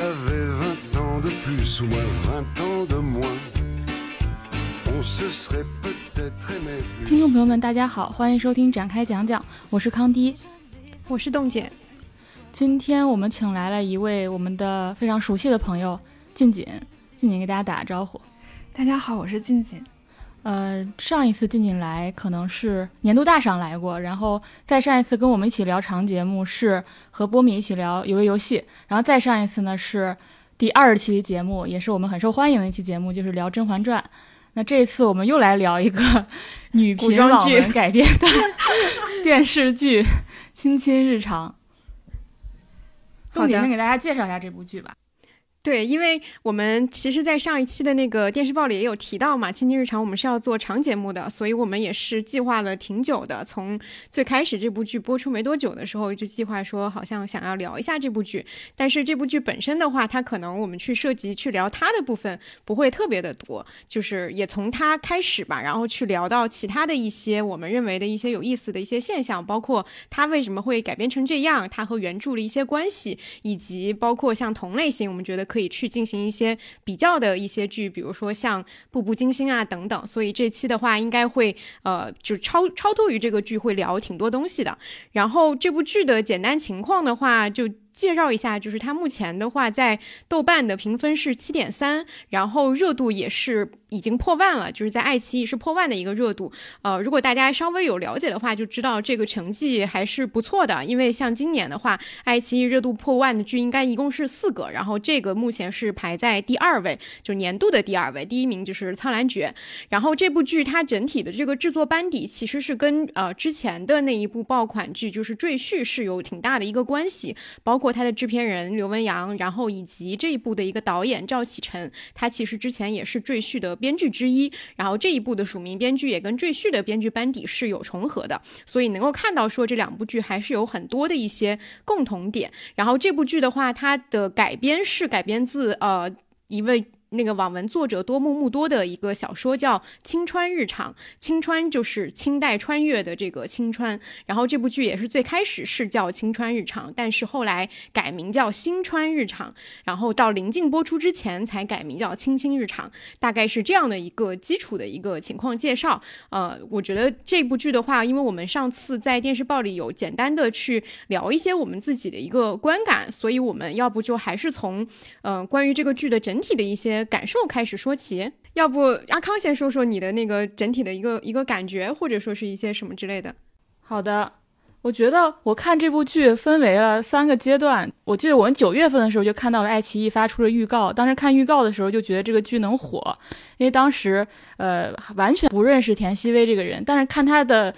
t'avais vingt ans de plus ou moi vingt ans de moins, on se serait peut-être aimé 听.众朋友们，大家好，欢迎收听展开讲讲，我是康迪。我是冻姐，今天我们请来了一位我们的非常熟悉的朋友静锦，静锦给大家打个招呼。大家好，我是静静。呃，上一次静静来可能是年度大赏来过，然后再上一次跟我们一起聊长节目是和波米一起聊鱿鱼游戏，然后再上一次呢是第二期节目，也是我们很受欢迎的一期节目，就是聊《甄嬛传》。那这一次我们又来聊一个 女频网古装剧文改编的 电视剧《亲亲日常》。好的冻姐先给大家介绍一下这部剧吧。对，因为我们其实，在上一期的那个电视报里也有提到嘛，《亲亲日常》我们是要做长节目的，所以我们也是计划了挺久的。从最开始这部剧播出没多久的时候，就计划说好像想要聊一下这部剧，但是这部剧本身的话，它可能我们去涉及去聊它的部分不会特别的多，就是也从它开始吧，然后去聊到其他的一些我们认为的一些有意思的一些现象，包括它为什么会改编成这样，它和原著的一些关系，以及包括像同类型，我们觉得可以去进行一些比较的一些剧，比如说像《步步惊心》啊等等。所以这期的话，应该会呃，就超超脱于这个剧，会聊挺多东西的。然后这部剧的简单情况的话，就。介绍一下，就是它目前的话，在豆瓣的评分是七点三，然后热度也是已经破万了，就是在爱奇艺是破万的一个热度。呃，如果大家稍微有了解的话，就知道这个成绩还是不错的。因为像今年的话，爱奇艺热度破万的剧应该一共是四个，然后这个目前是排在第二位，就年度的第二位，第一名就是《苍兰诀》。然后这部剧它整体的这个制作班底其实是跟呃之前的那一部爆款剧就是《赘婿》是有挺大的一个关系，包括他的制片人刘文洋，然后以及这一部的一个导演赵启辰，他其实之前也是《赘婿》的编剧之一，然后这一部的署名编剧也跟《赘婿》的编剧班底是有重合的，所以能够看到说这两部剧还是有很多的一些共同点。然后这部剧的话，它的改编是改编自呃一位。那个网文作者多木木多的一个小说叫《青川日常》，青川就是清代穿越的这个青川，然后这部剧也是最开始是叫《青川日常》，但是后来改名叫《新川日常》，然后到临近播出之前才改名叫《青青日常》，大概是这样的一个基础的一个情况介绍。呃，我觉得这部剧的话，因为我们上次在电视报里有简单的去聊一些我们自己的一个观感，所以我们要不就还是从嗯、呃关于这个剧的整体的一些感受开始说起。要不阿康先说说你的那个整体的一个一个感觉，或者说是一些什么之类的。好的，我觉得我看这部剧分为了三个阶段。我记得我们九月份的时候就看到了爱奇艺发出了预告，当时看预告的时候就觉得这个剧能火，因为当时呃完全不认识田曦薇这个人，但是看她的。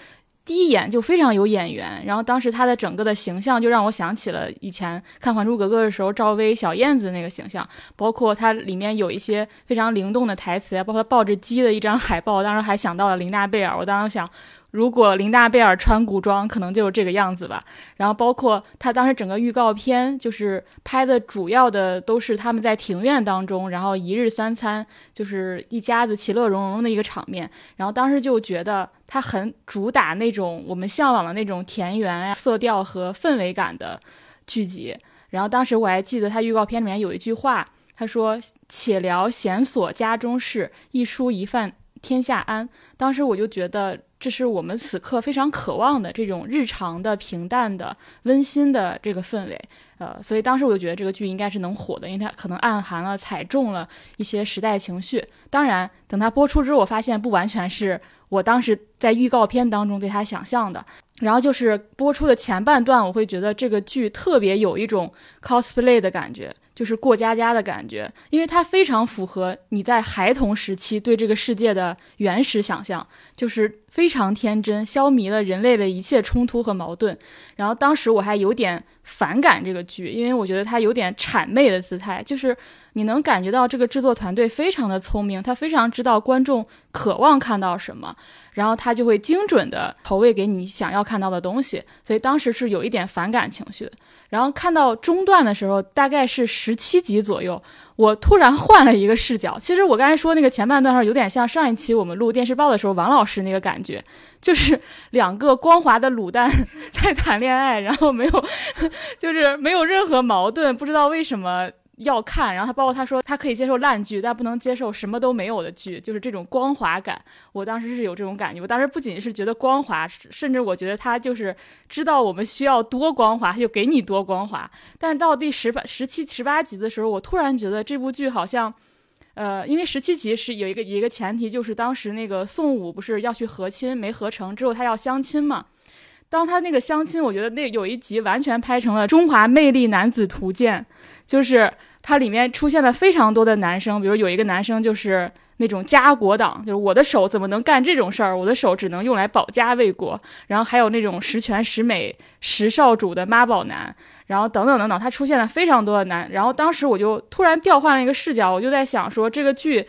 第一眼就非常有眼缘，然后当时他的整个的形象就让我想起了以前看《还珠格格》的时候赵薇小燕子那个形象，包括它里面有一些非常灵动的台词，包括他抱着鸡的一张海报，当时还想到了琳娜贝尔，我当时想，如果琳娜贝尔穿古装，可能就是这个样子吧。然后包括他当时整个预告片，就是拍的主要的都是他们在庭院当中，然后一日三餐，就是一家子其乐融融的一个场面。然后当时就觉得他很主打那种我们向往的那种田园啊、色调和氛围感的剧集。然后当时我还记得他预告片里面有一句话，他说：“且聊闲琐家中事，一书一饭天下安。”当时我就觉得。这是我们此刻非常渴望的这种日常的、平淡的、温馨的这个氛围，呃，所以当时我就觉得这个剧应该是能火的，因为它可能暗含了、踩中了一些时代情绪。当然，等它播出之后，我发现不完全是我当时在预告片当中对它想象的。然后就是播出的前半段，我会觉得这个剧特别有一种 cosplay 的感觉，就是过家家的感觉，因为它非常符合你在孩童时期对这个世界的原始想象，就是非常天真，消弭了人类的一切冲突和矛盾。然后当时我还有点反感这个剧，因为我觉得它有点谄媚的姿态，就是你能感觉到这个制作团队非常的聪明，他非常知道观众渴望看到什么，然后他就会精准的投喂给你想要看到的东西。所以当时是有一点反感情绪的。然后看到中段的时候，大概是十七集左右，我突然换了一个视角。其实我刚才说那个前半段时候，有点像上一期我们录电视报的时候王老师那个感觉，就是两个光滑的卤蛋 在谈恋爱，然后没有，就是没有任何矛盾，不知道为什么。要看，然后他包括他说他可以接受烂剧，但不能接受什么都没有的剧，就是这种光滑感。我当时是有这种感觉，我当时不仅是觉得光滑，甚至我觉得他就是知道我们需要多光滑，他就给你多光滑。但是到第十八、十七、十八集的时候，我突然觉得这部剧好像，呃，因为十七集是有一个一个前提，就是当时那个宋武不是要去和亲，没合成之后他要相亲嘛。当他那个相亲，我觉得那有一集完全拍成了《中华魅力男子图鉴》，就是它里面出现了非常多的男生，比如有一个男生就是那种家国党，就是我的手怎么能干这种事儿？我的手只能用来保家卫国。然后还有那种十全十美、十少主的妈宝男，然后等等等等，他出现了非常多的男。然后当时我就突然调换了一个视角，我就在想说，这个剧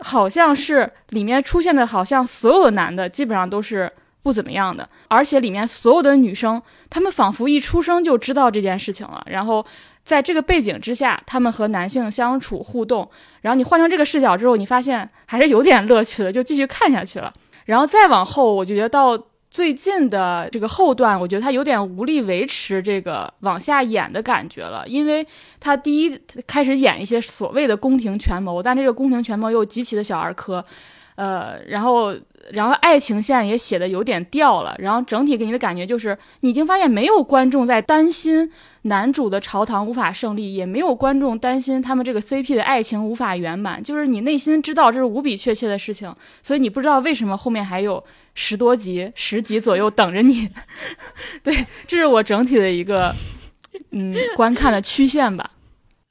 好像是里面出现的，好像所有的男的基本上都是。不怎么样的，而且里面所有的女生，她们仿佛一出生就知道这件事情了。然后在这个背景之下，他们和男性相处互动，然后你换成这个视角之后，你发现还是有点乐趣的，就继续看下去了。然后再往后，我就觉得到最近的这个后段，我觉得他有点无力维持这个往下演的感觉了，因为他第一开始演一些所谓的宫廷权谋，但这个宫廷权谋又极其的小儿科。呃，然后，然后爱情线也写的有点掉了，然后整体给你的感觉就是，你已经发现没有观众在担心男主的朝堂无法胜利，也没有观众担心他们这个 CP 的爱情无法圆满，就是你内心知道这是无比确切的事情，所以你不知道为什么后面还有十多集、十集左右等着你。对，这是我整体的一个嗯观看的曲线吧。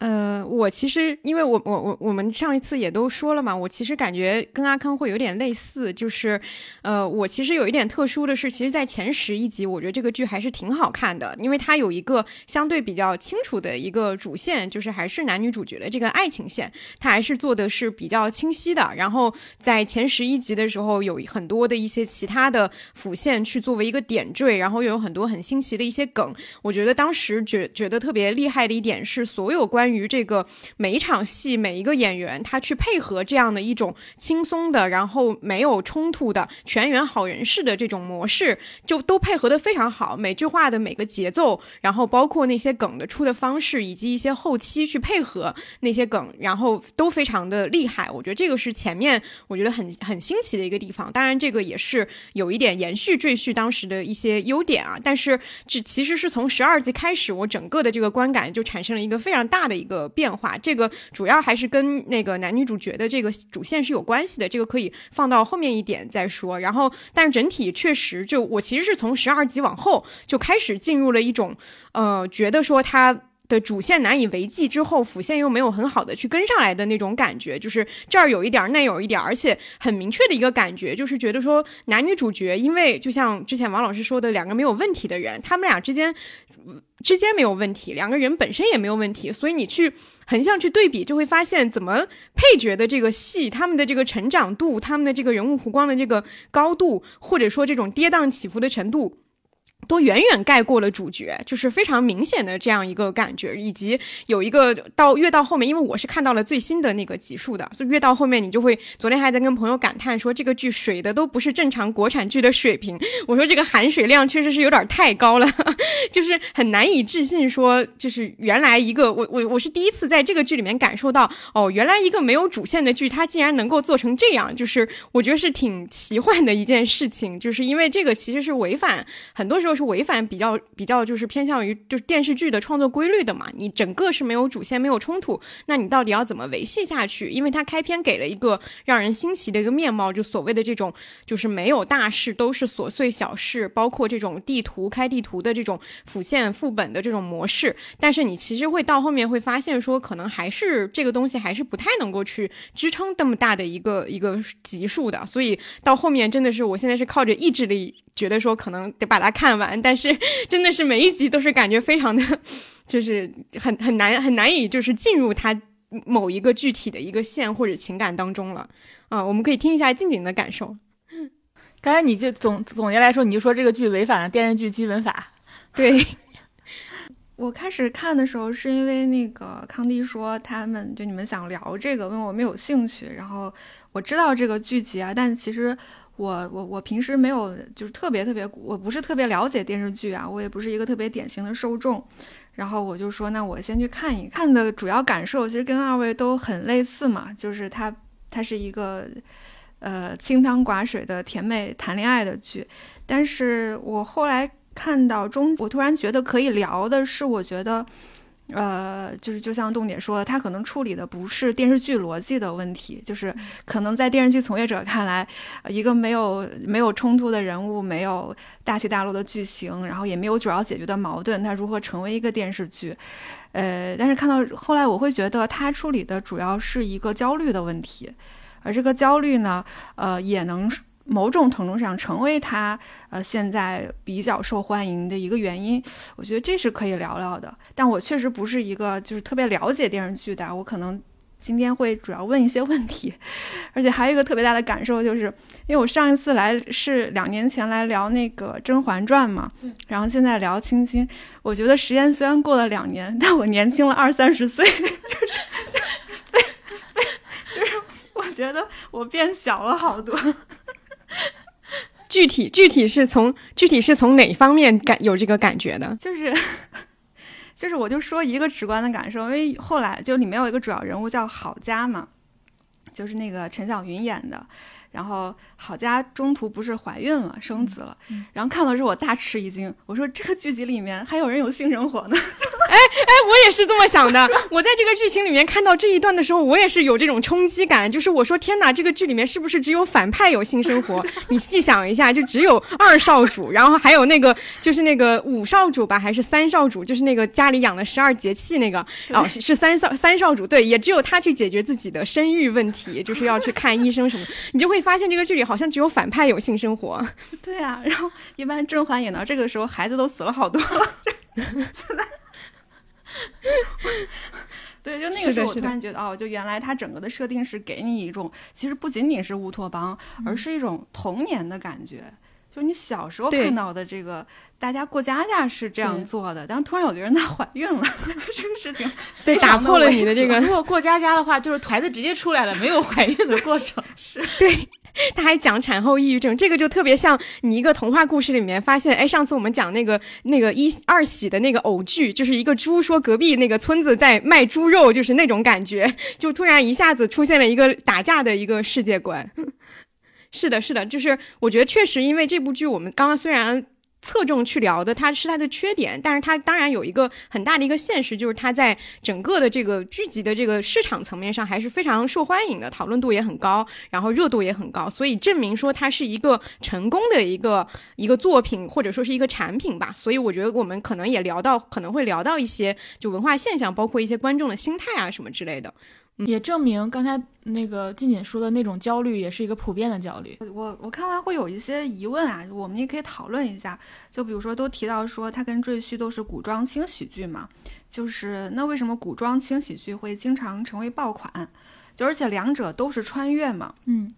呃，我其实因为我我我我们上一次也都说了嘛，我其实感觉跟阿康会有点类似，就是，呃，我其实有一点特殊的是，其实，在前十一集，我觉得这个剧还是挺好看的，因为它有一个相对比较清楚的一个主线，就是还是男女主角的这个爱情线，它还是做的是比较清晰的。然后在前十一集的时候，有很多的一些其他的辅线去作为一个点缀，然后又有很多很新奇的一些梗。我觉得当时觉觉得特别厉害的一点是，所有关于于这个每一场戏，每一个演员他去配合这样的一种轻松的，然后没有冲突的全员好人式的这种模式，就都配合的非常好。每句话的每个节奏，然后包括那些梗的出的方式，以及一些后期去配合那些梗，然后都非常的厉害。我觉得这个是前面我觉得很很新奇的一个地方。当然，这个也是有一点延续赘婿当时的一些优点啊。但是这其实是从十二集开始，我整个的这个观感就产生了一个非常大的。一个变化，这个主要还是跟那个男女主角的这个主线是有关系的，这个可以放到后面一点再说。然后，但是整体确实，就我其实是从十二集往后就开始进入了一种，呃，觉得说他。的主线难以为继之后，辅线又没有很好的去跟上来的那种感觉，就是这儿有一点，那有一点，而且很明确的一个感觉，就是觉得说男女主角，因为就像之前王老师说的，两个没有问题的人，他们俩之间之间没有问题，两个人本身也没有问题，所以你去横向去对比，就会发现怎么配角的这个戏，他们的这个成长度，他们的这个人物弧光的这个高度，或者说这种跌宕起伏的程度。都远远盖过了主角，就是非常明显的这样一个感觉，以及有一个到越到后面，因为我是看到了最新的那个集数的，所以越到后面你就会，昨天还在跟朋友感叹说这个剧水的都不是正常国产剧的水平，我说这个含水量确实是有点太高了，就是很难以置信说，就是原来一个我我我是第一次在这个剧里面感受到，哦，原来一个没有主线的剧，它竟然能够做成这样，就是我觉得是挺奇幻的一件事情，就是因为这个其实是违反很多时候。是违反比较比较就是偏向于就是电视剧的创作规律的嘛？你整个是没有主线没有冲突，那你到底要怎么维系下去？因为它开篇给了一个让人新奇的一个面貌，就所谓的这种就是没有大事都是琐碎小事，包括这种地图开地图的这种辅线副本的这种模式。但是你其实会到后面会发现说，可能还是这个东西还是不太能够去支撑这么大的一个一个级数的。所以到后面真的是我现在是靠着意志力。觉得说可能得把它看完，但是 真的是每一集都是感觉非常的，就是很很难很难以就是进入它某一个具体的一个线或者情感当中了。啊，我们可以听一下静静的感受。刚才你就总总结来说，你就说这个剧违反了电视剧基本法。对，我开始看的时候是因为那个康帝说他们就你们想聊这个，问我没有兴趣，然后我知道这个剧集啊，但其实。我我我平时没有就是特别特别，我不是特别了解电视剧啊，我也不是一个特别典型的受众。然后我就说，那我先去看一看的主要感受，其实跟二位都很类似嘛，就是它它是一个呃清汤寡水的甜美谈恋爱的剧，但是我后来看到中，我突然觉得可以聊的是，我觉得。呃，就是就像栋姐说的，他可能处理的不是电视剧逻辑的问题，就是可能在电视剧从业者看来，一个没有没有冲突的人物，没有大起大落的剧情，然后也没有主要解决的矛盾，它如何成为一个电视剧？呃，但是看到后来，我会觉得他处理的主要是一个焦虑的问题，而这个焦虑呢，呃，也能。某种程度上成为他呃现在比较受欢迎的一个原因，我觉得这是可以聊聊的。但我确实不是一个就是特别了解电视剧的，我可能今天会主要问一些问题。而且还有一个特别大的感受，就是因为我上一次来是两年前来聊那个《甄嬛传》嘛，然后现在聊《青青》，我觉得时间虽然过了两年，但我年轻了二三十岁，就是 就是我觉得我变小了好多。具体具体是从具体是从哪方面感有这个感觉的？就是，就是我就说一个直观的感受，因为后来就里面有一个主要人物叫郝佳嘛，就是那个陈小云演的。然后郝佳中途不是怀孕了，生子了，然后看到之后我大吃一惊，我说这个剧集里面还有人有性生活呢？哎哎，我也是这么想的。我在这个剧情里面看到这一段的时候，我也是有这种冲击感，就是我说天哪，这个剧里面是不是只有反派有性生活？你细想一下，就只有二少主，然后还有那个就是那个五少主吧，还是三少主？就是那个家里养了十二节气那个哦，是三少三少主，对，也只有他去解决自己的生育问题，就是要去看医生什么，你就会。发现这个剧里好像只有反派有性生活，对啊。然后一般甄嬛演到这个时候，孩子都死了好多了。对，就那个时候我突然觉得，哦，就原来它整个的设定是给你一种，其实不仅仅是乌托邦，而是一种童年的感觉。就你小时候看到的这个，大家过家家是这样做的，但是突然有个人她怀孕了，这个事情对打破了你的这个。如果过家家的话，就是团子直接出来了，没有怀孕的过程。是对，他还讲产后抑郁症，这个就特别像你一个童话故事里面发现，哎，上次我们讲那个那个一二喜的那个偶剧，就是一个猪说隔壁那个村子在卖猪肉，就是那种感觉，就突然一下子出现了一个打架的一个世界观。是的，是的，就是我觉得确实，因为这部剧我们刚刚虽然侧重去聊的它是它的缺点，但是它当然有一个很大的一个现实，就是它在整个的这个剧集的这个市场层面上还是非常受欢迎的，讨论度也很高，然后热度也很高，所以证明说它是一个成功的一个一个作品或者说是一个产品吧。所以我觉得我们可能也聊到，可能会聊到一些就文化现象，包括一些观众的心态啊什么之类的。也证明刚才那个静静说的那种焦虑，也是一个普遍的焦虑。我我看完会有一些疑问啊，我们也可以讨论一下。就比如说，都提到说它跟赘婿都是古装轻喜剧嘛，就是那为什么古装轻喜剧会经常成为爆款？就而且两者都是穿越嘛，嗯，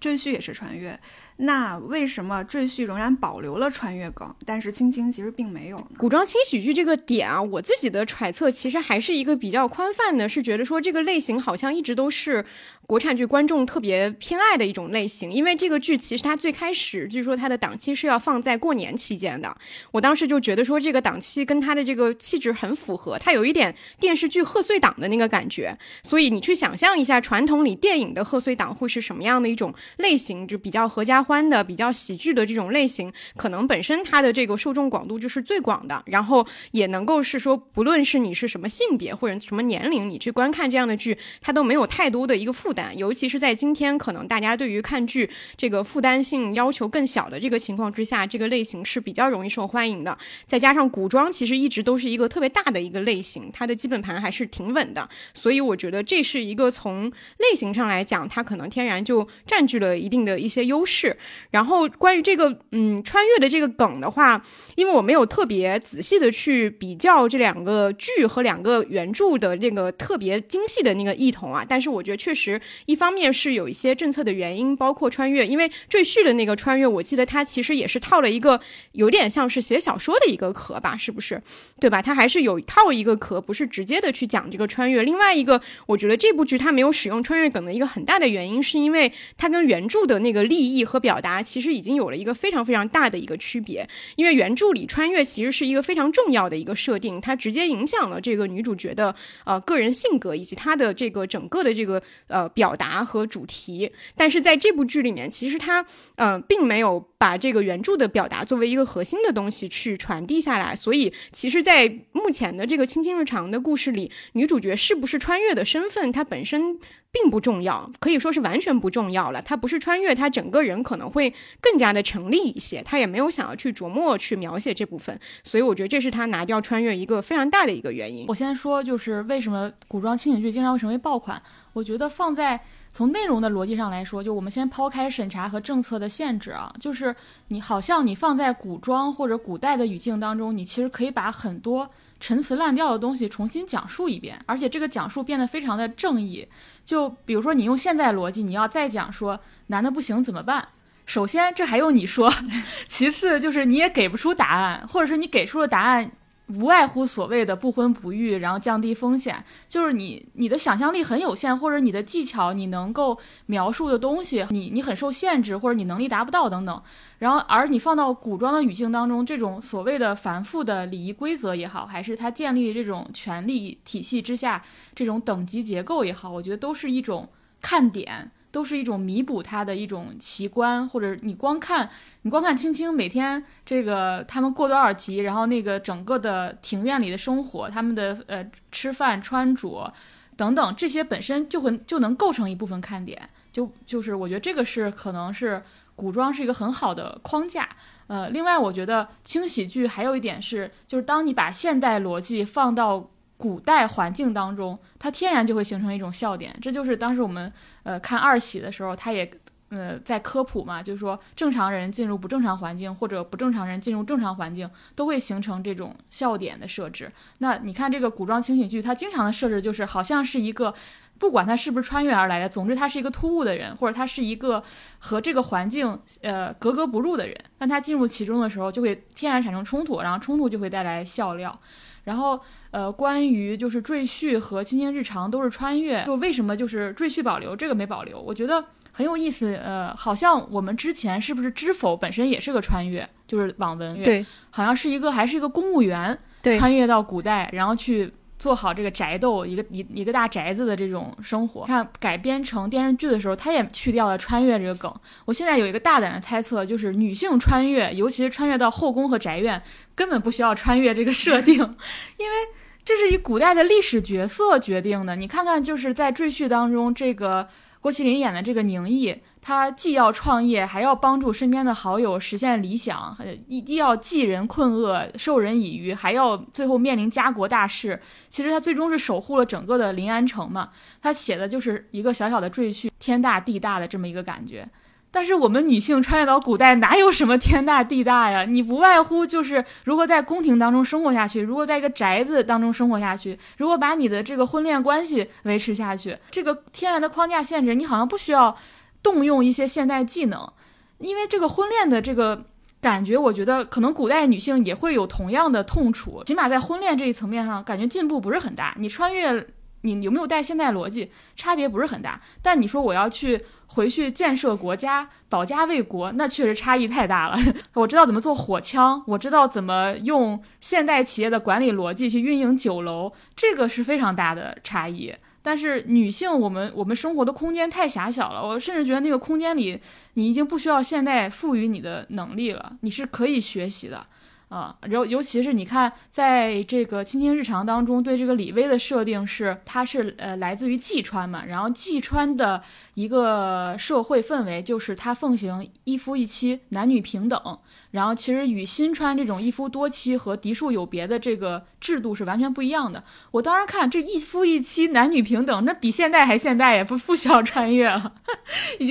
赘婿也是穿越。那为什么赘婿仍然保留了穿越梗，但是青青其实并没有？古装轻喜剧这个点啊，我自己的揣测其实还是一个比较宽泛的，是觉得说这个类型好像一直都是国产剧观众特别偏爱的一种类型。因为这个剧其实它最开始据说它的档期是要放在过年期间的，我当时就觉得说这个档期跟它的这个气质很符合，它有一点电视剧贺岁档的那个感觉。所以你去想象一下，传统里电影的贺岁档会是什么样的一种类型，就比较合家。欢的比较喜剧的这种类型，可能本身它的这个受众广度就是最广的，然后也能够是说，不论是你是什么性别或者什么年龄，你去观看这样的剧，它都没有太多的一个负担。尤其是在今天，可能大家对于看剧这个负担性要求更小的这个情况之下，这个类型是比较容易受欢迎的。再加上古装其实一直都是一个特别大的一个类型，它的基本盘还是挺稳的，所以我觉得这是一个从类型上来讲，它可能天然就占据了一定的一些优势。然后关于这个嗯穿越的这个梗的话，因为我没有特别仔细的去比较这两个剧和两个原著的那个特别精细的那个异同啊，但是我觉得确实一方面是有一些政策的原因，包括穿越，因为赘婿的那个穿越，我记得它其实也是套了一个有点像是写小说的一个壳吧，是不是？对吧？它还是有套一个壳，不是直接的去讲这个穿越。另外一个，我觉得这部剧它没有使用穿越梗的一个很大的原因，是因为它跟原著的那个立意和表达，其实已经有了一个非常非常大的一个区别。因为原著里穿越其实是一个非常重要的一个设定，它直接影响了这个女主角的呃个人性格以及她的这个整个的这个呃表达和主题。但是在这部剧里面，其实它呃并没有把这个原著的表达作为一个核心的东西去传递下来。所以，其实，在目前的这个《卿卿日常》的故事里，女主角是不是穿越的身份，它本身。并不重要，可以说是完全不重要了。他不是穿越，他整个人可能会更加的成立一些。他也没有想要去琢磨去描写这部分，所以我觉得这是他拿掉穿越一个非常大的一个原因。我先说，就是为什么古装轻喜剧经常会成为爆款？我觉得放在从内容的逻辑上来说，就我们先抛开审查和政策的限制啊，就是你好像你放在古装或者古代的语境当中，你其实可以把很多。陈词滥调的东西重新讲述一遍，而且这个讲述变得非常的正义。就比如说，你用现在逻辑，你要再讲说男的不行怎么办？首先，这还用你说；其次，就是你也给不出答案，或者是你给出了答案。无外乎所谓的不婚不育，然后降低风险，就是你你的想象力很有限，或者你的技巧你能够描述的东西，你你很受限制，或者你能力达不到等等。然后而你放到古装的语境当中，这种所谓的繁复的礼仪规则也好，还是它建立这种权力体系之下这种等级结构也好，我觉得都是一种看点。都是一种弥补他的一种奇观，或者你光看，你光看青青每天这个他们过多少集，然后那个整个的庭院里的生活，他们的呃吃饭穿着等等这些本身就会就能构成一部分看点，就就是我觉得这个是可能是古装是一个很好的框架。呃，另外我觉得轻喜剧还有一点是，就是当你把现代逻辑放到。古代环境当中，它天然就会形成一种笑点。这就是当时我们呃看二喜的时候，他也呃在科普嘛，就是说正常人进入不正常环境，或者不正常人进入正常环境，都会形成这种笑点的设置。那你看这个古装情景剧，它经常的设置就是好像是一个，不管他是不是穿越而来的，总之他是一个突兀的人，或者他是一个和这个环境呃格格不入的人。但他进入其中的时候，就会天然产生冲突，然后冲突就会带来笑料。然后，呃，关于就是赘婿和卿卿日常都是穿越，就为什么就是赘婿保留这个没保留？我觉得很有意思。呃，好像我们之前是不是知否本身也是个穿越，就是网文，对，好像是一个还是一个公务员，穿越到古代，然后去。做好这个宅斗，一个一一个大宅子的这种生活，看改编成电视剧的时候，他也去掉了穿越这个梗。我现在有一个大胆的猜测，就是女性穿越，尤其是穿越到后宫和宅院，根本不需要穿越这个设定，因为这是以古代的历史角色决定的。你看看，就是在赘婿当中，这个郭麒麟演的这个宁毅。他既要创业，还要帮助身边的好友实现理想，一一要济人困厄、授人以渔，还要最后面临家国大事。其实他最终是守护了整个的临安城嘛。他写的就是一个小小的赘婿，天大地大的这么一个感觉。但是我们女性穿越到古代，哪有什么天大地大呀？你不外乎就是如何在宫廷当中生活下去，如何在一个宅子当中生活下去，如何把你的这个婚恋关系维持下去。这个天然的框架限制，你好像不需要。动用一些现代技能，因为这个婚恋的这个感觉，我觉得可能古代女性也会有同样的痛楚。起码在婚恋这一层面上，感觉进步不是很大。你穿越，你有没有带现代逻辑，差别不是很大。但你说我要去回去建设国家、保家卫国，那确实差异太大了。我知道怎么做火枪，我知道怎么用现代企业的管理逻辑去运营酒楼，这个是非常大的差异。但是女性，我们我们生活的空间太狭小了，我甚至觉得那个空间里，你已经不需要现代赋予你的能力了，你是可以学习的。啊，然后尤其是你看，在这个《青青日常》当中，对这个李薇的设定是，她是呃来自于济川嘛，然后济川的一个社会氛围就是他奉行一夫一妻，男女平等，然后其实与新川这种一夫多妻和嫡庶有别的这个制度是完全不一样的。我当时看这一夫一妻，男女平等，那比现代还现代呀，不不需要穿越了，已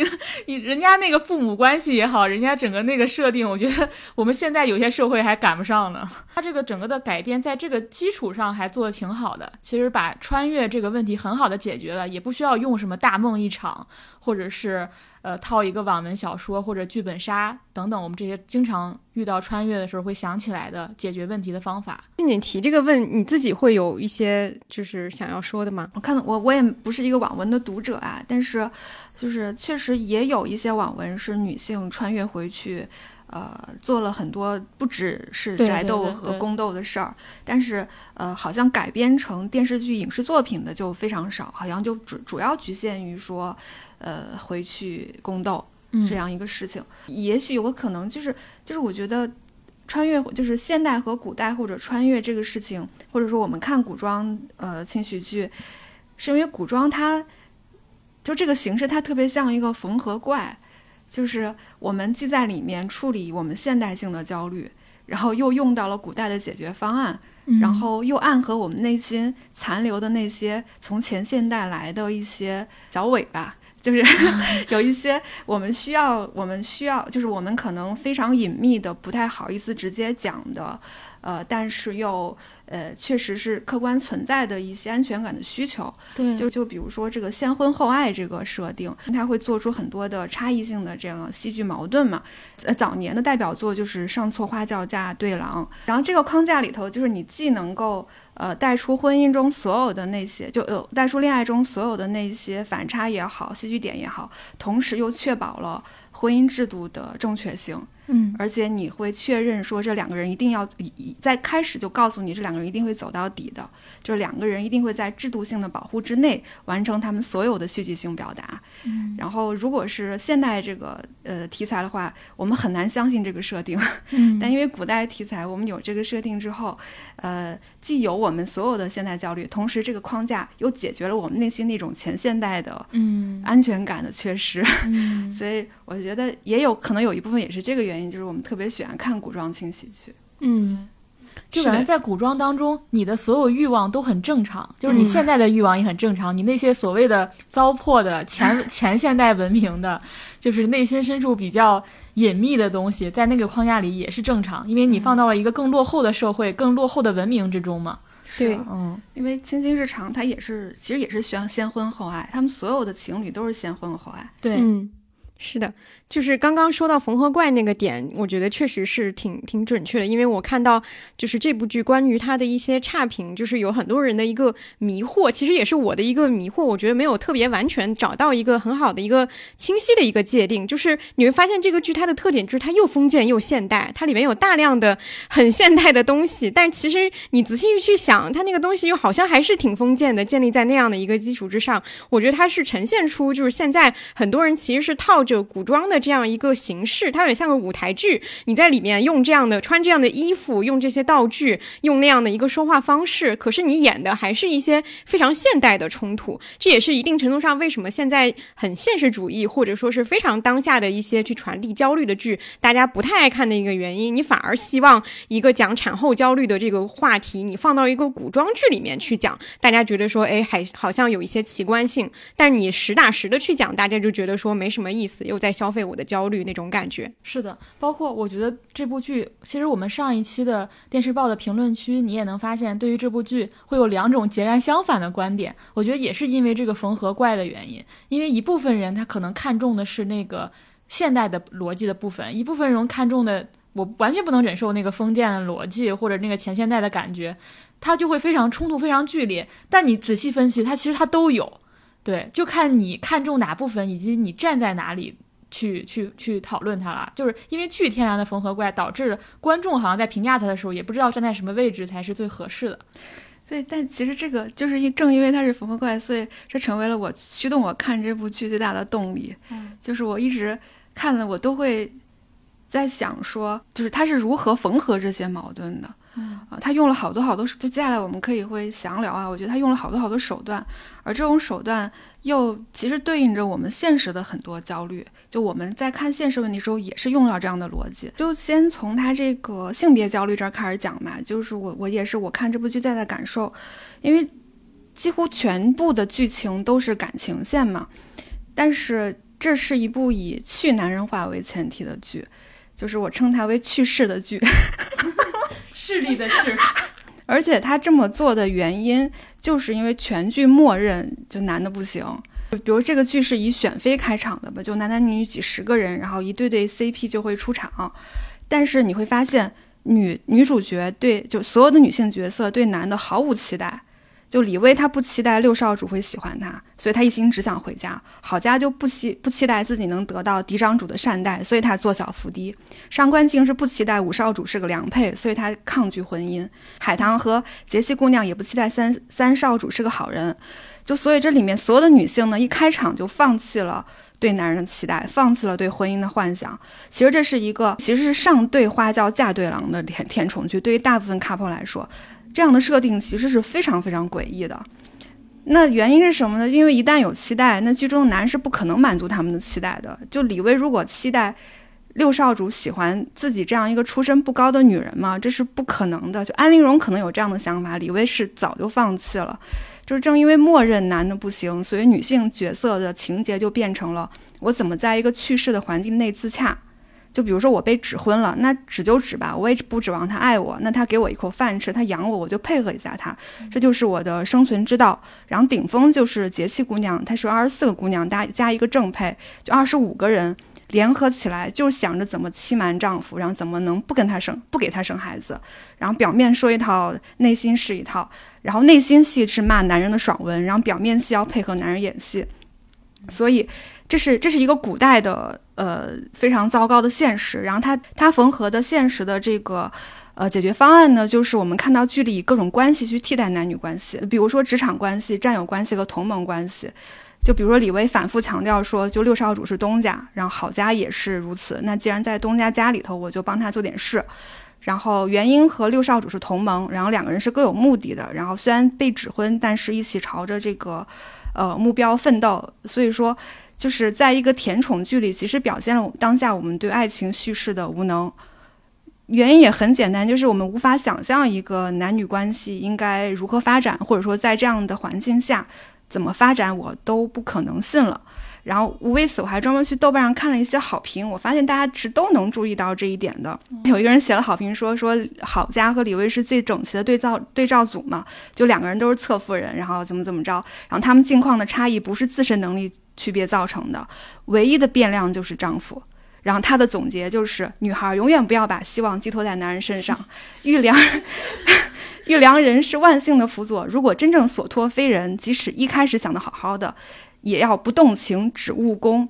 经，人家那个父母关系也好，人家整个那个设定，我觉得我们现在有些社会还赶。不上呢。他这个整个的改编在这个基础上还做的挺好的，其实把穿越这个问题很好的解决了，也不需要用什么大梦一场，或者是呃套一个网文小说或者剧本杀等等，我们这些经常遇到穿越的时候会想起来的解决问题的方法。你提这个问，你自己会有一些就是想要说的吗？我看我我也不是一个网文的读者啊，但是就是确实也有一些网文是女性穿越回去。呃，做了很多不只是宅斗和宫斗的事儿，但是呃，好像改编成电视剧、影视作品的就非常少，好像就主主要局限于说，呃，回去宫斗这样一个事情。也许我可能就是，就是我觉得穿越就是现代和古代或者穿越这个事情，或者说我们看古装呃轻喜剧，是因为古装它就这个形式它特别像一个缝合怪。就是我们既在里面处理我们现代性的焦虑，然后又用到了古代的解决方案，然后又暗合我们内心残留的那些从前现代来的一些小尾巴，就是 有一些我们需要，我们需要，就是我们可能非常隐秘的，不太好意思直接讲的，呃，但是又。呃，确实是客观存在的一些安全感的需求。对，就就比如说这个先婚后爱这个设定，它会做出很多的差异性的这样戏剧矛盾嘛。呃，早年的代表作就是上错花轿嫁对郎，然后这个框架里头，就是你既能够呃带出婚姻中所有的那些，就呃带出恋爱中所有的那些反差也好，戏剧点也好，同时又确保了婚姻制度的正确性。嗯，而且你会确认说这两个人一定要在开始就告诉你这两个人一定会走到底的，就是两个人一定会在制度性的保护之内完成他们所有的戏剧性表达。嗯，然后如果是现代这个呃题材的话，我们很难相信这个设定。嗯，但因为古代题材，我们有这个设定之后，呃，既有我们所有的现代焦虑，同时这个框架又解决了我们内心那种前现代的嗯安全感的缺失。嗯，所以我觉得也有可能有一部分也是这个原因。就是我们特别喜欢看古装轻喜剧，嗯，就感觉在古装当中，你的所有欲望都很正常，就是你现在的欲望也很正常，你那些所谓的糟粕的前 前现代文明的，就是内心深处比较隐秘的东西，在那个框架里也是正常，因为你放到了一个更落后的社会、更落后的文明之中嘛。对，嗯，因为青青日常它也是，其实也是需要先婚后爱，他们所有的情侣都是先婚后爱。对，嗯，是的。就是刚刚说到缝合怪那个点，我觉得确实是挺挺准确的，因为我看到就是这部剧关于它的一些差评，就是有很多人的一个迷惑，其实也是我的一个迷惑，我觉得没有特别完全找到一个很好的一个清晰的一个界定。就是你会发现这个剧它的特点就是它又封建又现代，它里面有大量的很现代的东西，但其实你仔细去想，它那个东西又好像还是挺封建的，建立在那样的一个基础之上，我觉得它是呈现出就是现在很多人其实是套着古装的。这样一个形式，它有点像个舞台剧。你在里面用这样的穿这样的衣服，用这些道具，用那样的一个说话方式，可是你演的还是一些非常现代的冲突。这也是一定程度上为什么现在很现实主义，或者说是非常当下的一些去传递焦虑的剧，大家不太爱看的一个原因。你反而希望一个讲产后焦虑的这个话题，你放到一个古装剧里面去讲，大家觉得说，哎，还好像有一些奇观性。但你实打实的去讲，大家就觉得说没什么意思，又在消费。我的焦虑那种感觉是的，包括我觉得这部剧，其实我们上一期的电视报的评论区，你也能发现，对于这部剧会有两种截然相反的观点。我觉得也是因为这个缝合怪的原因，因为一部分人他可能看重的是那个现代的逻辑的部分，一部分人看重的我完全不能忍受那个封建的逻辑或者那个前现代的感觉，他就会非常冲突，非常剧烈。但你仔细分析，它其实它都有，对，就看你看重哪部分，以及你站在哪里。去去去讨论它了，就是因为巨天然的缝合怪，导致观众好像在评价它的时候，也不知道站在什么位置才是最合适的。对，但其实这个就是因正因为它是缝合怪，所以这成为了我驱动我看这部剧最大的动力。嗯，就是我一直看了，我都会在想说，就是他是如何缝合这些矛盾的。嗯啊，他用了好多好多，就接下来我们可以会详聊啊。我觉得他用了好多好多手段，而这种手段又其实对应着我们现实的很多焦虑。就我们在看现实问题时候，也是用到这样的逻辑。就先从他这个性别焦虑这儿开始讲嘛。就是我我也是我看这部剧在的感受，因为几乎全部的剧情都是感情线嘛，但是这是一部以去男人化为前提的剧。就是我称它为去世的剧。势力的势。而且他这么做的原因，就是因为全剧默认就男的不行。比如这个剧是以选妃开场的吧，就男男女女几十个人，然后一对对 CP 就会出场。但是你会发现，女女主角对就所有的女性角色对男的毫无期待。就李薇她不期待六少主会喜欢她，所以她一心只想回家。郝佳就不期不期待自己能得到嫡长主的善待，所以她做小伏低。上官静是不期待五少主是个良配，所以她抗拒婚姻。海棠和杰西姑娘也不期待三三少主是个好人。就所以这里面所有的女性呢，一开场就放弃了对男人的期待，放弃了对婚姻的幻想。其实这是一个其实是上对花轿嫁对郎的甜甜宠剧，对于大部分 couple 来说。这样的设定其实是非常非常诡异的，那原因是什么呢？因为一旦有期待，那剧中的男是不可能满足他们的期待的。就李薇如果期待六少主喜欢自己这样一个出身不高的女人嘛，这是不可能的。就安陵容可能有这样的想法，李薇是早就放弃了。就是正因为默认男的不行，所以女性角色的情节就变成了我怎么在一个去世的环境内自洽。就比如说我被指婚了，那指就指吧，我也不指望他爱我，那他给我一口饭吃，他养我，我就配合一下他，这就是我的生存之道。然后顶峰就是节气姑娘，她是二十四个姑娘加加一个正配，就二十五个人联合起来，就想着怎么欺瞒丈夫，然后怎么能不跟他生，不给他生孩子。然后表面说一套，内心是一套，然后内心戏是骂男人的爽文，然后表面戏要配合男人演戏，所以。这是这是一个古代的呃非常糟糕的现实，然后它它缝合的现实的这个呃解决方案呢，就是我们看到剧里以各种关系去替代男女关系，比如说职场关系、战友关系和同盟关系，就比如说李薇反复强调说，就六少主是东家，然后郝家也是如此，那既然在东家家里头，我就帮他做点事，然后元英和六少主是同盟，然后两个人是各有目的的，然后虽然被指婚，但是一起朝着这个呃目标奋斗，所以说。就是在一个甜宠剧里，其实表现了当下我们对爱情叙事的无能。原因也很简单，就是我们无法想象一个男女关系应该如何发展，或者说在这样的环境下怎么发展，我都不可能信了。然后为此，我还专门去豆瓣上看了一些好评，我发现大家是都能注意到这一点的。有一个人写了好评，说说郝佳和李薇是最整齐的对照对照组嘛，就两个人都是侧夫人，然后怎么怎么着，然后他们境况的差异不是自身能力。区别造成的唯一的变量就是丈夫，然后他的总结就是：女孩永远不要把希望寄托在男人身上，遇良 遇良人是万幸的辅佐。如果真正所托非人，即使一开始想的好好的，也要不动情只务功，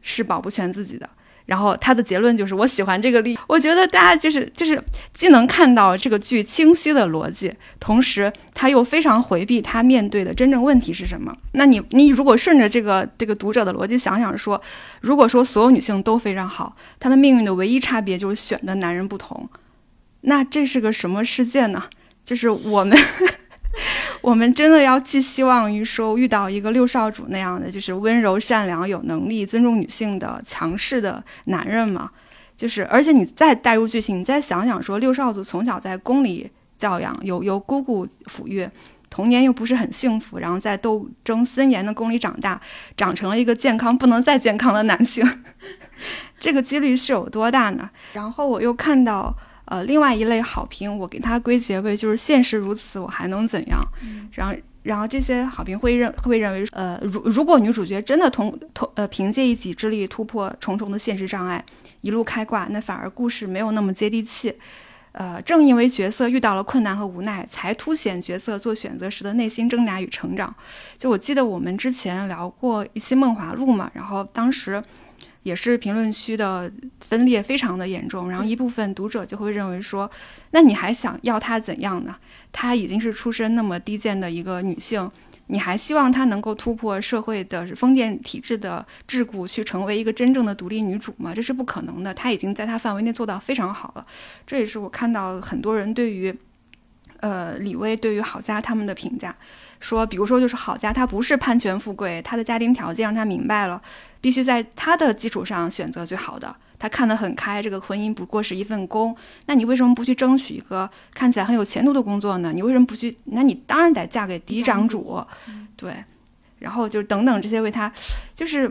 是保不全自己的。然后他的结论就是，我喜欢这个例。我觉得大家就是就是既能看到这个剧清晰的逻辑，同时他又非常回避他面对的真正问题是什么。那你你如果顺着这个这个读者的逻辑想想说，如果说所有女性都非常好，她们命运的唯一差别就是选的男人不同，那这是个什么世界呢？就是我们。我们真的要寄希望于说遇到一个六少主那样的，就是温柔善良、有能力、尊重女性的强势的男人吗？就是，而且你再带入剧情，你再想想说，六少主从小在宫里教养，由由姑姑抚育，童年又不是很幸福，然后在斗争森严的宫里长大，长成了一个健康不能再健康的男性，这个几率是有多大呢？然后我又看到。呃，另外一类好评，我给它归结为就是现实如此，我还能怎样？然后，然后这些好评会认会认为，呃，如如果女主角真的同同呃凭借一己之力突破重重的现实障碍，一路开挂，那反而故事没有那么接地气。呃，正因为角色遇到了困难和无奈，才凸显角色做选择时的内心挣扎与成长。就我记得我们之前聊过一期《梦华录》嘛，然后当时。也是评论区的分裂非常的严重，然后一部分读者就会认为说，那你还想要她怎样呢？她已经是出身那么低贱的一个女性，你还希望她能够突破社会的封建体制的桎梏，去成为一个真正的独立女主吗？这是不可能的。她已经在她范围内做到非常好了。这也是我看到很多人对于，呃，李薇对于郝佳他们的评价，说，比如说就是郝佳她不是攀权富贵，她的家庭条件让她明白了。必须在他的基础上选择最好的。他看得很开，这个婚姻不过是一份工。那你为什么不去争取一个看起来很有前途的工作呢？你为什么不去？那你当然得嫁给嫡长主，对。然后就等等这些为他，就是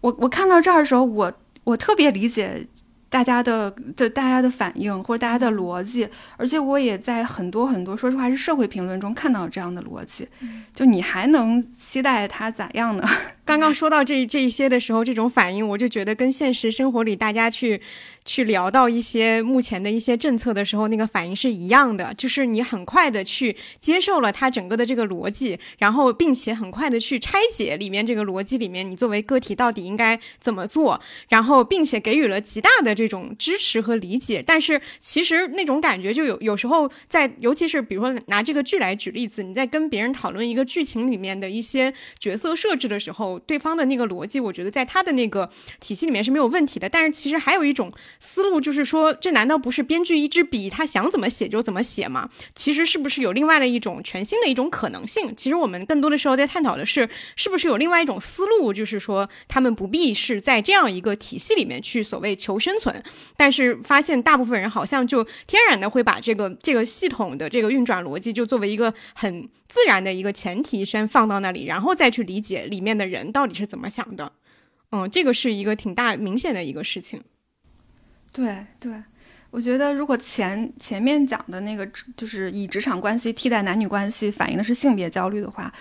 我我看到这儿的时候，我我特别理解大家的的大家的反应或者大家的逻辑，而且我也在很多很多说实话是社会评论中看到这样的逻辑，就你还能期待他咋样呢？刚刚说到这这一些的时候，这种反应，我就觉得跟现实生活里大家去去聊到一些目前的一些政策的时候，那个反应是一样的，就是你很快的去接受了它整个的这个逻辑，然后并且很快的去拆解里面这个逻辑里面你作为个体到底应该怎么做，然后并且给予了极大的这种支持和理解。但是其实那种感觉就有有时候在，尤其是比如说拿这个剧来举例子，你在跟别人讨论一个剧情里面的一些角色设置的时候。对方的那个逻辑，我觉得在他的那个体系里面是没有问题的。但是其实还有一种思路，就是说，这难道不是编剧一支笔，他想怎么写就怎么写吗？其实是不是有另外的一种全新的一种可能性？其实我们更多的时候在探讨的是，是不是有另外一种思路，就是说他们不必是在这样一个体系里面去所谓求生存。但是发现大部分人好像就天然的会把这个这个系统的这个运转逻辑，就作为一个很自然的一个前提先放到那里，然后再去理解里面的人。到底是怎么想的？嗯，这个是一个挺大明显的一个事情。对对，我觉得如果前前面讲的那个就是以职场关系替代男女关系，反映的是性别焦虑的话，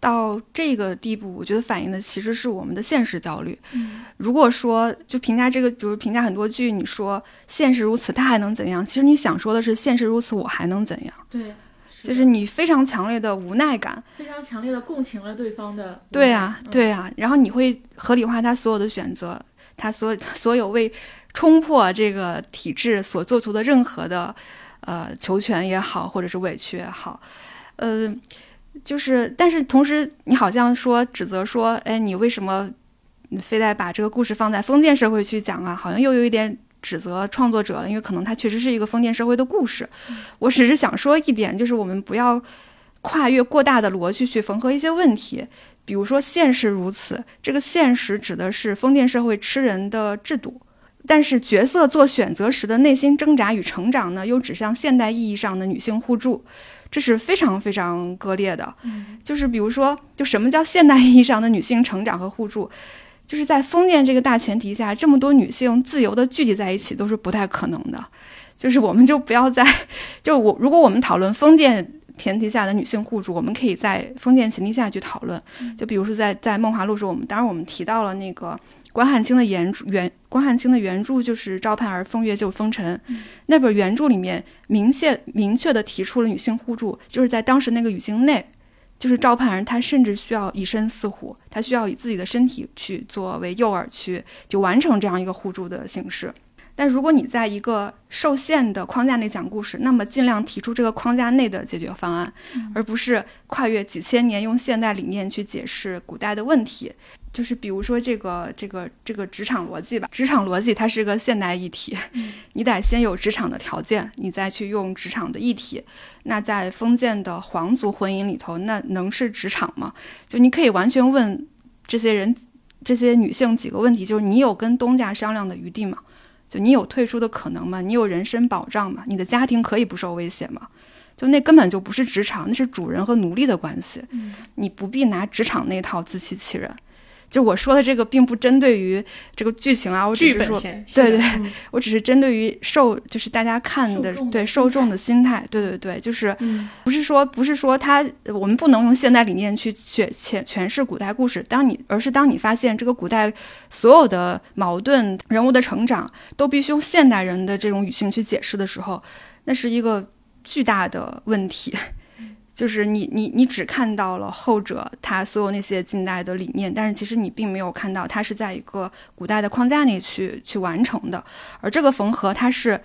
到这个地步，我觉得反映的其实是我们的现实焦虑。嗯，如果说就评价这个，比如评价很多剧，你说现实如此，他还能怎样？其实你想说的是现实如此，我还能怎样？对。就是你非常强烈的无奈感，非常强烈的共情了对方的。对呀，对呀，然后你会合理化他所有的选择，他所 所有为冲破这个体制所做出的任何的呃求全也好，或者是委屈也好，呃，就是，但是同时你好像说指责说，哎，你为什么非得把这个故事放在封建社会去讲啊？好像又有一点。指责创作者了，因为可能它确实是一个封建社会的故事。我只是想说一点，就是我们不要跨越过大的逻辑去缝合一些问题。比如说，现实如此，这个现实指的是封建社会吃人的制度，但是角色做选择时的内心挣扎与成长呢，又指向现代意义上的女性互助，这是非常非常割裂的。就是比如说，就什么叫现代意义上的女性成长和互助？就是在封建这个大前提下，这么多女性自由的聚集在一起都是不太可能的。就是我们就不要在，就我如果我们讨论封建前提下的女性互助，我们可以在封建前提下去讨论。就比如说在在《梦华录》时，我们当然我们提到了那个关汉卿的原著原关汉卿的原著就是《赵盼儿风月救风尘》，那本原著里面明确明确的提出了女性互助，就是在当时那个语境内。就是赵盼儿，她甚至需要以身饲虎，她需要以自己的身体去作为诱饵，去就完成这样一个互助的形式。但如果你在一个受限的框架内讲故事，那么尽量提出这个框架内的解决方案，而不是跨越几千年用现代理念去解释古代的问题。就是比如说这个这个这个职场逻辑吧，职场逻辑它是个现代议题，你得先有职场的条件，你再去用职场的议题。那在封建的皇族婚姻里头，那能是职场吗？就你可以完全问这些人、这些女性几个问题，就是你有跟东家商量的余地吗？就你有退出的可能吗？你有人身保障吗？你的家庭可以不受威胁吗？就那根本就不是职场，那是主人和奴隶的关系。你不必拿职场那套自欺欺人。就我说的这个，并不针对于这个剧情啊，我只是说，对对，我只是针对于受，就是大家看的对受众的心态，对对对，就是不是说不是说他，我们不能用现代理念去诠诠诠释古代故事。当你而是当你发现这个古代所有的矛盾人物的成长都必须用现代人的这种语境去解释的时候，那是一个巨大的问题。就是你你你只看到了后者他所有那些近代的理念，但是其实你并没有看到他是在一个古代的框架内去去完成的，而这个缝合它是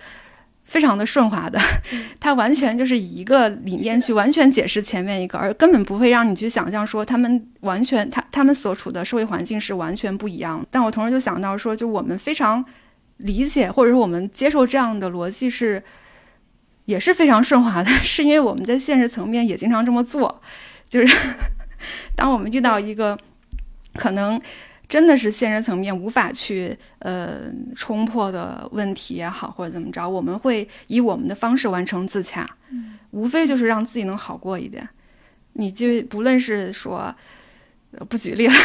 非常的顺滑的，它完全就是以一个理念去完全解释前面一个，而根本不会让你去想象说他们完全他他们所处的社会环境是完全不一样。但我同时就想到说，就我们非常理解或者说我们接受这样的逻辑是。也是非常顺滑的，是因为我们在现实层面也经常这么做，就是 当我们遇到一个可能真的是现实层面无法去呃冲破的问题也好，或者怎么着，我们会以我们的方式完成自洽，无非就是让自己能好过一点。你就不论是说不举例了。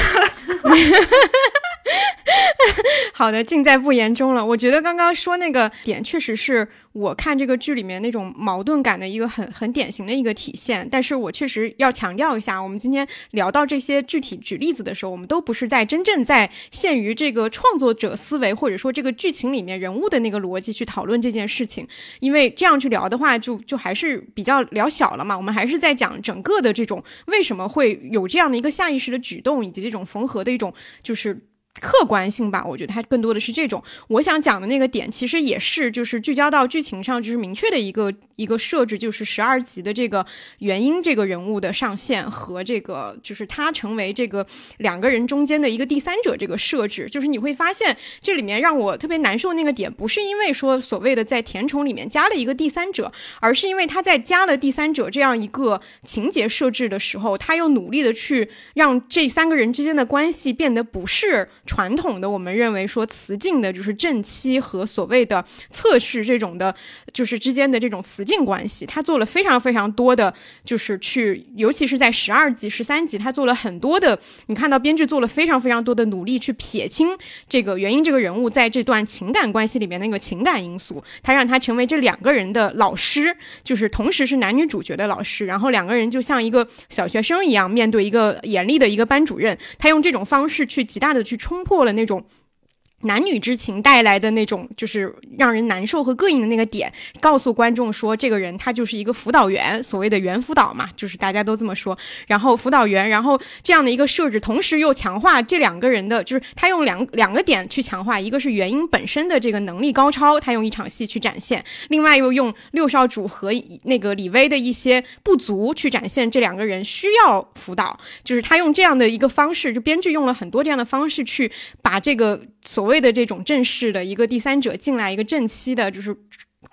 好的，尽在不言中了。我觉得刚刚说那个点，确实是我看这个剧里面那种矛盾感的一个很很典型的一个体现。但是我确实要强调一下，我们今天聊到这些具体举例子的时候，我们都不是在真正在限于这个创作者思维，或者说这个剧情里面人物的那个逻辑去讨论这件事情。因为这样去聊的话，就就还是比较聊小了嘛。我们还是在讲整个的这种为什么会有这样的一个下意识的举动，以及这种缝合的一种就是。客观性吧，我觉得它更多的是这种。我想讲的那个点，其实也是就是聚焦到剧情上，就是明确的一个一个设置，就是十二集的这个原因这个人物的上线和这个就是他成为这个两个人中间的一个第三者这个设置。就是你会发现这里面让我特别难受那个点，不是因为说所谓的在甜宠里面加了一个第三者，而是因为他在加了第三者这样一个情节设置的时候，他又努力的去让这三个人之间的关系变得不是。传统的我们认为说雌竞的就是正妻和所谓的侧室这种的，就是之间的这种雌竞关系，他做了非常非常多的，就是去，尤其是在十二集、十三集，他做了很多的，你看到编剧做了非常非常多的努力去撇清这个原因这个人物在这段情感关系里面那个情感因素，他让他成为这两个人的老师，就是同时是男女主角的老师，然后两个人就像一个小学生一样面对一个严厉的一个班主任，他用这种方式去极大的去冲。冲破了那种。男女之情带来的那种就是让人难受和膈应的那个点，告诉观众说，这个人他就是一个辅导员，所谓的原辅导嘛，就是大家都这么说。然后辅导员，然后这样的一个设置，同时又强化这两个人的，就是他用两两个点去强化，一个是原因本身的这个能力高超，他用一场戏去展现；另外又用六少主和那个李薇的一些不足去展现这两个人需要辅导，就是他用这样的一个方式，就编剧用了很多这样的方式去把这个。所谓的这种正式的一个第三者进来，一个正妻的，就是。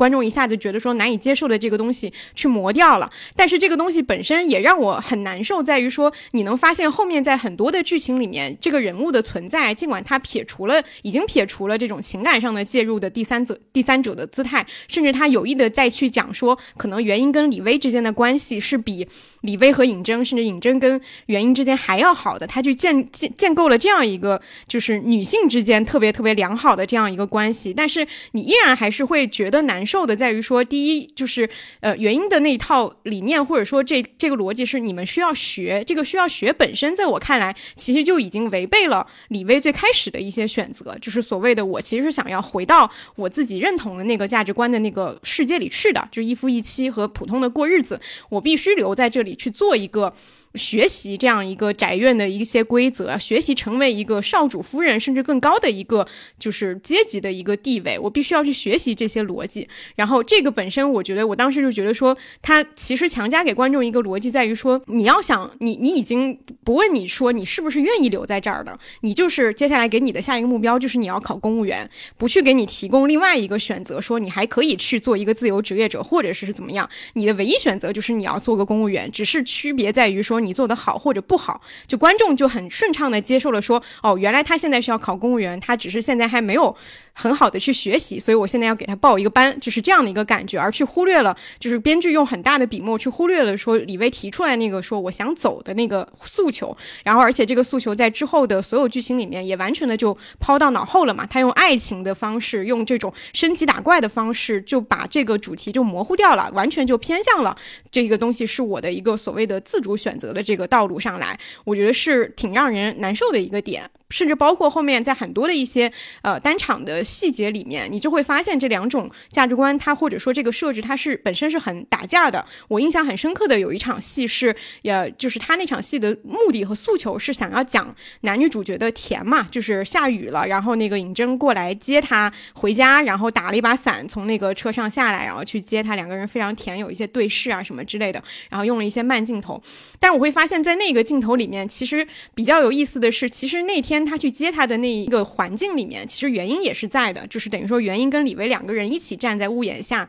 观众一下子觉得说难以接受的这个东西去磨掉了，但是这个东西本身也让我很难受，在于说你能发现后面在很多的剧情里面，这个人物的存在，尽管他撇除了已经撇除了这种情感上的介入的第三者第三者的姿态，甚至他有意的再去讲说，可能原因跟李薇之间的关系是比李薇和尹峥，甚至尹峥跟原因之间还要好的，他去建建建构了这样一个就是女性之间特别特别良好的这样一个关系，但是你依然还是会觉得难。受的在于说，第一就是呃原因的那一套理念，或者说这这个逻辑是你们需要学，这个需要学本身，在我看来，其实就已经违背了李薇最开始的一些选择，就是所谓的我其实是想要回到我自己认同的那个价值观的那个世界里去的，就是一夫一妻和普通的过日子，我必须留在这里去做一个。学习这样一个宅院的一些规则，学习成为一个少主夫人，甚至更高的一个就是阶级的一个地位，我必须要去学习这些逻辑。然后这个本身，我觉得我当时就觉得说，他其实强加给观众一个逻辑，在于说，你要想你你已经不问你说你是不是愿意留在这儿的，你就是接下来给你的下一个目标就是你要考公务员，不去给你提供另外一个选择，说你还可以去做一个自由职业者，或者是是怎么样，你的唯一选择就是你要做个公务员，只是区别在于说。你做的好或者不好，就观众就很顺畅的接受了，说哦，原来他现在是要考公务员，他只是现在还没有。很好的去学习，所以我现在要给他报一个班，就是这样的一个感觉，而去忽略了，就是编剧用很大的笔墨去忽略了说李薇提出来那个说我想走的那个诉求，然后而且这个诉求在之后的所有剧情里面也完全的就抛到脑后了嘛，他用爱情的方式，用这种升级打怪的方式，就把这个主题就模糊掉了，完全就偏向了这个东西是我的一个所谓的自主选择的这个道路上来，我觉得是挺让人难受的一个点。甚至包括后面在很多的一些呃单场的细节里面，你就会发现这两种价值观，它或者说这个设置，它是本身是很打架的。我印象很深刻的有一场戏是，呃，就是他那场戏的目的和诉求是想要讲男女主角的甜嘛，就是下雨了，然后那个尹峥过来接他回家，然后打了一把伞从那个车上下来，然后去接他，两个人非常甜，有一些对视啊什么之类的，然后用了一些慢镜头。但我会发现，在那个镜头里面，其实比较有意思的是，其实那天。他去接他的那一个环境里面，其实原因也是在的，就是等于说原因跟李薇两个人一起站在屋檐下。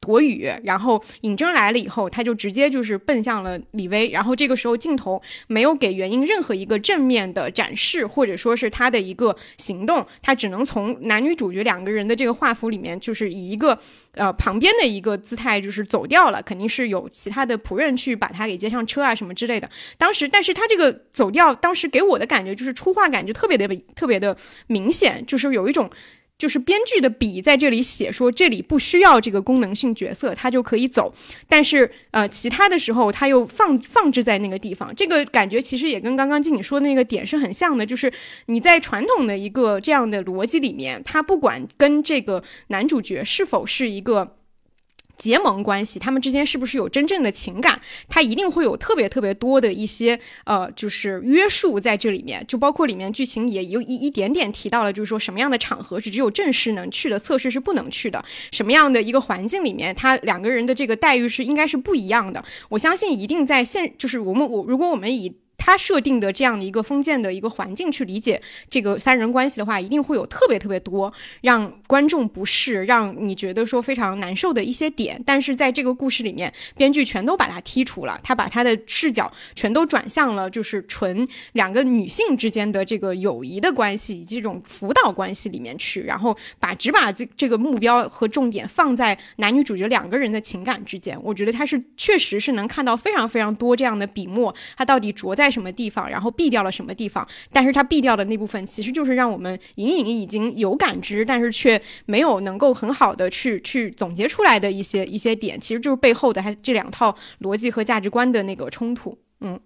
躲雨，然后尹峥来了以后，他就直接就是奔向了李薇，然后这个时候镜头没有给元英任何一个正面的展示，或者说是他的一个行动，他只能从男女主角两个人的这个画幅里面，就是以一个呃旁边的一个姿态就是走掉了，肯定是有其他的仆人去把他给接上车啊什么之类的。当时，但是他这个走掉，当时给我的感觉就是出画感就特别的特别的明显，就是有一种。就是编剧的笔在这里写说，这里不需要这个功能性角色，他就可以走。但是，呃，其他的时候他又放放置在那个地方，这个感觉其实也跟刚刚经你说的那个点是很像的。就是你在传统的一个这样的逻辑里面，他不管跟这个男主角是否是一个。结盟关系，他们之间是不是有真正的情感？他一定会有特别特别多的一些呃，就是约束在这里面，就包括里面剧情也有一一点点提到了，就是说什么样的场合是只有正式能去的，测试是不能去的，什么样的一个环境里面，他两个人的这个待遇是应该是不一样的。我相信一定在现，就是我们我如果我们以。他设定的这样的一个封建的一个环境去理解这个三人关系的话，一定会有特别特别多让观众不适、让你觉得说非常难受的一些点。但是在这个故事里面，编剧全都把它剔除了，他把他的视角全都转向了就是纯两个女性之间的这个友谊的关系以及这种辅导关系里面去，然后把只把这这个目标和重点放在男女主角两个人的情感之间。我觉得他是确实是能看到非常非常多这样的笔墨，他到底着在。在什么地方，然后避掉了什么地方？但是它避掉的那部分，其实就是让我们隐隐已经有感知，但是却没有能够很好的去 去总结出来的一些一些点，其实就是背后的它这两套逻辑和价值观的那个冲突。嗯，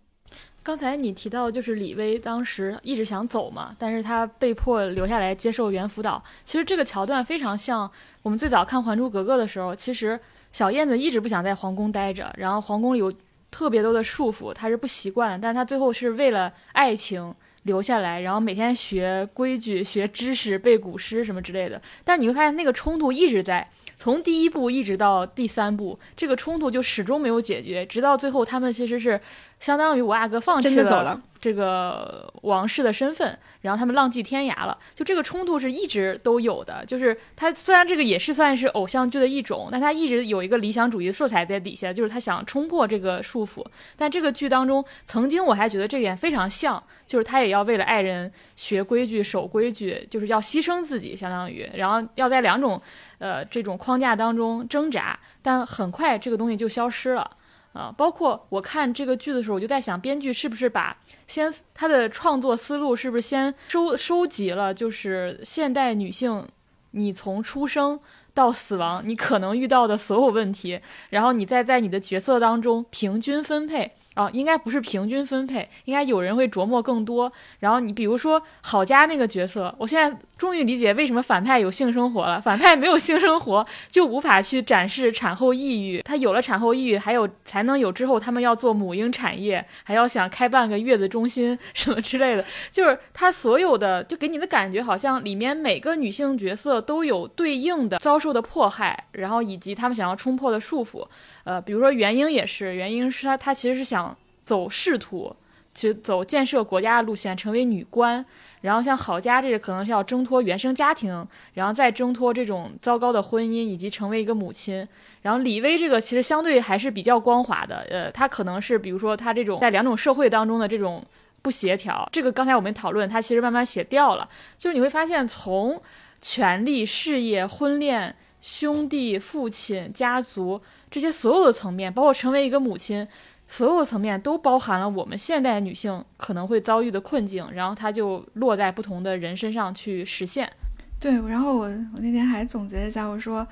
刚才你提到就是李薇当时一直想走嘛，但是他被迫留下来接受原辅导。其实这个桥段非常像我们最早看《还珠格格》的时候，其实小燕子一直不想在皇宫待着，然后皇宫里有。特别多的束缚，他是不习惯，但他最后是为了爱情留下来，然后每天学规矩、学知识、背古诗什么之类的。但你会发现，那个冲突一直在，从第一部一直到第三部，这个冲突就始终没有解决，直到最后，他们其实是相当于五阿哥放弃了。这个王室的身份，然后他们浪迹天涯了，就这个冲突是一直都有的。就是他虽然这个也是算是偶像剧的一种，但他一直有一个理想主义色彩在底下，就是他想冲破这个束缚。但这个剧当中，曾经我还觉得这点非常像，就是他也要为了爱人学规矩、守规矩，就是要牺牲自己，相当于，然后要在两种呃这种框架当中挣扎。但很快这个东西就消失了。啊，包括我看这个剧的时候，我就在想，编剧是不是把先他的创作思路是不是先收收集了，就是现代女性，你从出生到死亡，你可能遇到的所有问题，然后你再在你的角色当中平均分配。哦，应该不是平均分配，应该有人会琢磨更多。然后你比如说郝佳那个角色，我现在终于理解为什么反派有性生活了。反派没有性生活，就无法去展示产后抑郁。他有了产后抑郁，还有才能有之后他们要做母婴产业，还要想开办个月子中心什么之类的。就是他所有的，就给你的感觉好像里面每个女性角色都有对应的遭受的迫害，然后以及他们想要冲破的束缚。呃，比如说元英也是，元英是她，她其实是想走仕途，去走建设国家的路线，成为女官。然后像郝家这个可能是要挣脱原生家庭，然后再挣脱这种糟糕的婚姻，以及成为一个母亲。然后李薇这个其实相对还是比较光滑的，呃，她可能是比如说她这种在两种社会当中的这种不协调，这个刚才我们讨论，她其实慢慢写掉了。就是你会发现，从权力、事业、婚恋、兄弟、父亲、家族。这些所有的层面，包括成为一个母亲，所有层面都包含了我们现代女性可能会遭遇的困境，然后它就落在不同的人身上去实现。对，然后我我那天还总结一下，我说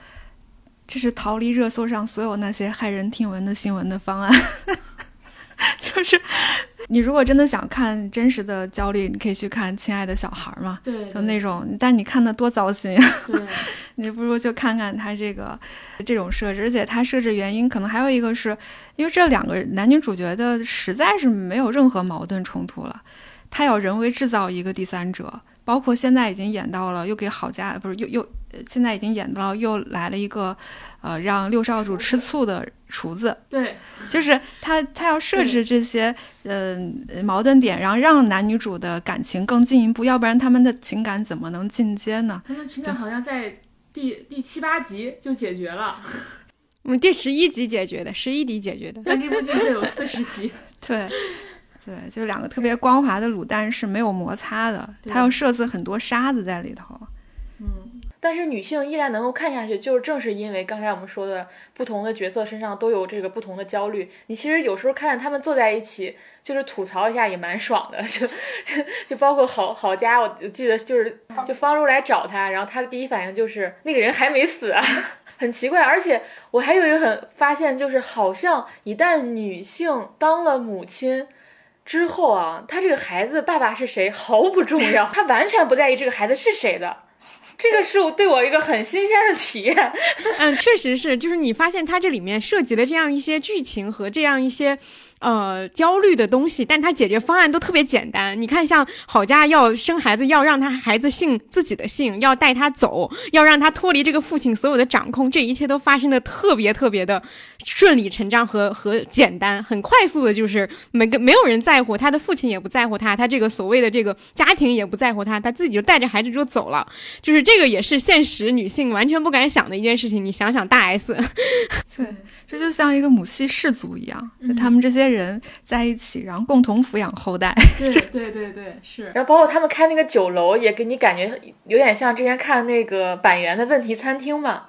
这是逃离热搜上所有那些骇人听闻的新闻的方案。就是你如果真的想看真实的焦虑，你可以去看《亲爱的小孩》嘛，对，就那种，但你看的多糟心呀。对，你不如就看看他这个这种设置，而且他设置原因可能还有一个是因为这两个男女主角的实在是没有任何矛盾冲突了，他要人为制造一个第三者。包括现在已经演到了，又给郝家不是又又，现在已经演到又来了一个，呃，让六少主吃醋的厨子。对，就是他他要设置这些嗯矛盾点，然后让男女主的感情更进一步，要不然他们的情感怎么能进阶呢？他们情感好像在第第七八集就解决了。我们，第十一集解决的，十一集解决的。但这部剧是有四十集，对，对，就两个特别光滑的卤蛋是没有摩擦的，它要设置很多沙子在里头。嗯，但是女性依然能够看下去，就是正是因为刚才我们说的，不同的角色身上都有这个不同的焦虑。你其实有时候看见他们坐在一起，就是吐槽一下也蛮爽的，就就就包括郝郝佳，我记得就是就方舟来找他，然后他的第一反应就是那个人还没死啊。很奇怪，而且我还有一个很发现，就是好像一旦女性当了母亲之后啊，他这个孩子爸爸是谁毫不重要，他完全不在意这个孩子是谁的。这个是我对我一个很新鲜的体验。嗯，确实是，就是你发现它这里面涉及了这样一些剧情和这样一些。呃，焦虑的东西，但他解决方案都特别简单。你看，像郝家要生孩子，要让他孩子姓自己的姓，要带他走，要让他脱离这个父亲所有的掌控，这一切都发生的特别特别的顺理成章和和简单，很快速的，就是每个没有人在乎他的父亲，也不在乎他，他这个所谓的这个家庭也不在乎他，他自己就带着孩子就走了。就是这个也是现实女性完全不敢想的一件事情。你想想，大 S，对，这就像一个母系氏族一样，就他们这些人在一起，然后共同抚养后代。对对对对，是。然后包括他们开那个酒楼，也给你感觉有点像之前看那个板垣的问题餐厅嘛，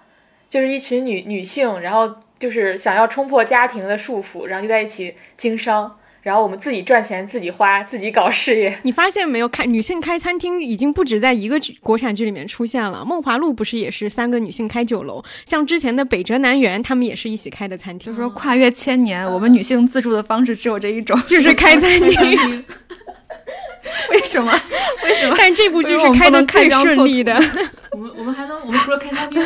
就是一群女女性，然后就是想要冲破家庭的束缚，然后就在一起经商。然后我们自己赚钱，自己花，自己搞事业。你发现没有？开女性开餐厅已经不止在一个剧国产剧里面出现了，《梦华录》不是也是三个女性开酒楼？像之前的北辙南辕，她们也是一起开的餐厅。就是说，跨越千年，我们女性自助的方式只有这一种，就是开餐厅。为什么？为什么？但这部剧是开的最顺利的。我们我们还能，我们除了开餐厅。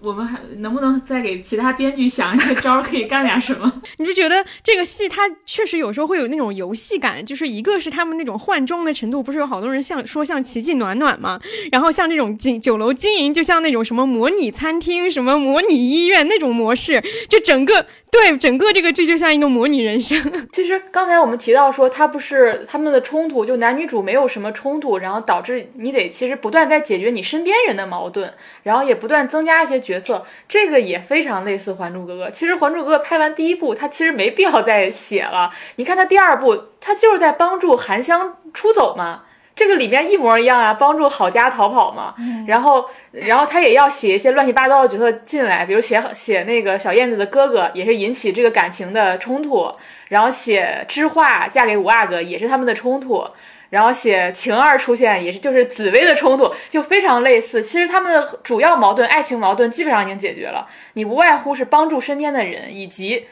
我们还能不能再给其他编剧想一些招儿，可以干点什么？你就觉得这个戏它确实有时候会有那种游戏感，就是一个是他们那种换装的程度，不是有好多人像说像奇迹暖暖吗？然后像这种经酒楼经营，就像那种什么模拟餐厅、什么模拟医院那种模式，就整个。对，整个这个剧就像一个模拟人生。其实刚才我们提到说，他不是他们的冲突，就男女主没有什么冲突，然后导致你得其实不断在解决你身边人的矛盾，然后也不断增加一些角色，这个也非常类似《还珠格格》。其实《还珠格格》拍完第一部，他其实没必要再写了。你看他第二部，他就是在帮助韩香出走嘛。这个里面一模一样啊，帮助郝佳逃跑嘛，然后，然后他也要写一些乱七八糟的角色进来，比如写写那个小燕子的哥哥，也是引起这个感情的冲突，然后写知画嫁给五阿哥，也是他们的冲突，然后写晴儿出现，也是就是紫薇的冲突，就非常类似。其实他们的主要矛盾，爱情矛盾基本上已经解决了，你无外乎是帮助身边的人，以及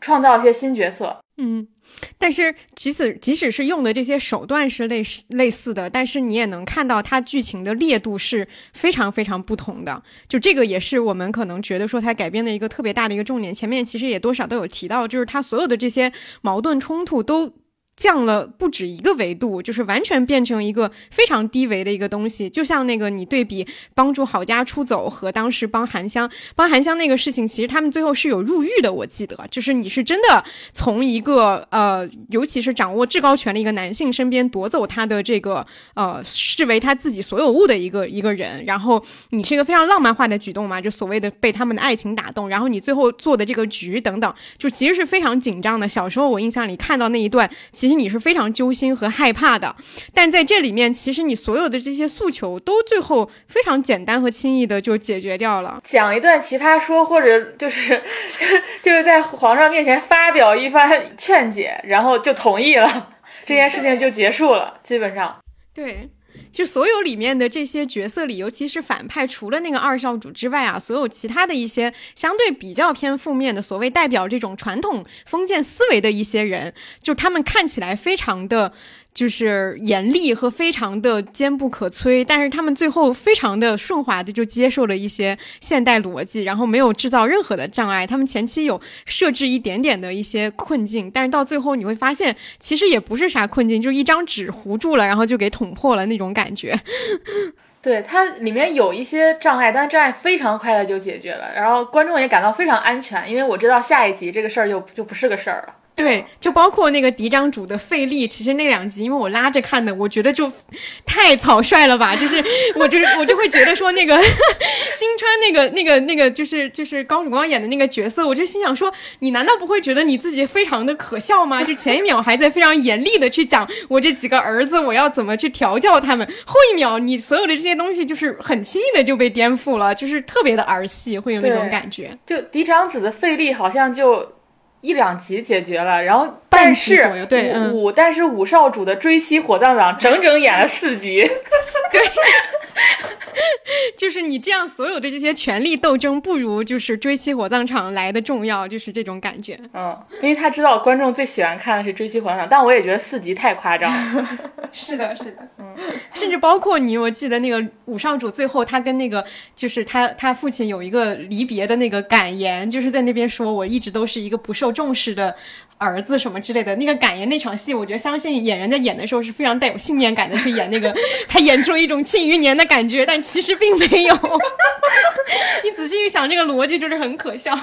创造一些新角色，嗯。但是，即使即使是用的这些手段是类似类似的，但是你也能看到它剧情的烈度是非常非常不同的。就这个也是我们可能觉得说它改编的一个特别大的一个重点。前面其实也多少都有提到，就是它所有的这些矛盾冲突都。降了不止一个维度，就是完全变成一个非常低维的一个东西。就像那个你对比帮助郝家出走和当时帮韩香帮韩香那个事情，其实他们最后是有入狱的。我记得，就是你是真的从一个呃，尤其是掌握至高权的一个男性身边夺走他的这个呃，视为他自己所有物的一个一个人，然后你是一个非常浪漫化的举动嘛，就所谓的被他们的爱情打动，然后你最后做的这个局等等，就其实是非常紧张的。小时候我印象里看到那一段，其。其实你是非常揪心和害怕的，但在这里面，其实你所有的这些诉求都最后非常简单和轻易的就解决掉了。讲一段奇葩说，或者就是 就是在皇上面前发表一番劝解，然后就同意了，这件事情就结束了，基本上。对。就所有里面的这些角色里，尤其是反派，除了那个二少主之外啊，所有其他的一些相对比较偏负面的，所谓代表这种传统封建思维的一些人，就他们看起来非常的。就是严厉和非常的坚不可摧，但是他们最后非常的顺滑的就接受了一些现代逻辑，然后没有制造任何的障碍。他们前期有设置一点点的一些困境，但是到最后你会发现，其实也不是啥困境，就是一张纸糊住了，然后就给捅破了那种感觉。对它里面有一些障碍，但障碍非常快的就解决了，然后观众也感到非常安全，因为我知道下一集这个事儿就就不是个事儿了。对，就包括那个嫡长主的费力，其实那两集，因为我拉着看的，我觉得就太草率了吧。就是 我就是我就会觉得说，那个 新川那个那个那个就是就是高曙光演的那个角色，我就心想说，你难道不会觉得你自己非常的可笑吗？就前一秒还在非常严厉的去讲我这几个儿子我要怎么去调教他们，后一秒你所有的这些东西就是很轻易的就被颠覆了，就是特别的儿戏，会有那种感觉。就嫡长子的费力好像就一两集解决了，然后但是左右对五但是五少主的追妻火葬场整整演了四集。对，就是你这样所有的这些权力斗争，不如就是追妻火葬场来的重要，就是这种感觉。嗯，因为他知道观众最喜欢看的是追妻火葬场，但我也觉得四集太夸张了。是的，是的，嗯，甚至包括你，我记得那个五少主最后他跟那个就是他他父亲有一个离别的那个感言，就是在那边说我一直都是一个不受重视的。儿子什么之类的那个感言那场戏，我觉得相信演员在演的时候是非常带有信念感的去演那个，他演出了一种庆余年的感觉，但其实并没有。你仔细一想，这个逻辑就是很可笑，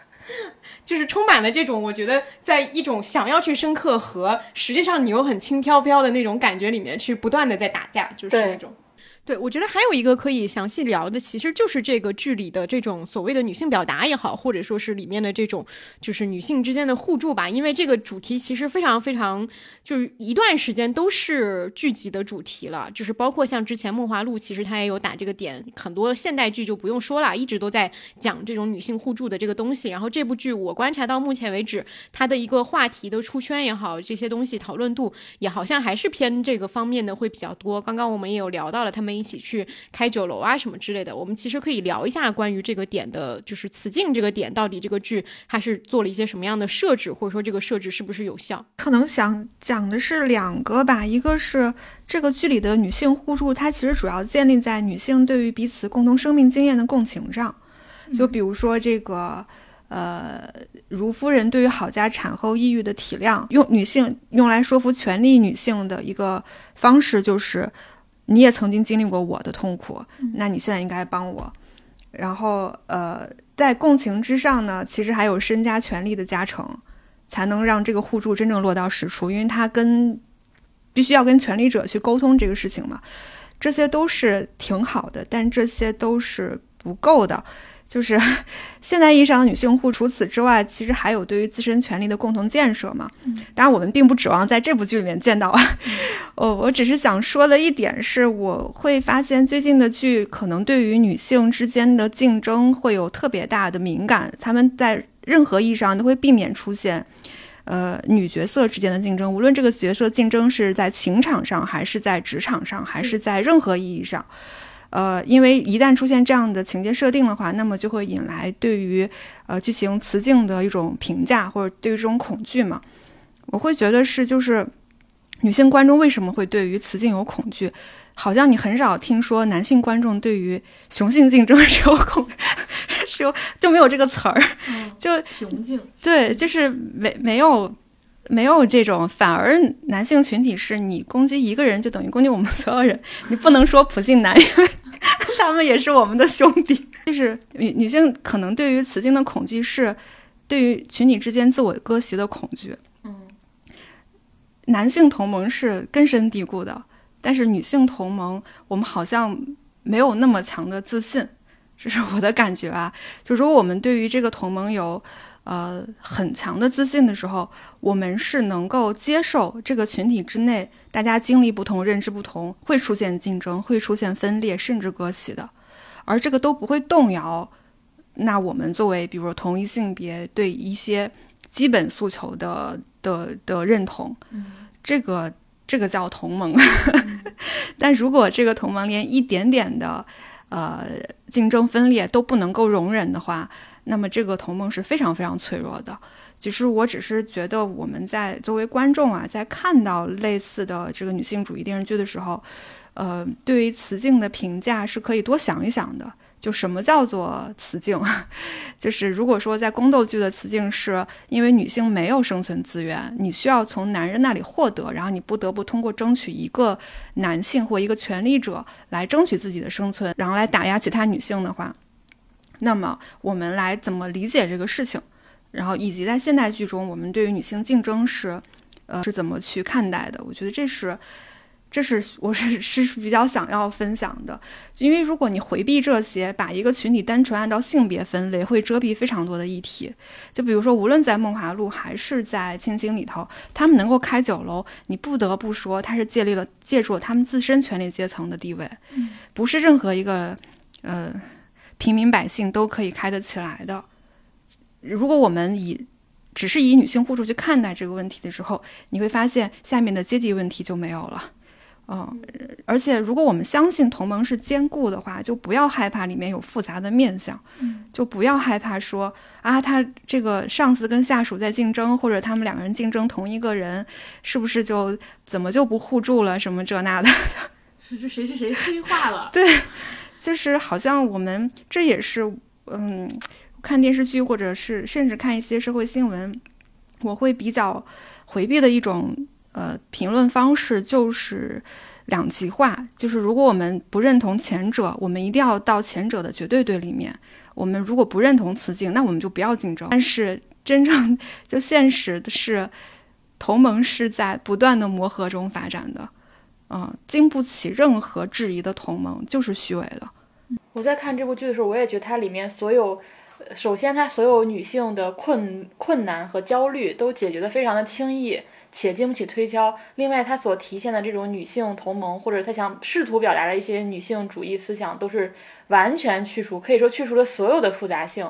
就是充满了这种我觉得在一种想要去深刻和实际上你又很轻飘飘的那种感觉里面去不断的在打架，就是那种。对，我觉得还有一个可以详细聊的，其实就是这个剧里的这种所谓的女性表达也好，或者说是里面的这种就是女性之间的互助吧。因为这个主题其实非常非常，就是一段时间都是剧集的主题了。就是包括像之前《梦华录》，其实它也有打这个点。很多现代剧就不用说了，一直都在讲这种女性互助的这个东西。然后这部剧我观察到目前为止，它的一个话题的出圈也好，这些东西讨论度也好像还是偏这个方面的会比较多。刚刚我们也有聊到了他们。一起去开酒楼啊什么之类的，我们其实可以聊一下关于这个点的，就是雌竞这个点到底这个剧它是做了一些什么样的设置，或者说这个设置是不是有效？可能想讲的是两个吧，一个是这个剧里的女性互助，它其实主要建立在女性对于彼此共同生命经验的共情上，就比如说这个呃，如夫人对于郝家产后抑郁的体谅，用女性用来说服权力女性的一个方式就是。你也曾经经历过我的痛苦，那你现在应该帮我。然后，呃，在共情之上呢，其实还有身家权力的加成，才能让这个互助真正落到实处。因为他跟必须要跟权力者去沟通这个事情嘛，这些都是挺好的，但这些都是不够的。就是 现代意义上的女性户，除此之外，其实还有对于自身权利的共同建设嘛。当然，我们并不指望在这部剧里面见到啊。我 我只是想说的一点是，我会发现最近的剧可能对于女性之间的竞争会有特别大的敏感，他们在任何意义上都会避免出现，呃，女角色之间的竞争，无论这个角色竞争是在情场上，还是在职场上，还是在任何意义上。呃，因为一旦出现这样的情节设定的话，那么就会引来对于呃剧情雌竞的一种评价，或者对于这种恐惧嘛。我会觉得是，就是女性观众为什么会对于雌竞有恐惧？好像你很少听说男性观众对于雄性竞争 是有恐，是有就没有这个词儿，就雄竞对，就是没没有没有这种，反而男性群体是你攻击一个人就等于攻击我们所有人，你不能说普信男，因为。他们也是我们的兄弟。就是女女性可能对于雌竞的恐惧是对于群体之间自我割席的恐惧。嗯，男性同盟是根深蒂固的，但是女性同盟我们好像没有那么强的自信，这是我的感觉啊。就如果我们对于这个同盟有。呃，很强的自信的时候，我们是能够接受这个群体之内大家经历不同、认知不同，会出现竞争，会出现分裂，甚至割席的，而这个都不会动摇。那我们作为比如说同一性别对一些基本诉求的的的认同，这个这个叫同盟。但如果这个同盟连一点点的呃竞争分裂都不能够容忍的话，那么这个同盟是非常非常脆弱的。其实我只是觉得，我们在作为观众啊，在看到类似的这个女性主义电视剧的时候，呃，对于雌竞的评价是可以多想一想的。就什么叫做雌竞？就是如果说在宫斗剧的雌竞是因为女性没有生存资源，你需要从男人那里获得，然后你不得不通过争取一个男性或一个权力者来争取自己的生存，然后来打压其他女性的话。那么我们来怎么理解这个事情？然后以及在现代剧中，我们对于女性竞争是，呃，是怎么去看待的？我觉得这是这是 我是是比较想要分享的，因为如果你回避这些，把一个群体单纯按照性别分类，会遮蔽非常多的议题。就比如说，无论在梦华录还是在清醒里头，他们能够开酒楼，你不得不说，他是借力了借助了他们自身权力阶层的地位，不是任何一个呃平民百姓都可以开得起来的。如果我们以只是以女性互助去看待这个问题的时候，你会发现下面的阶级问题就没有了。嗯，而且如果我们相信同盟是坚固的话，就不要害怕里面有复杂的面相，就不要害怕说啊，他这个上司跟下属在竞争，或者他们两个人竞争同一个人，是不是就怎么就不互助了？什么这那的？是是谁是谁黑化了？对，就是好像我们这也是嗯，看电视剧或者是甚至看一些社会新闻，我会比较回避的一种。呃，评论方式就是两极化，就是如果我们不认同前者，我们一定要到前者的绝对对立面；我们如果不认同此境，那我们就不要竞争。但是真正 就现实的是，同盟是在不断的磨合中发展的，嗯，经不起任何质疑的同盟就是虚伪的。我在看这部剧的时候，我也觉得它里面所有，首先它所有女性的困困难和焦虑都解决的非常的轻易。且经不起推敲。另外，它所体现的这种女性同盟，或者他想试图表达的一些女性主义思想，都是完全去除，可以说去除了所有的复杂性，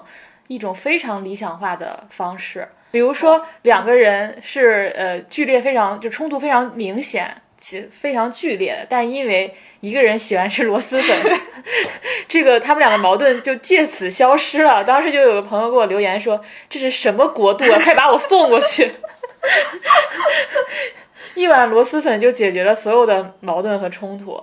一种非常理想化的方式。比如说，两个人是呃剧烈非常就冲突非常明显且非常剧烈的，但因为一个人喜欢吃螺蛳粉，这个他们两个矛盾就借此消失了。当时就有个朋友给我留言说：“这是什么国度啊？快把我送过去！” 一碗螺蛳粉就解决了所有的矛盾和冲突，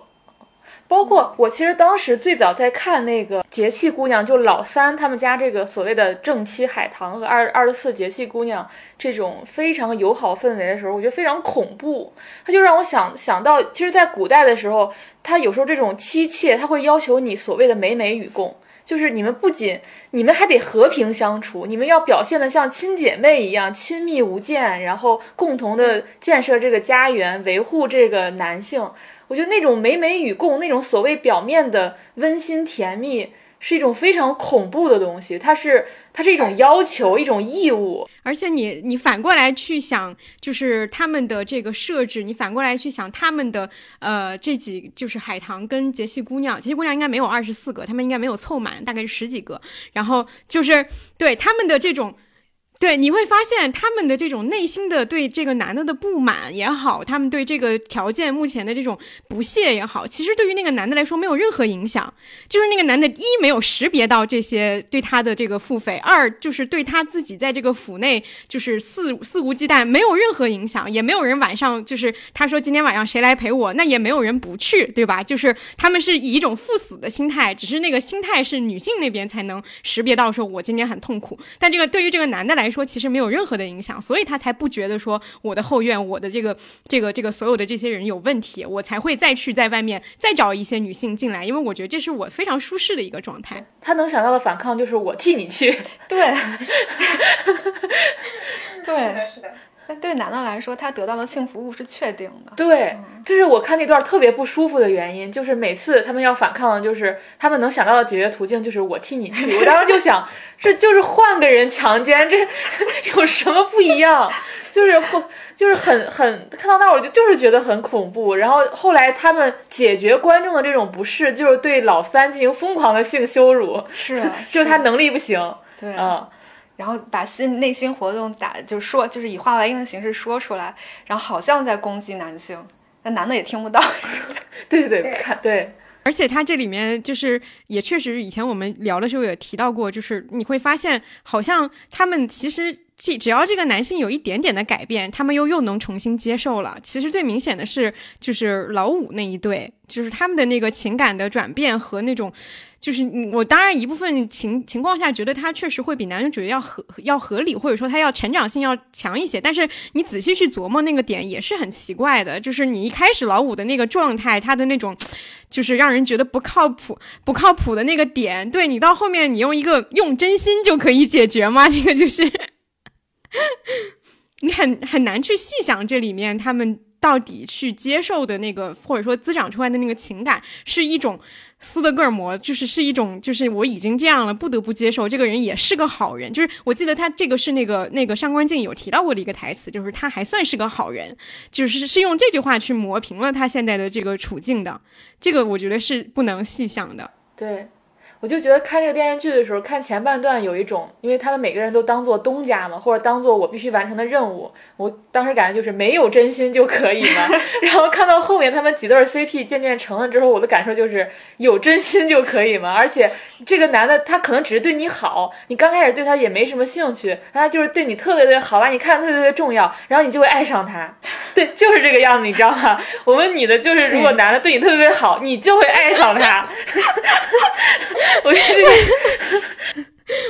包括我其实当时最早在看那个节气姑娘，就老三他们家这个所谓的正妻海棠和二二十四节气姑娘这种非常友好氛围的时候，我觉得非常恐怖。他就让我想想到，其实，在古代的时候，他有时候这种妻妾，他会要求你所谓的美美与共。就是你们不仅，你们还得和平相处，你们要表现的像亲姐妹一样亲密无间，然后共同的建设这个家园，维护这个男性。我觉得那种美美与共，那种所谓表面的温馨甜蜜。是一种非常恐怖的东西，它是它是一种要求，一种义务。而且你你反过来去想，就是他们的这个设置，你反过来去想他们的呃这几就是海棠跟杰西姑娘，杰西姑娘应该没有二十四个，他们应该没有凑满，大概是十几个。然后就是对他们的这种。对，你会发现他们的这种内心的对这个男的的不满也好，他们对这个条件目前的这种不屑也好，其实对于那个男的来说没有任何影响。就是那个男的，一没有识别到这些对他的这个付费，二就是对他自己在这个府内就是肆肆无忌惮，没有任何影响，也没有人晚上就是他说今天晚上谁来陪我，那也没有人不去，对吧？就是他们是以一种赴死的心态，只是那个心态是女性那边才能识别到，说我今天很痛苦。但这个对于这个男的来，说其实没有任何的影响，所以他才不觉得说我的后院，我的这个这个这个所有的这些人有问题，我才会再去在外面再找一些女性进来，因为我觉得这是我非常舒适的一个状态。他能想到的反抗就是我替你去，对，对，是的，是的。那对男的来说，他得到的性服务是确定的。对，这是我看那段特别不舒服的原因，就是每次他们要反抗，就是他们能想到的解决途径就是我替你去。我当时就想，这就是换个人强奸，这 有什么不一样？就是会，就是很很看到那儿，我就就是觉得很恐怖。然后后来他们解决观众的这种不适，就是对老三进行疯狂的性羞辱，是，就是他能力不行，对，嗯。然后把心内心活动打就说，就是以话外音的形式说出来，然后好像在攻击男性，那男的也听不到。对对对，看对。而且他这里面就是也确实，以前我们聊的时候也提到过，就是你会发现，好像他们其实这只要这个男性有一点点的改变，他们又又能重新接受了。其实最明显的是，就是老五那一对，就是他们的那个情感的转变和那种。就是我当然一部分情情况下觉得他确实会比男女主角要合要合理，或者说他要成长性要强一些。但是你仔细去琢磨那个点也是很奇怪的，就是你一开始老五的那个状态，他的那种，就是让人觉得不靠谱不靠谱的那个点，对你到后面你用一个用真心就可以解决吗？这个就是很很难去细想这里面他们到底去接受的那个，或者说滋长出来的那个情感，是一种斯德哥尔摩，就是是一种，就是我已经这样了，不得不接受这个人也是个好人。就是我记得他这个是那个那个上官静有提到过的一个台词，就是他还算是个好人，就是是用这句话去磨平了他现在的这个处境的。这个我觉得是不能细想的。对。我就觉得看这个电视剧的时候，看前半段有一种，因为他们每个人都当做东家嘛，或者当做我必须完成的任务。我当时感觉就是没有真心就可以嘛。然后看到后面他们几对 CP 渐渐成了之后，我的感受就是有真心就可以嘛。而且这个男的他可能只是对你好，你刚开始对他也没什么兴趣，他就是对你特别特别好，把你看得特别特别重要，然后你就会爱上他。对，就是这个样子，你知道吗？我们女的就是，如果男的对你特别特别好，你就会爱上他。我觉得，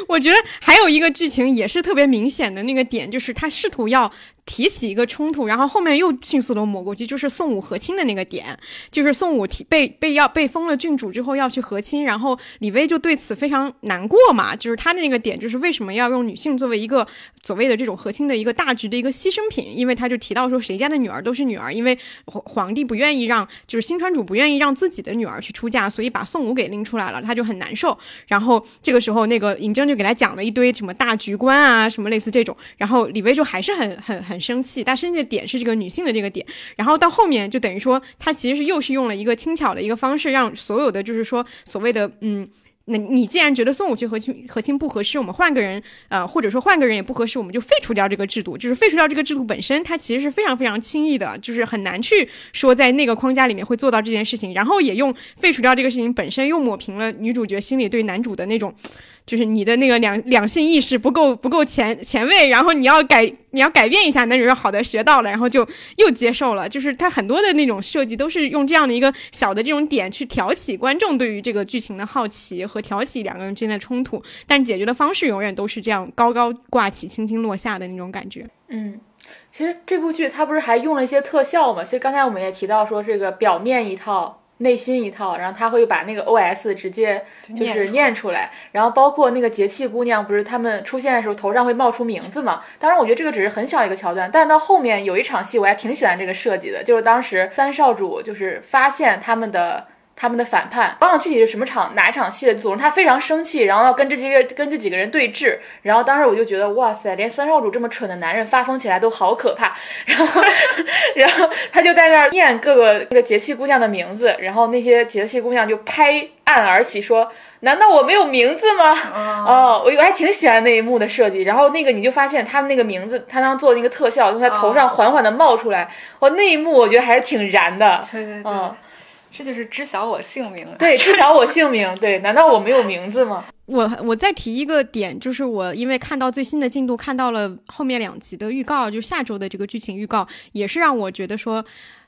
我觉得还有一个剧情也是特别明显的那个点，就是他试图要。提起一个冲突，然后后面又迅速的抹过去，就是宋武和亲的那个点，就是宋武提被被要被封了郡主之后要去和亲，然后李薇就对此非常难过嘛，就是他的那个点就是为什么要用女性作为一个所谓的这种和亲的一个大局的一个牺牲品，因为他就提到说谁家的女儿都是女儿，因为皇皇帝不愿意让就是新川主不愿意让自己的女儿去出嫁，所以把宋武给拎出来了，他就很难受。然后这个时候那个尹正就给他讲了一堆什么大局观啊，什么类似这种，然后李薇就还是很很很。生气，但生气的点是这个女性的这个点，然后到后面就等于说，他其实是又是用了一个轻巧的一个方式，让所有的就是说所谓的嗯，那你既然觉得宋武去和亲和亲不合适，我们换个人，呃，或者说换个人也不合适，我们就废除掉这个制度，就是废除掉这个制度本身，它其实是非常非常轻易的，就是很难去说在那个框架里面会做到这件事情，然后也用废除掉这个事情本身，又抹平了女主角心里对男主的那种。就是你的那个两两性意识不够不够前前卫，然后你要改你要改变一下，那你说好的学到了，然后就又接受了。就是他很多的那种设计都是用这样的一个小的这种点去挑起观众对于这个剧情的好奇和挑起两个人之间的冲突，但解决的方式永远都是这样高高挂起，轻轻落下的那种感觉。嗯，其实这部剧它不是还用了一些特效吗？其实刚才我们也提到说这个表面一套。内心一套，然后他会把那个 O S 直接就是念出来，然后包括那个节气姑娘，不是他们出现的时候头上会冒出名字嘛？当然，我觉得这个只是很小一个桥段，但到后面有一场戏，我还挺喜欢这个设计的，就是当时三少主就是发现他们的。他们的反叛，忘了具体是什么场哪一场戏了。总之他非常生气，然后要跟这几个跟这几个人对峙。然后当时我就觉得，哇塞，连三少主这么蠢的男人发疯起来都好可怕。然后，然后他就在那儿念各个那个节气姑娘的名字，然后那些节气姑娘就拍案而起，说：“难道我没有名字吗？”哦，我我还挺喜欢那一幕的设计。然后那个你就发现他们那个名字，他当做那个特效从他头上缓缓的冒出来。哦，那一幕我觉得还是挺燃的。对对对。这就是知晓我姓名。对，知晓我姓名。对，难道我没有名字吗？我我再提一个点，就是我因为看到最新的进度，看到了后面两集的预告，就下周的这个剧情预告，也是让我觉得说，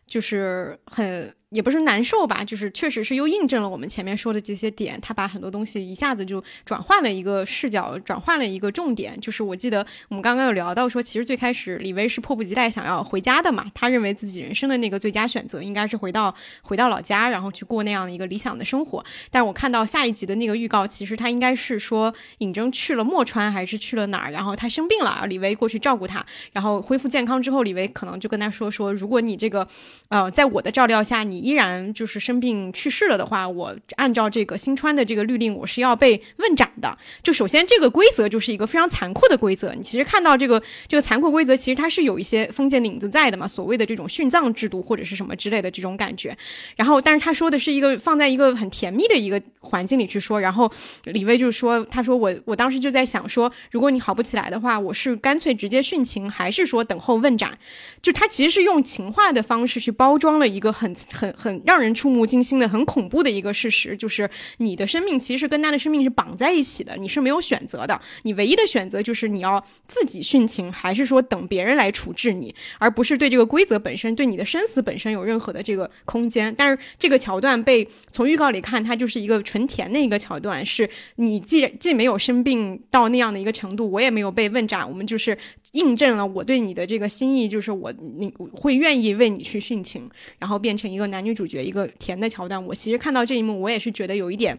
就是很。也不是难受吧，就是确实是又印证了我们前面说的这些点，他把很多东西一下子就转换了一个视角，转换了一个重点。就是我记得我们刚刚有聊到说，其实最开始李薇是迫不及待想要回家的嘛，他认为自己人生的那个最佳选择应该是回到回到老家，然后去过那样的一个理想的生活。但是我看到下一集的那个预告，其实他应该是说尹峥去了墨川还是去了哪儿，然后他生病了，李薇过去照顾他，然后恢复健康之后，李薇可能就跟他说说，如果你这个呃在我的照料下，你依然就是生病去世了的话，我按照这个新川的这个律令，我是要被问斩的。就首先这个规则就是一个非常残酷的规则。你其实看到这个这个残酷规则，其实它是有一些封建领子在的嘛，所谓的这种殉葬制度或者是什么之类的这种感觉。然后，但是他说的是一个放在一个很甜蜜的一个环境里去说。然后李威就说，他说我我当时就在想说，如果你好不起来的话，我是干脆直接殉情，还是说等候问斩？就他其实是用情话的方式去包装了一个很很很。让人触目惊心的、很恐怖的一个事实，就是你的生命其实跟他的生命是绑在一起的，你是没有选择的，你唯一的选择就是你要自己殉情，还是说等别人来处置你，而不是对这个规则本身、对你的生死本身有任何的这个空间。但是这个桥段被从预告里看，它就是一个纯甜的一个桥段，是你既既没有生病到那样的一个程度，我也没有被问斩，我们就是印证了我对你的这个心意，就是我你会愿意为你去殉情，然后变成一个男女主角。一个甜的桥段，我其实看到这一幕，我也是觉得有一点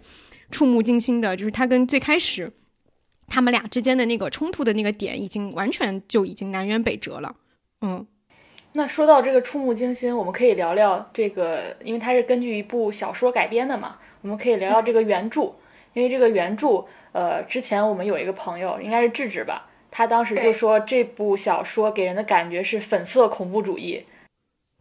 触目惊心的，就是他跟最开始他们俩之间的那个冲突的那个点，已经完全就已经南辕北辙了。嗯，那说到这个触目惊心，我们可以聊聊这个，因为它是根据一部小说改编的嘛，我们可以聊聊这个原著。因为这个原著，呃，之前我们有一个朋友，应该是智智吧，他当时就说这部小说给人的感觉是粉色恐怖主义。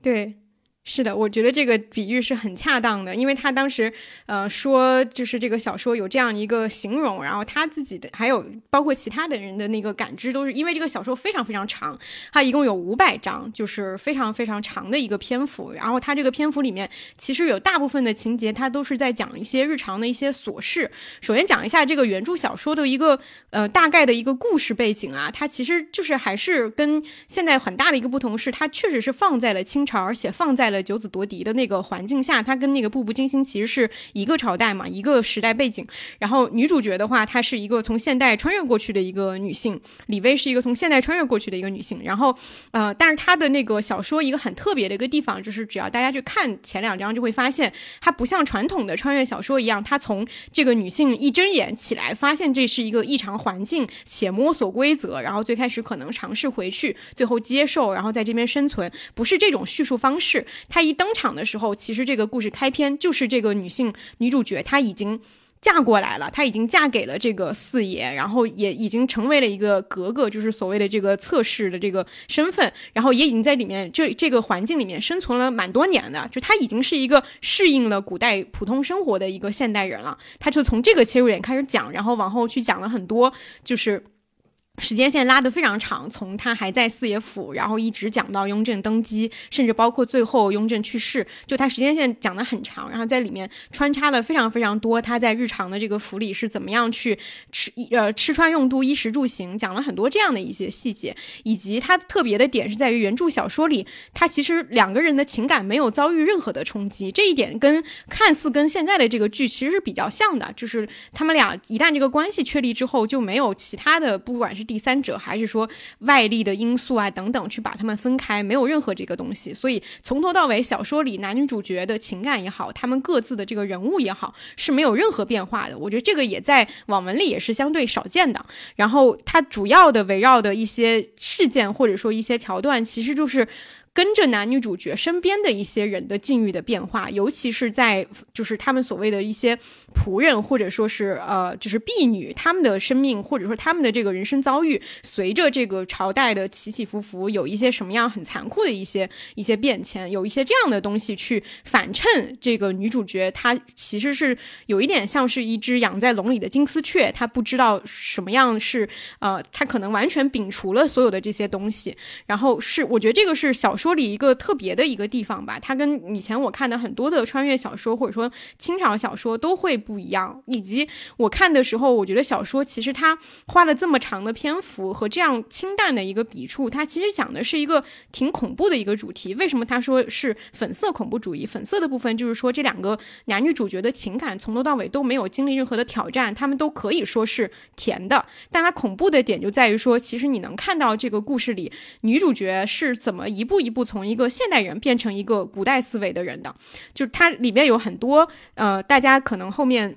对。是的，我觉得这个比喻是很恰当的，因为他当时，呃，说就是这个小说有这样一个形容，然后他自己的还有包括其他的人的那个感知，都是因为这个小说非常非常长，它一共有五百章，就是非常非常长的一个篇幅。然后它这个篇幅里面，其实有大部分的情节，它都是在讲一些日常的一些琐事。首先讲一下这个原著小说的一个呃大概的一个故事背景啊，它其实就是还是跟现在很大的一个不同是，它确实是放在了清朝，而且放在。了九子夺嫡的那个环境下，它跟那个步步惊心其实是一个朝代嘛，一个时代背景。然后女主角的话，她是一个从现代穿越过去的一个女性，李薇是一个从现代穿越过去的一个女性。然后，呃，但是她的那个小说一个很特别的一个地方，就是只要大家去看前两章，就会发现它不像传统的穿越小说一样，它从这个女性一睁眼起来，发现这是一个异常环境，且摸索规则，然后最开始可能尝试回去，最后接受，然后在这边生存，不是这种叙述方式。她一登场的时候，其实这个故事开篇就是这个女性女主角，她已经嫁过来了，她已经嫁给了这个四爷，然后也已经成为了一个格格，就是所谓的这个侧室的这个身份，然后也已经在里面这这个环境里面生存了蛮多年的，就她已经是一个适应了古代普通生活的一个现代人了。她就从这个切入点开始讲，然后往后去讲了很多，就是。时间线拉得非常长，从他还在四爷府，然后一直讲到雍正登基，甚至包括最后雍正去世，就他时间线讲得很长，然后在里面穿插了非常非常多他在日常的这个府里是怎么样去吃呃吃穿用度衣食住行，讲了很多这样的一些细节，以及他特别的点是在于原著小说里，他其实两个人的情感没有遭遇任何的冲击，这一点跟看似跟现在的这个剧其实是比较像的，就是他们俩一旦这个关系确立之后，就没有其他的不管是。第三者还是说外力的因素啊等等，去把他们分开，没有任何这个东西。所以从头到尾，小说里男女主角的情感也好，他们各自的这个人物也好，是没有任何变化的。我觉得这个也在网文里也是相对少见的。然后它主要的围绕的一些事件或者说一些桥段，其实就是。跟着男女主角身边的一些人的境遇的变化，尤其是在就是他们所谓的一些仆人或者说是呃就是婢女，他们的生命或者说他们的这个人生遭遇，随着这个朝代的起起伏伏，有一些什么样很残酷的一些一些变迁，有一些这样的东西去反衬这个女主角，她其实是有一点像是一只养在笼里的金丝雀，她不知道什么样是呃，她可能完全摒除了所有的这些东西，然后是我觉得这个是小。说里一个特别的一个地方吧，它跟以前我看的很多的穿越小说或者说清朝小说都会不一样。以及我看的时候，我觉得小说其实它花了这么长的篇幅和这样清淡的一个笔触，它其实讲的是一个挺恐怖的一个主题。为什么他说是粉色恐怖主义？粉色的部分就是说这两个男女主角的情感从头到尾都没有经历任何的挑战，他们都可以说是甜的。但它恐怖的点就在于说，其实你能看到这个故事里女主角是怎么一步一。不从一个现代人变成一个古代思维的人的，就是它里面有很多呃，大家可能后面。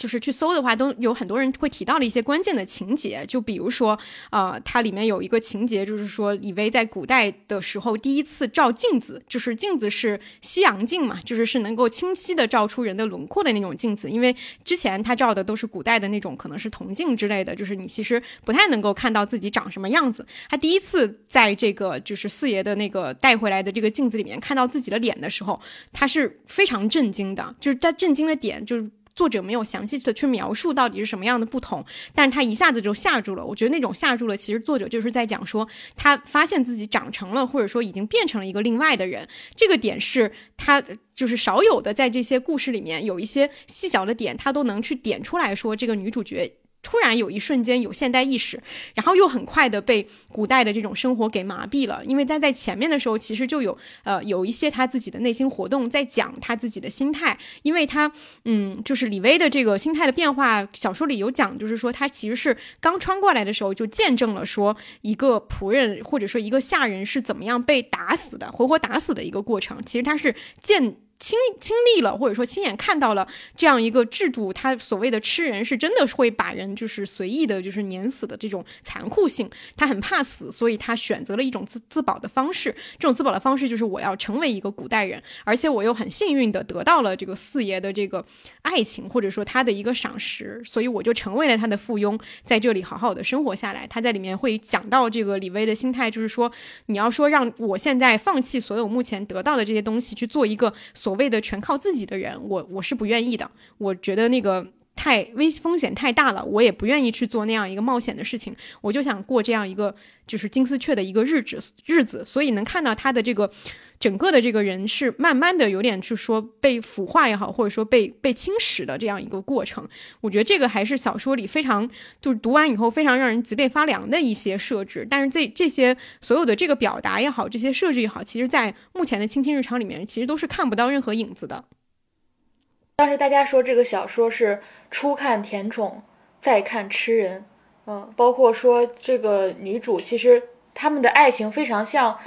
就是去搜的话，都有很多人会提到的一些关键的情节，就比如说，呃，它里面有一个情节，就是说李薇在古代的时候第一次照镜子，就是镜子是西洋镜嘛，就是是能够清晰的照出人的轮廓的那种镜子，因为之前他照的都是古代的那种，可能是铜镜之类的，就是你其实不太能够看到自己长什么样子。他第一次在这个就是四爷的那个带回来的这个镜子里面看到自己的脸的时候，他是非常震惊的，就是他震惊的点就是。作者没有详细的去描述到底是什么样的不同，但是他一下子就吓住了。我觉得那种吓住了，其实作者就是在讲说，他发现自己长成了，或者说已经变成了一个另外的人。这个点是他就是少有的，在这些故事里面有一些细小的点，他都能去点出来说这个女主角。突然有一瞬间有现代意识，然后又很快的被古代的这种生活给麻痹了。因为他在前面的时候其实就有呃有一些他自己的内心活动在讲他自己的心态，因为他嗯就是李薇的这个心态的变化，小说里有讲，就是说他其实是刚穿过来的时候就见证了说一个仆人或者说一个下人是怎么样被打死的，活活打死的一个过程。其实他是见。亲亲历了，或者说亲眼看到了这样一个制度，它所谓的吃人是真的会把人就是随意的，就是碾死的这种残酷性。他很怕死，所以他选择了一种自自保的方式。这种自保的方式就是我要成为一个古代人，而且我又很幸运的得到了这个四爷的这个爱情，或者说他的一个赏识，所以我就成为了他的附庸，在这里好好的生活下来。他在里面会讲到这个李威的心态，就是说你要说让我现在放弃所有目前得到的这些东西，去做一个所所谓的全靠自己的人，我我是不愿意的。我觉得那个太危风险太大了，我也不愿意去做那样一个冒险的事情。我就想过这样一个就是金丝雀的一个日子日子，所以能看到他的这个整个的这个人是慢慢的有点是说被腐化也好，或者说被被侵蚀的这样一个过程。我觉得这个还是小说里非常就是读完以后非常让人脊背发凉的一些设置。但是这这些所有的这个表达也好，这些设置也好，其实在目前的《亲亲日常》里面其实都是看不到任何影子的。当时大家说这个小说是初看甜宠，再看吃人，嗯，包括说这个女主其实他们的爱情非常像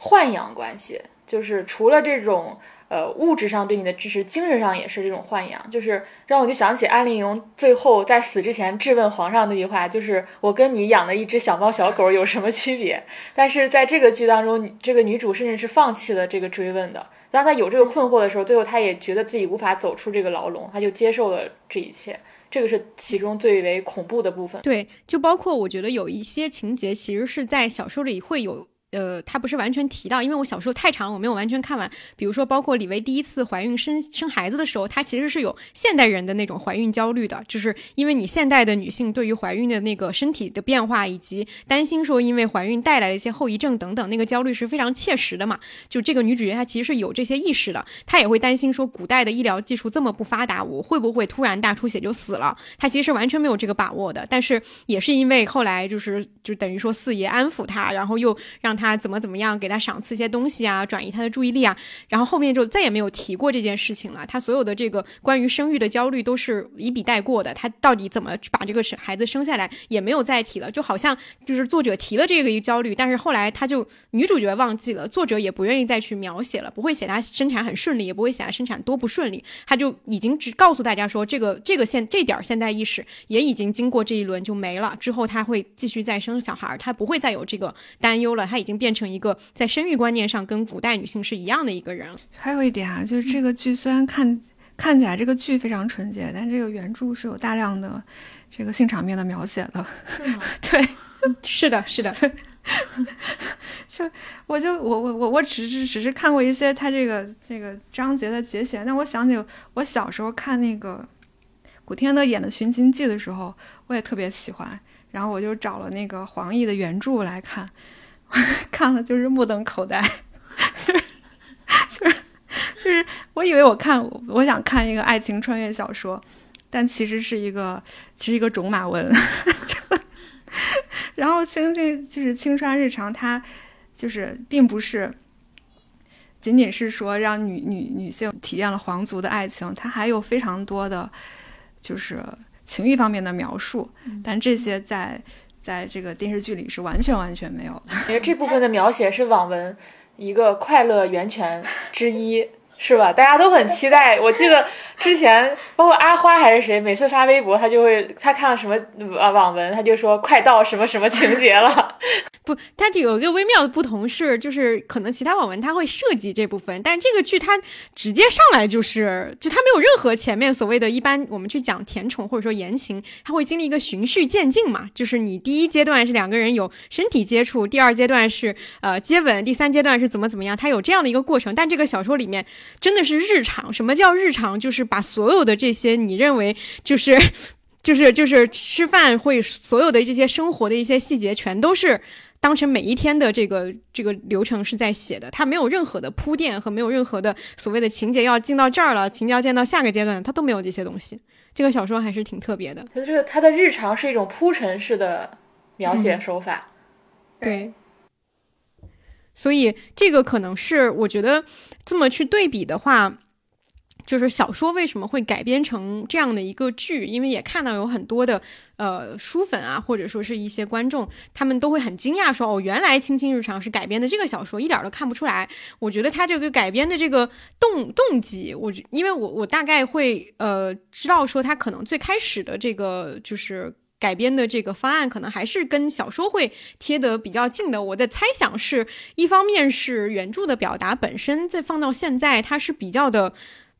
豢养关系，就是除了这种呃物质上对你的支持，精神上也是这种豢养，就是让我就想起安陵容最后在死之前质问皇上那句话，就是我跟你养的一只小猫小狗有什么区别？但是在这个剧当中，这个女主甚至是放弃了这个追问的。当她有这个困惑的时候，最后她也觉得自己无法走出这个牢笼，她就接受了这一切。这个是其中最为恐怖的部分。对，就包括我觉得有一些情节，其实是在小说里会有。呃，他不是完全提到，因为我小时候太长了，我没有完全看完。比如说，包括李维第一次怀孕生生孩子的时候，她其实是有现代人的那种怀孕焦虑的，就是因为你现代的女性对于怀孕的那个身体的变化，以及担心说因为怀孕带来的一些后遗症等等，那个焦虑是非常切实的嘛。就这个女主角她其实是有这些意识的，她也会担心说古代的医疗技术这么不发达，我会不会突然大出血就死了？她其实完全没有这个把握的。但是也是因为后来就是就等于说四爷安抚她，然后又让她。他怎么怎么样给他赏赐一些东西啊，转移他的注意力啊，然后后面就再也没有提过这件事情了。他所有的这个关于生育的焦虑都是一笔带过的。他到底怎么把这个生孩子生下来也没有再提了，就好像就是作者提了这个一焦虑，但是后来他就女主角忘记了，作者也不愿意再去描写了，不会写他生产很顺利，也不会写他生产多不顺利，他就已经只告诉大家说这个这个现这点现代意识也已经经过这一轮就没了，之后他会继续再生小孩，他不会再有这个担忧了，他已经。变成一个在生育观念上跟古代女性是一样的一个人。还有一点啊，就是这个剧虽然看看起来这个剧非常纯洁，但这个原著是有大量的这个性场面的描写的。是吗？对，是的，是的。就我就我我我我只是只是看过一些他这个这个章节的节选，但我想起我小时候看那个古天乐演的《寻秦记》的时候，我也特别喜欢，然后我就找了那个黄奕的原著来看。看了就是目瞪口呆，就是就是就是，我以为我看我想看一个爱情穿越小说，但其实是一个其实一个种马文。然后青青就是青川日常，它就是并不是仅仅是说让女女女性体验了皇族的爱情，它还有非常多的，就是情欲方面的描述，但这些在。在这个电视剧里是完全完全没有的，因为这部分的描写是网文一个快乐源泉之一，是吧？大家都很期待。我记得之前包括阿花还是谁，每次发微博，他就会他看到什么啊网文，他就说快到什么什么情节了。不，它有一个微妙的不同是，就是可能其他网文它会涉及这部分，但这个剧它直接上来就是，就它没有任何前面所谓的一般我们去讲甜宠或者说言情，它会经历一个循序渐进嘛，就是你第一阶段是两个人有身体接触，第二阶段是呃接吻，第三阶段是怎么怎么样，它有这样的一个过程。但这个小说里面真的是日常，什么叫日常？就是把所有的这些你认为就是 就是就是吃饭会所有的这些生活的一些细节，全都是。当成每一天的这个这个流程是在写的，它没有任何的铺垫和没有任何的所谓的情节要进到这儿了，情节要进到下个阶段，它都没有这些东西。这个小说还是挺特别的。它这个它的日常是一种铺陈式的描写手法，对。所以这个可能是我觉得这么去对比的话。就是小说为什么会改编成这样的一个剧？因为也看到有很多的呃书粉啊，或者说是一些观众，他们都会很惊讶说：“哦，原来《青青日常》是改编的这个小说，一点都看不出来。”我觉得他这个改编的这个动动机，我因为我我大概会呃知道说他可能最开始的这个就是改编的这个方案，可能还是跟小说会贴得比较近的。我在猜想是一方面是原著的表达本身，再放到现在，它是比较的。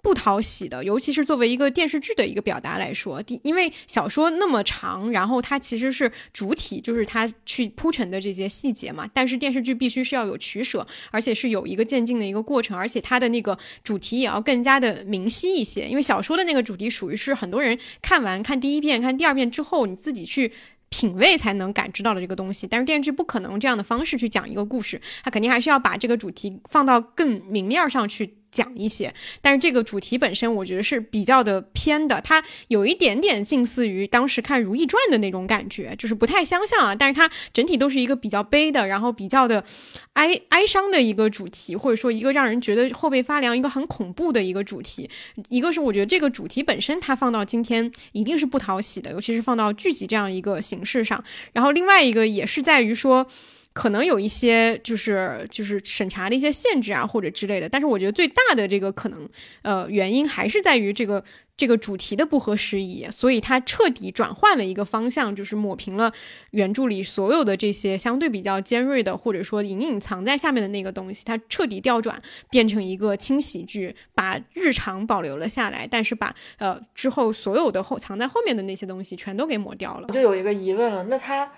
不讨喜的，尤其是作为一个电视剧的一个表达来说，第因为小说那么长，然后它其实是主体，就是它去铺陈的这些细节嘛。但是电视剧必须是要有取舍，而且是有一个渐进的一个过程，而且它的那个主题也要更加的明晰一些。因为小说的那个主题属于是很多人看完看第一遍、看第二遍之后，你自己去品味才能感知到的这个东西。但是电视剧不可能这样的方式去讲一个故事，它肯定还是要把这个主题放到更明面上去。讲一些，但是这个主题本身我觉得是比较的偏的，它有一点点近似于当时看《如懿传》的那种感觉，就是不太相像啊。但是它整体都是一个比较悲的，然后比较的哀哀伤的一个主题，或者说一个让人觉得后背发凉、一个很恐怖的一个主题。一个是我觉得这个主题本身它放到今天一定是不讨喜的，尤其是放到剧集这样一个形式上。然后另外一个也是在于说。可能有一些就是就是审查的一些限制啊，或者之类的。但是我觉得最大的这个可能，呃，原因还是在于这个这个主题的不合时宜，所以它彻底转换了一个方向，就是抹平了原著里所有的这些相对比较尖锐的，或者说隐隐藏在下面的那个东西，它彻底调转，变成一个轻喜剧，把日常保留了下来，但是把呃之后所有的后藏在后面的那些东西全都给抹掉了。我就有一个疑问了，那他。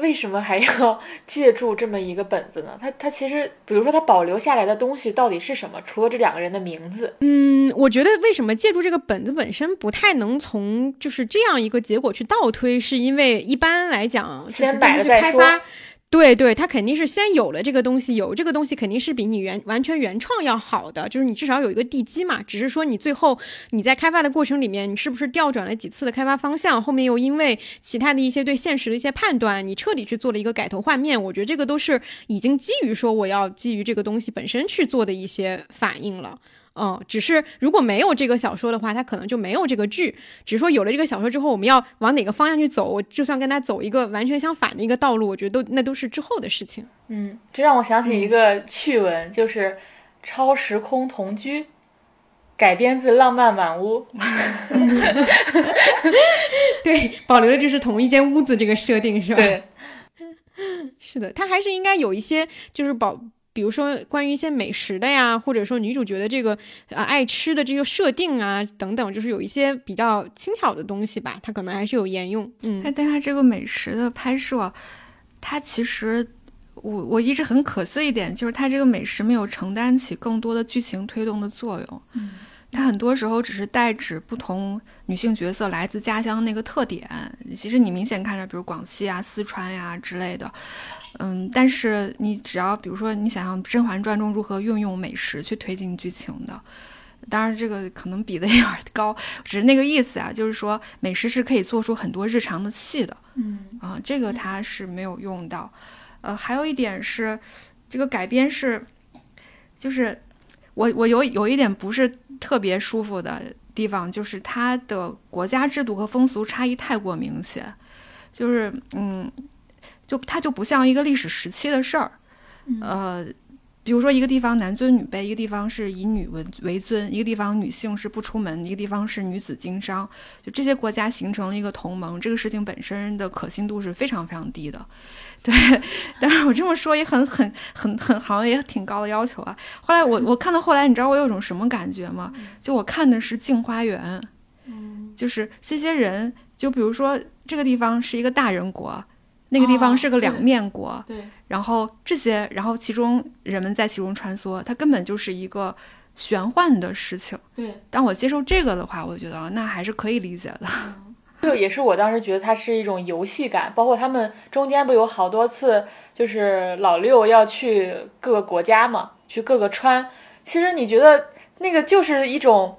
为什么还要 借助这么一个本子呢？他他其实，比如说他保留下来的东西到底是什么？除了这两个人的名字，嗯，我觉得为什么借助这个本子本身不太能从就是这样一个结果去倒推，是因为一般来讲，先摆着再说。对对，他肯定是先有了这个东西，有这个东西肯定是比你原完全原创要好的，就是你至少有一个地基嘛。只是说你最后你在开发的过程里面，你是不是调转了几次的开发方向，后面又因为其他的一些对现实的一些判断，你彻底去做了一个改头换面。我觉得这个都是已经基于说我要基于这个东西本身去做的一些反应了。嗯，只是如果没有这个小说的话，它可能就没有这个剧。只是说有了这个小说之后，我们要往哪个方向去走，我就算跟他走一个完全相反的一个道路，我觉得都那都是之后的事情。嗯，这让我想起一个趣闻，就是《超时空同居》改编自《浪漫满屋 》，对，保留的就是同一间屋子这个设定，是吧？对，是的，它还是应该有一些就是保。比如说关于一些美食的呀，或者说女主角的这个呃爱吃的这个设定啊等等，就是有一些比较轻巧的东西吧，它可能还是有沿用。嗯，但它这个美食的拍摄，它其实我我一直很可惜一点，就是它这个美食没有承担起更多的剧情推动的作用。嗯，它很多时候只是代指不同女性角色来自家乡那个特点。其实你明显看着，比如广西啊、四川呀之类的。嗯，但是你只要比如说你想象《甄嬛传》中如何运用美食去推进剧情的，当然这个可能比的有点高，只是那个意思啊，就是说美食是可以做出很多日常的戏的。嗯啊，这个它是没有用到。呃，还有一点是，这个改编是，就是我我有有一点不是特别舒服的地方，就是它的国家制度和风俗差异太过明显，就是嗯。就它就不像一个历史时期的事儿，呃，比如说一个地方男尊女卑，一个地方是以女为为尊，一个地方女性是不出门，一个地方是女子经商，就这些国家形成了一个同盟，这个事情本身的可信度是非常非常低的，对。但是我这么说也很很很很好像也挺高的要求啊。后来我我看到后来，你知道我有种什么感觉吗？就我看的是《镜花缘》，就是这些人，就比如说这个地方是一个大人国。那个地方是个两面国，对，然后这些，然后其中人们在其中穿梭，它根本就是一个玄幻的事情。对，当我接受这个的话，我觉得那还是可以理解的。这个也是我当时觉得它是一种游戏感，包括他们中间不有好多次，就是老六要去各个国家嘛，去各个川。其实你觉得那个就是一种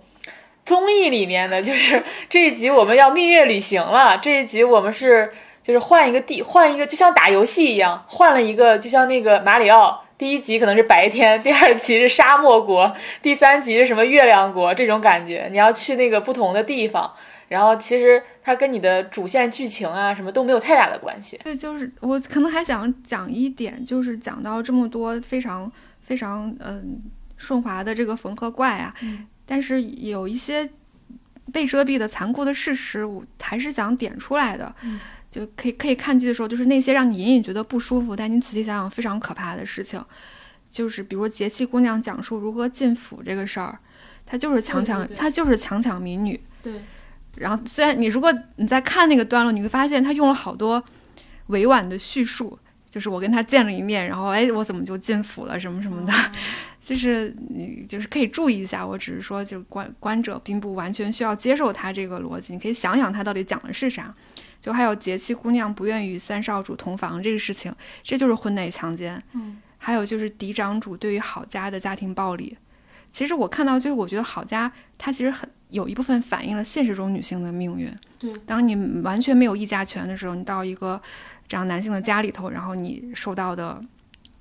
综艺里面的，就是 这一集我们要蜜月旅行了，这一集我们是。就是换一个地，换一个，就像打游戏一样，换了一个，就像那个马里奥第一集可能是白天，第二集是沙漠国，第三集是什么月亮国这种感觉。你要去那个不同的地方，然后其实它跟你的主线剧情啊什么都没有太大的关系。对，就是我可能还想讲一点，就是讲到这么多非常非常嗯顺滑的这个缝合怪啊，但是有一些被遮蔽的残酷的事实，我还是想点出来的。就可以可以看剧的时候，就是那些让你隐隐觉得不舒服，但你仔细想想非常可怕的事情，就是比如节气姑娘讲述如何进府这个事儿，她就是强抢，她就是强抢民女。对。然后虽然你如果你在看那个段落，你会发现她用了好多委婉的叙述，就是我跟她见了一面，然后哎，我怎么就进府了什么什么的，就是你就是可以注意一下。我只是说，就观观者并不完全需要接受她这个逻辑，你可以想想她到底讲的是啥。就还有节气姑娘不愿与三少主同房这个事情，这就是婚内强奸。嗯，还有就是嫡长主对于郝家的家庭暴力。其实我看到最后，我觉得郝家它其实很有一部分反映了现实中女性的命运。对，当你完全没有议价权的时候，你到一个这样男性的家里头，然后你受到的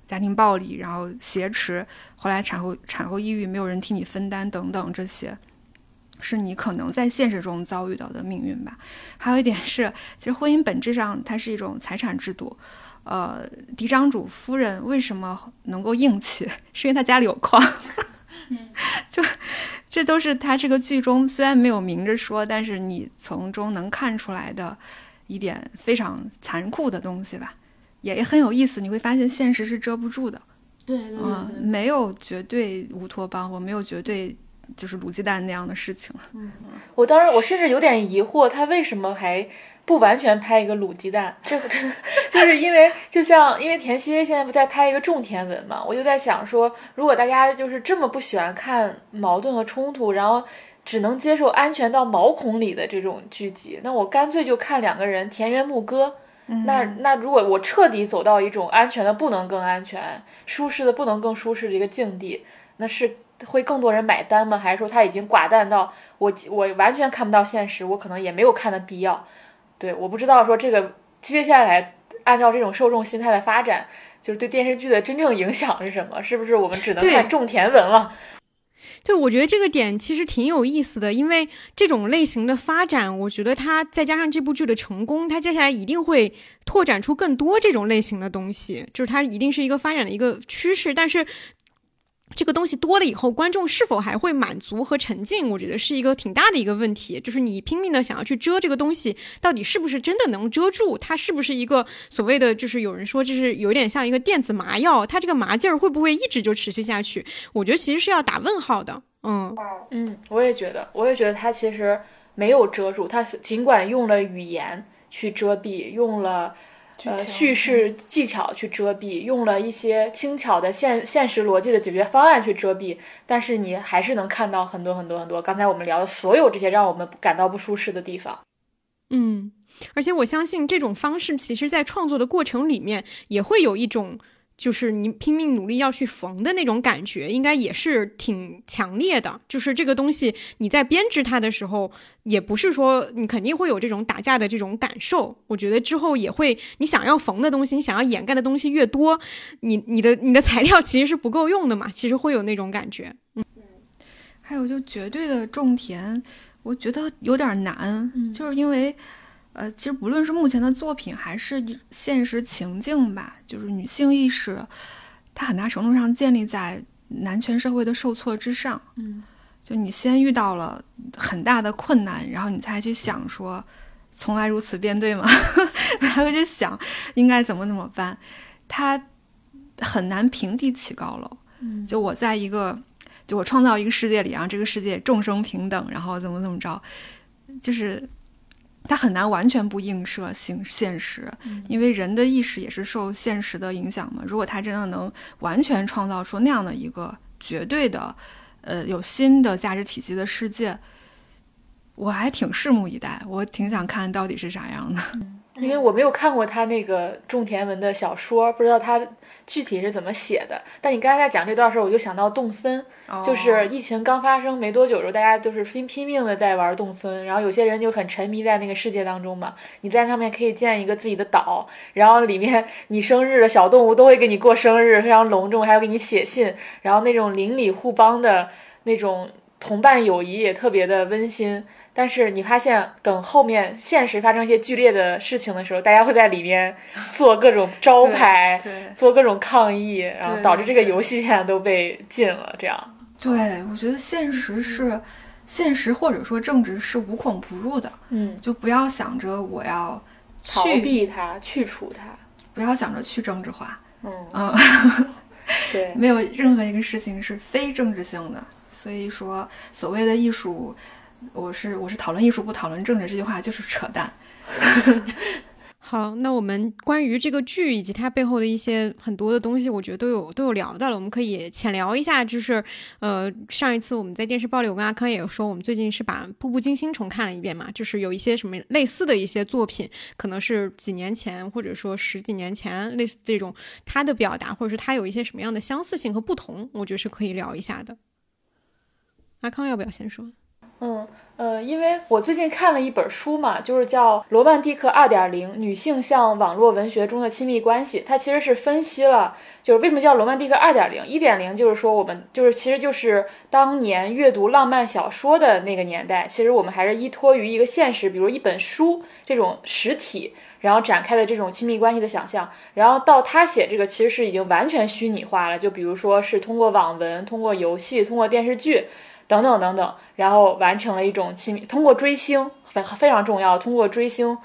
家庭暴力，然后挟持，后来产后产后抑郁，没有人替你分担等等这些。是你可能在现实中遭遇到的命运吧。还有一点是，其实婚姻本质上它是一种财产制度。呃，嫡长主夫人为什么能够硬气？是因为她家里有矿。就这都是他这个剧中虽然没有明着说，但是你从中能看出来的一点非常残酷的东西吧，也也很有意思。你会发现现实是遮不住的。对对对，没有绝对乌托邦，我没有绝对。就是卤鸡蛋那样的事情了。嗯，我当时我甚至有点疑惑，他为什么还不完全拍一个卤鸡蛋？这不真就是因为就像因为田曦现在不在拍一个种田文嘛？我就在想说，如果大家就是这么不喜欢看矛盾和冲突，然后只能接受安全到毛孔里的这种剧集，那我干脆就看两个人田园牧歌。那那如果我彻底走到一种安全的不能更安全、舒适的不能更舒适的一个境地，那是。会更多人买单吗？还是说他已经寡淡到我我完全看不到现实，我可能也没有看的必要。对，我不知道说这个接下来按照这种受众心态的发展，就是对电视剧的真正影响是什么？是不是我们只能看种田文了？对，我觉得这个点其实挺有意思的，因为这种类型的发展，我觉得它再加上这部剧的成功，它接下来一定会拓展出更多这种类型的东西，就是它一定是一个发展的一个趋势，但是。这个东西多了以后，观众是否还会满足和沉浸？我觉得是一个挺大的一个问题。就是你拼命的想要去遮这个东西，到底是不是真的能遮住？它是不是一个所谓的，就是有人说这是有点像一个电子麻药，它这个麻劲儿会不会一直就持续下去？我觉得其实是要打问号的。嗯嗯，我也觉得，我也觉得它其实没有遮住。它尽管用了语言去遮蔽，用了。呃，叙事技巧去遮蔽，用了一些轻巧的现现实逻辑的解决方案去遮蔽，但是你还是能看到很多很多很多刚才我们聊的所有这些让我们感到不舒适的地方。嗯，而且我相信这种方式，其实在创作的过程里面也会有一种。就是你拼命努力要去缝的那种感觉，应该也是挺强烈的。就是这个东西，你在编织它的时候，也不是说你肯定会有这种打架的这种感受。我觉得之后也会，你想要缝的东西，你想要掩盖的东西越多，你你的你的材料其实是不够用的嘛。其实会有那种感觉。嗯，还有就绝对的种田，我觉得有点难，就是因为。呃，其实不论是目前的作品，还是现实情境吧，就是女性意识，它很大程度上建立在男权社会的受挫之上。嗯，就你先遇到了很大的困难，然后你才去想说，从来如此便对吗？才会去想应该怎么怎么办。它很难平地起高楼。嗯，就我在一个，就我创造一个世界里，然后这个世界众生平等，然后怎么怎么着，就是。它很难完全不映射现现实，因为人的意识也是受现实的影响嘛。如果他真的能完全创造出那样的一个绝对的，呃，有新的价值体系的世界，我还挺拭目以待。我挺想看到底是啥样的。因为我没有看过他那个种田文的小说，不知道他具体是怎么写的。但你刚才在讲这段时候，我就想到动森，就是疫情刚发生没多久的时候，大家就是拼拼命的在玩动森，然后有些人就很沉迷在那个世界当中嘛。你在上面可以建一个自己的岛，然后里面你生日的小动物都会给你过生日，非常隆重，还要给你写信，然后那种邻里互帮的那种同伴友谊也特别的温馨。但是你发现，等后面现实发生一些剧烈的事情的时候，大家会在里面做各种招牌，做各种抗议，然后导致这个游戏现在都被禁了。这样，对我觉得现实是现实，或者说政治是无孔不入的。嗯，就不要想着我要逃避它、去除它，不要想着去政治化。嗯嗯，对，没有任何一个事情是非政治性的。所以说，所谓的艺术。我是我是讨论艺术不讨论政治这句话就是扯淡。好，那我们关于这个剧以及它背后的一些很多的东西，我觉得都有都有聊到了。我们可以浅聊一下，就是呃，上一次我们在电视报里，我跟阿康也有说，我们最近是把《步步惊心》重看了一遍嘛，就是有一些什么类似的一些作品，可能是几年前或者说十几年前类似这种，它的表达或者是它有一些什么样的相似性和不同，我觉得是可以聊一下的。阿康要不要先说？嗯呃，因为我最近看了一本书嘛，就是叫《罗曼蒂克二点零：女性向网络文学中的亲密关系》。它其实是分析了，就是为什么叫罗曼蒂克二点零。一点零就是说我们就是其实就是当年阅读浪漫小说的那个年代，其实我们还是依托于一个现实，比如一本书这种实体，然后展开的这种亲密关系的想象。然后到他写这个，其实是已经完全虚拟化了。就比如说是通过网文、通过游戏、通过电视剧。等等等等，然后完成了一种亲密，通过追星非非常重要，通过追星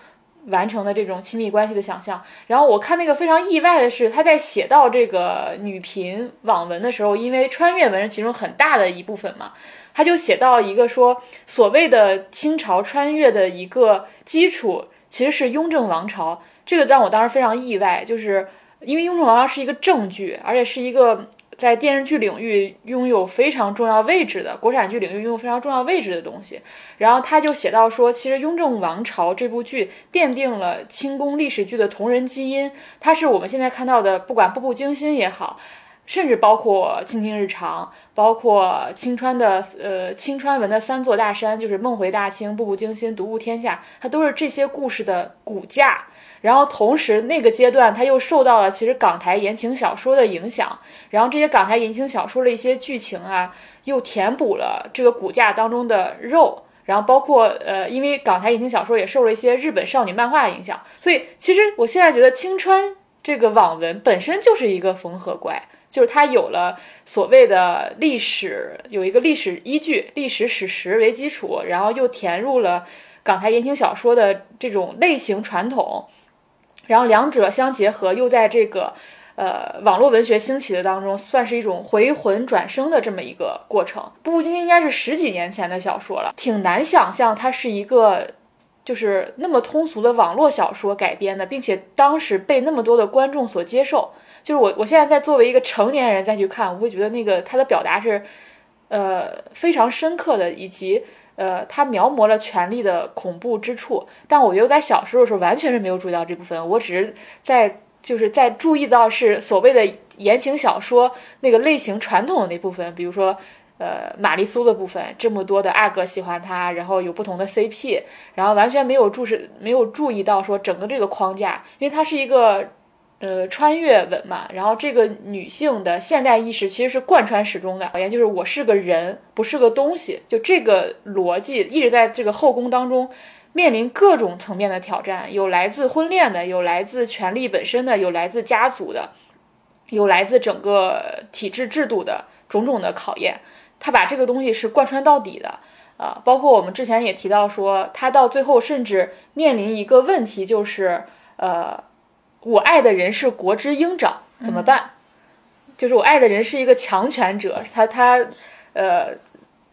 完成的这种亲密关系的想象。然后我看那个非常意外的是，他在写到这个女频网文的时候，因为穿越文是其中很大的一部分嘛，他就写到一个说，所谓的清朝穿越的一个基础其实是雍正王朝，这个让我当时非常意外，就是因为雍正王朝是一个正剧，而且是一个。在电视剧领域拥有非常重要位置的国产剧领域拥有非常重要位置的东西，然后他就写到说，其实《雍正王朝》这部剧奠定了清宫历史剧的同人基因，它是我们现在看到的，不管《步步惊心》也好，甚至包括《卿卿日常》，包括青川的呃青川文的三座大山，就是《梦回大清》《步步惊心》《独步天下》，它都是这些故事的骨架。然后同时，那个阶段他又受到了其实港台言情小说的影响，然后这些港台言情小说的一些剧情啊，又填补了这个骨架当中的肉。然后包括呃，因为港台言情小说也受了一些日本少女漫画影响，所以其实我现在觉得青川这个网文本身就是一个缝合怪，就是它有了所谓的历史，有一个历史依据、历史史实为基础，然后又填入了港台言情小说的这种类型传统。然后两者相结合，又在这个，呃，网络文学兴起的当中，算是一种回魂转生的这么一个过程。《步步惊心》应该是十几年前的小说了，挺难想象它是一个，就是那么通俗的网络小说改编的，并且当时被那么多的观众所接受。就是我，我现在在作为一个成年人再去看，我会觉得那个他的表达是，呃，非常深刻的，以及。呃，他描摹了权力的恐怖之处，但我觉得在小时候的时候完全是没有注意到这部分，我只是在就是在注意到是所谓的言情小说那个类型传统的那部分，比如说呃玛丽苏的部分，这么多的阿哥喜欢他，然后有不同的 CP，然后完全没有注视没有注意到说整个这个框架，因为它是一个。呃，穿越文嘛，然后这个女性的现代意识其实是贯穿始终的，考验就是我是个人，不是个东西，就这个逻辑一直在这个后宫当中面临各种层面的挑战，有来自婚恋的，有来自权力本身的，有来自家族的，有来自整个体制制度的种种的考验，他把这个东西是贯穿到底的，啊，包括我们之前也提到说，他到最后甚至面临一个问题，就是呃。我爱的人是国之鹰长，怎么办？就是我爱的人是一个强权者，他他，呃，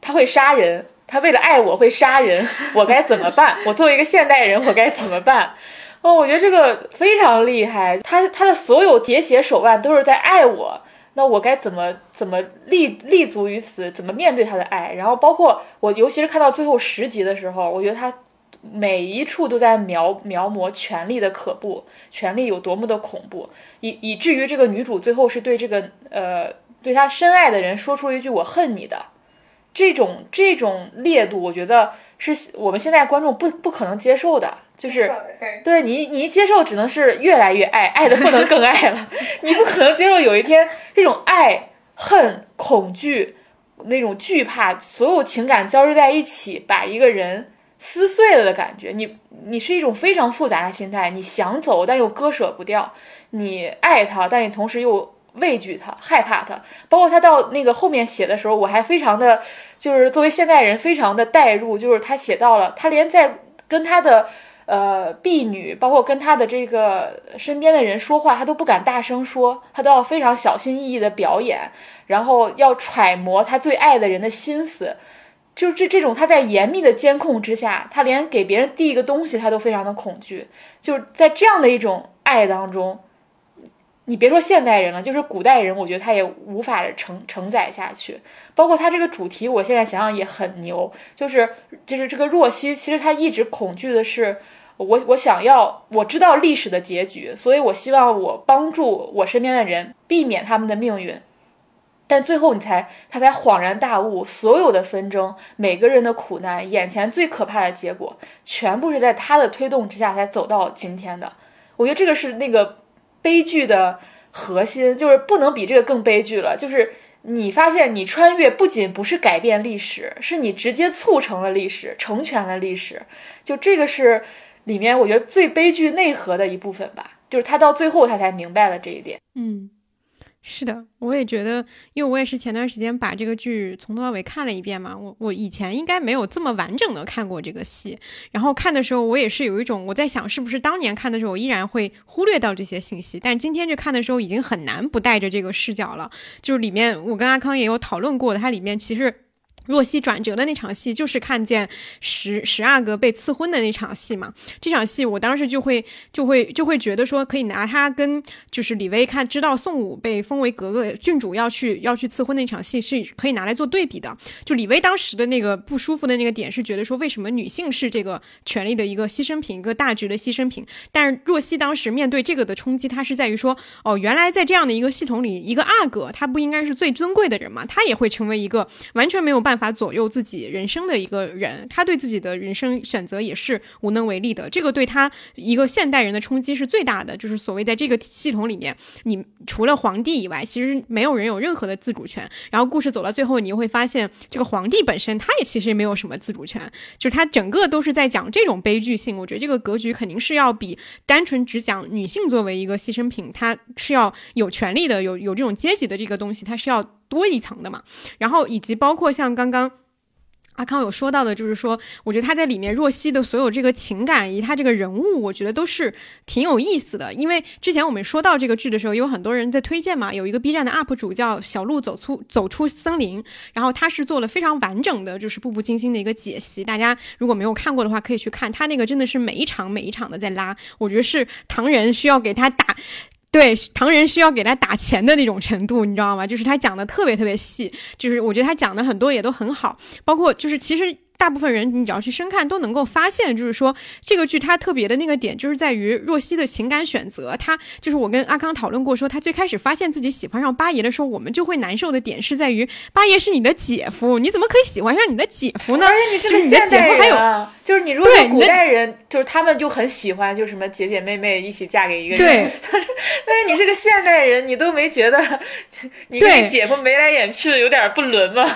他会杀人，他为了爱我会杀人，我该怎么办？我作为一个现代人，我该怎么办？哦，我觉得这个非常厉害，他他的所有喋血手腕都是在爱我，那我该怎么怎么立立足于此？怎么面对他的爱？然后包括我，尤其是看到最后十集的时候，我觉得他每一处都在描描摹权力的可怖，权力有多么的恐怖，以以至于这个女主最后是对这个呃对她深爱的人说出了一句“我恨你”的，这种这种烈度，我觉得是我们现在观众不不可能接受的，就是对。你你一接受只能是越来越爱，爱的不能更爱了，你不可能接受有一天这种爱恨恐惧。那种惧怕，所有情感交织在一起，把一个人撕碎了的感觉。你，你是一种非常复杂的心态。你想走，但又割舍不掉；你爱他，但你同时又畏惧他、害怕他。包括他到那个后面写的时候，我还非常的，就是作为现代人，非常的代入。就是他写到了，他连在跟他的。呃，婢女包括跟他的这个身边的人说话，他都不敢大声说，他都要非常小心翼翼的表演，然后要揣摩他最爱的人的心思，就这这种他在严密的监控之下，他连给别人递一个东西他都非常的恐惧，就是在这样的一种爱当中。你别说现代人了，就是古代人，我觉得他也无法承承载下去。包括他这个主题，我现在想想也很牛，就是就是这个若曦，其实他一直恐惧的是，我我想要我知道历史的结局，所以我希望我帮助我身边的人避免他们的命运。但最后你才他才恍然大悟，所有的纷争，每个人的苦难，眼前最可怕的结果，全部是在他的推动之下才走到今天的。我觉得这个是那个。悲剧的核心就是不能比这个更悲剧了。就是你发现你穿越不仅不是改变历史，是你直接促成了历史，成全了历史。就这个是里面我觉得最悲剧内核的一部分吧。就是他到最后他才明白了这一点。嗯。是的，我也觉得，因为我也是前段时间把这个剧从头到尾看了一遍嘛。我我以前应该没有这么完整的看过这个戏，然后看的时候我也是有一种我在想，是不是当年看的时候我依然会忽略到这些信息，但今天去看的时候已经很难不带着这个视角了。就是里面我跟阿康也有讨论过的，它里面其实。若曦转折的那场戏，就是看见十十阿哥被赐婚的那场戏嘛。这场戏，我当时就会就会就会觉得说，可以拿他跟就是李薇看知道宋武被封为格格郡主要去要去赐婚那场戏是可以拿来做对比的。就李薇当时的那个不舒服的那个点是觉得说，为什么女性是这个权利的一个牺牲品，一个大局的牺牲品？但是若曦当时面对这个的冲击，她是在于说，哦，原来在这样的一个系统里，一个阿哥他不应该是最尊贵的人嘛？他也会成为一个完全没有办。办法左右自己人生的一个人，他对自己的人生选择也是无能为力的。这个对他一个现代人的冲击是最大的。就是所谓在这个系统里面，你除了皇帝以外，其实没有人有任何的自主权。然后故事走到最后，你又会发现，这个皇帝本身他也其实没有什么自主权。就是他整个都是在讲这种悲剧性。我觉得这个格局肯定是要比单纯只讲女性作为一个牺牲品，他是要有权利的，有有这种阶级的这个东西，它是要。多一层的嘛，然后以及包括像刚刚阿康有说到的，就是说，我觉得他在里面若曦的所有这个情感以及他这个人物，我觉得都是挺有意思的。因为之前我们说到这个剧的时候，有很多人在推荐嘛，有一个 B 站的 UP 主叫小鹿走出走出森林，然后他是做了非常完整的，就是步步惊心的一个解析。大家如果没有看过的话，可以去看他那个，真的是每一场每一场的在拉，我觉得是唐人需要给他打。对，唐人需要给他打钱的那种程度，你知道吗？就是他讲的特别特别细，就是我觉得他讲的很多也都很好，包括就是其实。大部分人，你只要去深看，都能够发现，就是说这个剧它特别的那个点，就是在于若曦的情感选择。她就是我跟阿康讨论过，说她最开始发现自己喜欢上八爷的时候，我们就会难受的点是在于，八爷是你的姐夫，你怎么可以喜欢上你的姐夫呢？而且你是个现代人，还有就是你如果古代人，就是他们就很喜欢，就什么姐姐妹妹一起嫁给一个人。对，但是但是你是个现代人，你都没觉得 你跟姐夫眉来眼去的有点不伦吗？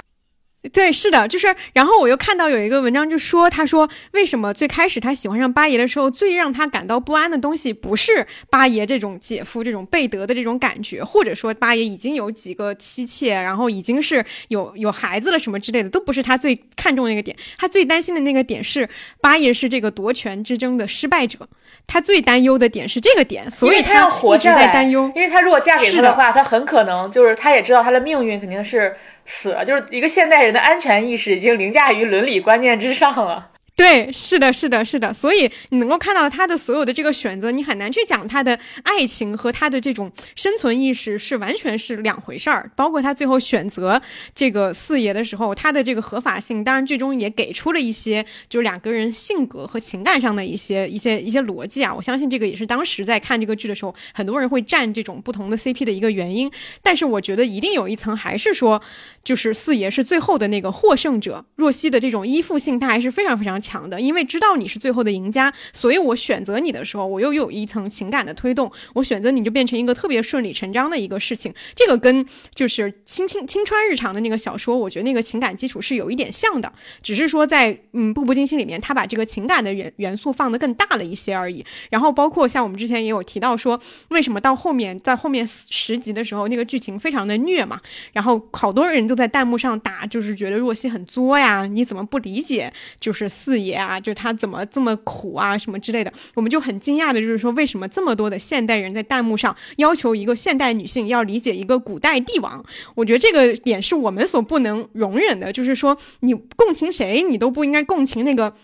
对，是的，就是，然后我又看到有一个文章就说，他说为什么最开始他喜欢上八爷的时候，最让他感到不安的东西，不是八爷这种姐夫这种贝德的这种感觉，或者说八爷已经有几个妻妾，然后已经是有有孩子了什么之类的，都不是他最看重那个点，他最担心的那个点是八爷是这个夺权之争的失败者，他最担忧的点是这个点，所以他要活下来，担忧，因为他如果嫁给他的话，他很可能就是他也知道他的命运肯定是。死了，就是一个现代人的安全意识已经凌驾于伦理观念之上了。对，是的，是的，是的，所以你能够看到他的所有的这个选择，你很难去讲他的爱情和他的这种生存意识是完全是两回事儿。包括他最后选择这个四爷的时候，他的这个合法性，当然最终也给出了一些就是两个人性格和情感上的一些一些一些逻辑啊。我相信这个也是当时在看这个剧的时候，很多人会站这种不同的 CP 的一个原因。但是我觉得一定有一层还是说，就是四爷是最后的那个获胜者，若曦的这种依附性，他还是非常非常。强的，因为知道你是最后的赢家，所以我选择你的时候，我又有一层情感的推动。我选择你就变成一个特别顺理成章的一个事情。这个跟就是《青青青川日常》的那个小说，我觉得那个情感基础是有一点像的，只是说在嗯《步步惊心》里面，他把这个情感的元元素放得更大了一些而已。然后包括像我们之前也有提到说，为什么到后面在后面十集的时候，那个剧情非常的虐嘛？然后好多人在弹幕上打，就是觉得若曦很作呀，你怎么不理解？就是。四爷啊，就他怎么这么苦啊，什么之类的，我们就很惊讶的，就是说为什么这么多的现代人在弹幕上要求一个现代女性要理解一个古代帝王？我觉得这个点是我们所不能容忍的，就是说你共情谁，你都不应该共情那个。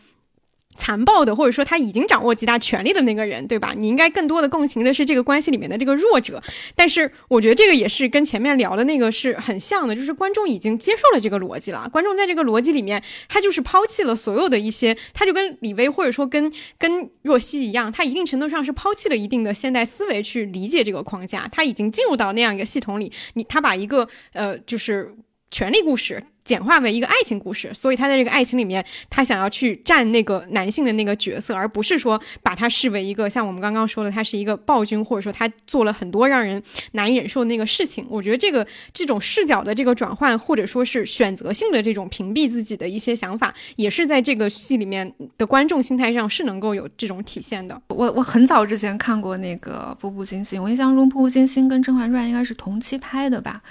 残暴的，或者说他已经掌握极大权力的那个人，对吧？你应该更多的共情的是这个关系里面的这个弱者。但是我觉得这个也是跟前面聊的那个是很像的，就是观众已经接受了这个逻辑了。观众在这个逻辑里面，他就是抛弃了所有的一些，他就跟李薇或者说跟跟若曦一样，他一定程度上是抛弃了一定的现代思维去理解这个框架。他已经进入到那样一个系统里，你他把一个呃就是权力故事。简化为一个爱情故事，所以他在这个爱情里面，他想要去占那个男性的那个角色，而不是说把他视为一个像我们刚刚说的，他是一个暴君，或者说他做了很多让人难以忍受的那个事情。我觉得这个这种视角的这个转换，或者说是选择性的这种屏蔽自己的一些想法，也是在这个戏里面的观众心态上是能够有这种体现的。我我很早之前看过那个《步步惊心》，我印象中《步步惊心》跟《甄嬛传》应该是同期拍的吧。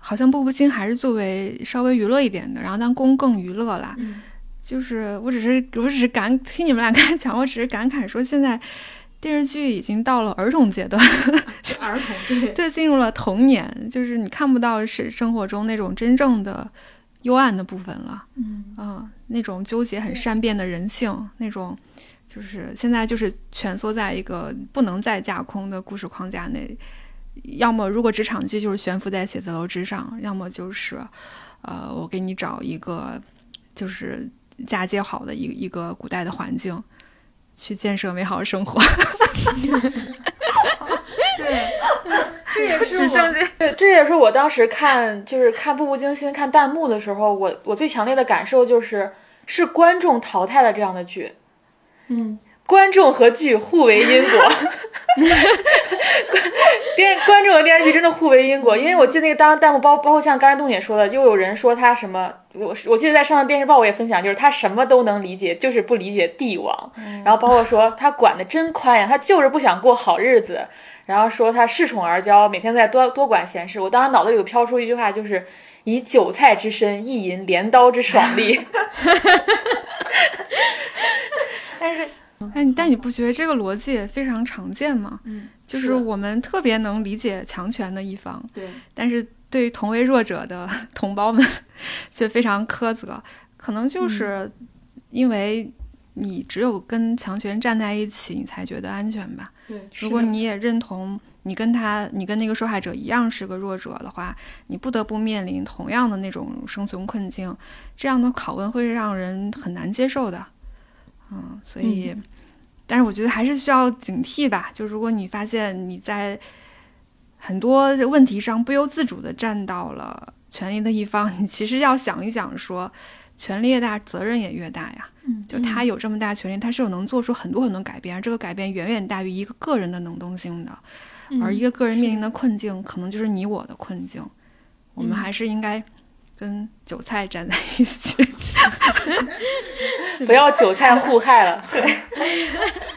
好像《步步惊》还是作为稍微娱乐一点的，然后当公更娱乐啦。嗯，就是我只是我只是感听你们俩刚才讲，我只是感慨说现在电视剧已经到了儿童阶段，儿童对 对进入了童年，就是你看不到是生活中那种真正的幽暗的部分了。嗯啊，那种纠结很善变的人性，那种就是现在就是蜷缩在一个不能再架空的故事框架内。要么如果职场剧就是悬浮在写字楼之上，要么就是，呃，我给你找一个就是嫁接好的一一个古代的环境，去建设美好的生活。对，这也是我，对，这也是我当时看就是看《步步惊心》看弹幕的时候，我我最强烈的感受就是是观众淘汰了这样的剧，嗯。观众和剧互为因果，电观众和电视剧真的互为因果。因为我记得那个当时弹幕包包括像刚才东姐说的，又有人说他什么，我我记得在上次电视报我也分享，就是他什么都能理解，就是不理解帝王。然后包括说他管的真宽呀，他就是不想过好日子。然后说他恃宠而骄，每天在多多管闲事。我当时脑子里有飘出一句话，就是以韭菜之身意淫镰刀之爽利。但是。哎，但你不觉得这个逻辑也非常常见吗？嗯，就是我们特别能理解强权的一方，对，但是对于同为弱者的 同胞们却非常苛责，可能就是因为你只有跟强权站在一起，你才觉得安全吧？对，如果你也认同你跟他，你跟那个受害者一样是个弱者的话，你不得不面临同样的那种生存困境，这样的拷问会让人很难接受的。嗯，所以，但是我觉得还是需要警惕吧。就如果你发现你在很多问题上不由自主的站到了权力的一方，你其实要想一想，说权力越大，责任也越大呀。嗯，就他有这么大权力，他是有能做出很多很多改变，而这个改变远远大于一个个人的能动性的。而一个个人面临的困境，可能就是你我的困境。我们还是应该。跟韭菜站在一起，不要韭菜互害了。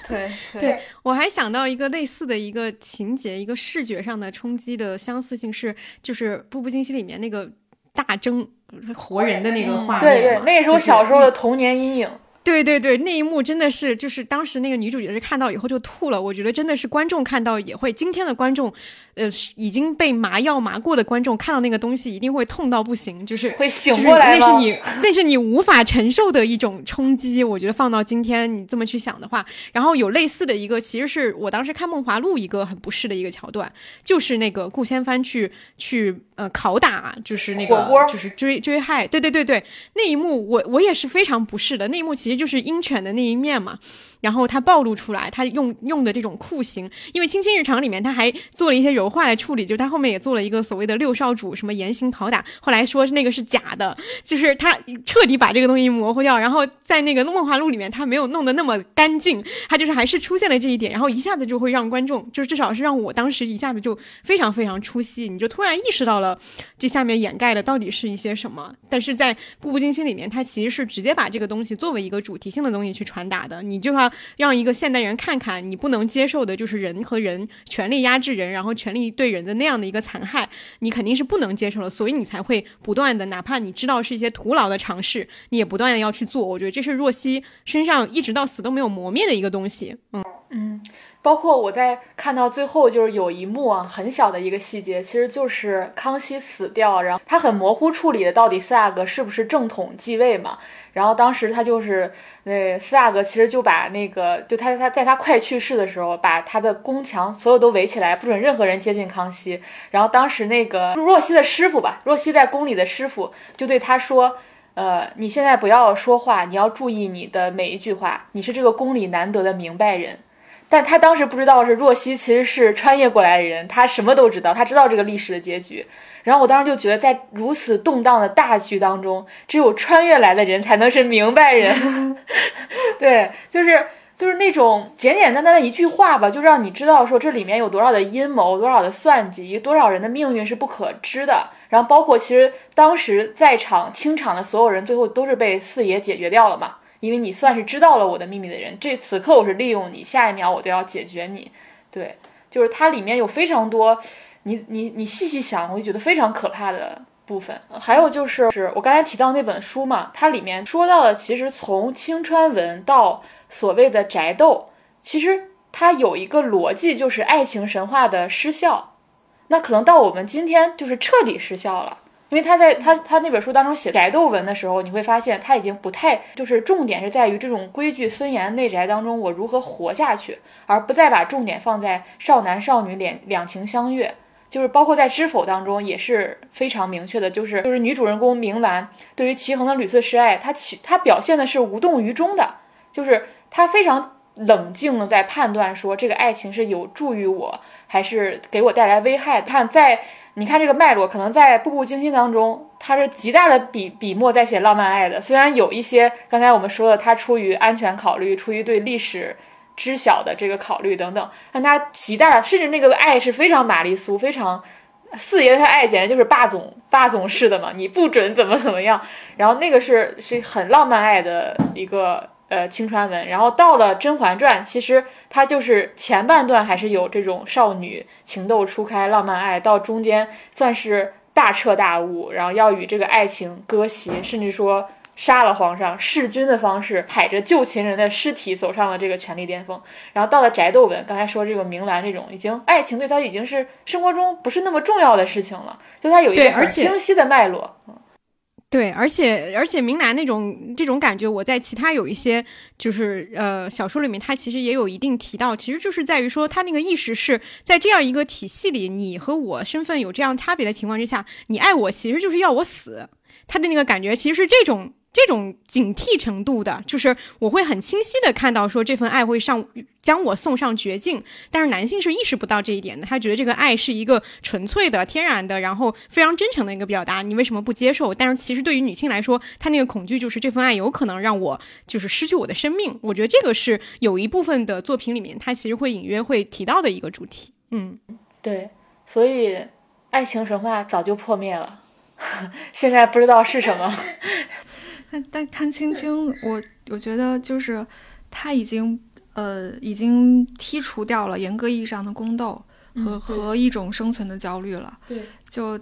对，对，对。我还想到一个类似的一个情节，一个视觉上的冲击的相似性是，就是《步步惊心》里面那个大蒸活人的那个画面。对对，那也是我小时候的童年阴影。对对对，那一幕真的是，就是当时那个女主角是看到以后就吐了。我觉得真的是观众看到也会，今天的观众，呃，已经被麻药麻过的观众看到那个东西一定会痛到不行，就是会醒过来那是你，那是你无法承受的一种冲击。我觉得放到今天你这么去想的话，然后有类似的一个，其实是我当时看《梦华录》一个很不适的一个桥段，就是那个顾千帆去去呃拷打，就是那个就是追追害，对对对对，那一幕我我也是非常不适的，那一幕其实。就是鹰犬的那一面嘛。然后他暴露出来，他用用的这种酷刑，因为《卿卿日常》里面他还做了一些柔化的处理，就是他后面也做了一个所谓的六少主什么严刑拷打，后来说那个是假的，就是他彻底把这个东西模糊掉。然后在那个《梦华录》里面，他没有弄得那么干净，他就是还是出现了这一点，然后一下子就会让观众，就是至少是让我当时一下子就非常非常出戏，你就突然意识到了这下面掩盖的到底是一些什么。但是在《步步惊心》里面，他其实是直接把这个东西作为一个主题性的东西去传达的，你就要。让一个现代人看看，你不能接受的就是人和人权力压制人，然后权力对人的那样的一个残害，你肯定是不能接受了，所以你才会不断的，哪怕你知道是一些徒劳的尝试，你也不断的要去做。我觉得这是若曦身上一直到死都没有磨灭的一个东西。嗯嗯。包括我在看到最后，就是有一幕啊，很小的一个细节，其实就是康熙死掉，然后他很模糊处理的到底四阿哥是不是正统继位嘛。然后当时他就是那四阿哥，其实就把那个，就他他在他快去世的时候，把他的宫墙所有都围起来，不准任何人接近康熙。然后当时那个若曦的师傅吧，若曦在宫里的师傅就对他说：“呃，你现在不要说话，你要注意你的每一句话，你是这个宫里难得的明白人。”但他当时不知道是若曦其实是穿越过来的人，他什么都知道，他知道这个历史的结局。然后我当时就觉得，在如此动荡的大局当中，只有穿越来的人才能是明白人。对，就是就是那种简简单单的一句话吧，就让你知道说这里面有多少的阴谋，多少的算计，多少人的命运是不可知的。然后包括其实当时在场清场的所有人，最后都是被四爷解决掉了嘛。因为你算是知道了我的秘密的人，这此刻我是利用你，下一秒我都要解决你。对，就是它里面有非常多，你你你细细想，我就觉得非常可怕的部分。还有就是，是我刚才提到那本书嘛，它里面说到的，其实从青川文到所谓的宅斗，其实它有一个逻辑，就是爱情神话的失效。那可能到我们今天，就是彻底失效了。因为他在他他那本书当中写宅斗文的时候，你会发现他已经不太就是重点是在于这种规矩森严内宅当中我如何活下去，而不再把重点放在少男少女两两情相悦，就是包括在知否当中也是非常明确的，就是就是女主人公明兰对于齐衡的屡次示爱，她其她表现的是无动于衷的，就是她非常冷静的在判断说这个爱情是有助于我还是给我带来危害，看在。你看这个脉络，可能在《步步惊心》当中，它是极大的笔笔墨在写浪漫爱的。虽然有一些刚才我们说的，他出于安全考虑，出于对历史知晓的这个考虑等等，但他极大的，甚至那个爱是非常玛丽苏，非常四爷他爱简直就是霸总霸总式的嘛，你不准怎么怎么样。然后那个是是很浪漫爱的一个。呃，青川文，然后到了《甄嬛传》，其实它就是前半段还是有这种少女情窦初开、浪漫爱，到中间算是大彻大悟，然后要与这个爱情割席，甚至说杀了皇上弑君的方式，踩着旧情人的尸体走上了这个权力巅峰。然后到了宅斗文，刚才说这个明兰这种，已经爱情对他已经是生活中不是那么重要的事情了，就他有一个很清晰的脉络。对，而且而且明兰那种这种感觉，我在其他有一些就是呃小说里面，他其实也有一定提到，其实就是在于说他那个意识是在这样一个体系里，你和我身份有这样差别的情况之下，你爱我其实就是要我死，他的那个感觉其实是这种。这种警惕程度的，就是我会很清晰的看到，说这份爱会上将我送上绝境。但是男性是意识不到这一点的，他觉得这个爱是一个纯粹的、天然的，然后非常真诚的一个表达。你为什么不接受？但是其实对于女性来说，她那个恐惧就是这份爱有可能让我就是失去我的生命。我觉得这个是有一部分的作品里面，他其实会隐约会提到的一个主题。嗯，对，所以爱情神话早就破灭了，现在不知道是什么。但但看青青，我我觉得就是他已经呃已经剔除掉了严格意义上的宫斗和和一种生存的焦虑了。对，就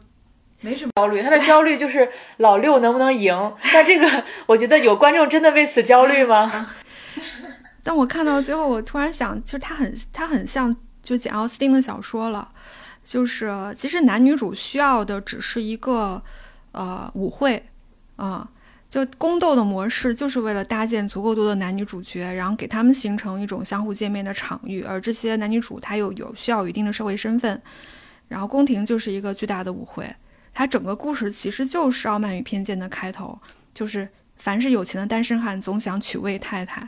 没什么焦虑，他的焦虑就是老六能不能赢。但这个，我觉得有观众真的为此焦虑吗？但我看到最后，我突然想，就是他很，他很像就简奥斯汀的小说了，就是其实男女主需要的只是一个呃舞会，啊，就宫斗的模式就是为了搭建足够多的男女主角，然后给他们形成一种相互见面的场域，而这些男女主他又有需要一定的社会身份，然后宫廷就是一个巨大的舞会，它整个故事其实就是《傲慢与偏见》的开头，就是凡是有钱的单身汉总想娶位太太。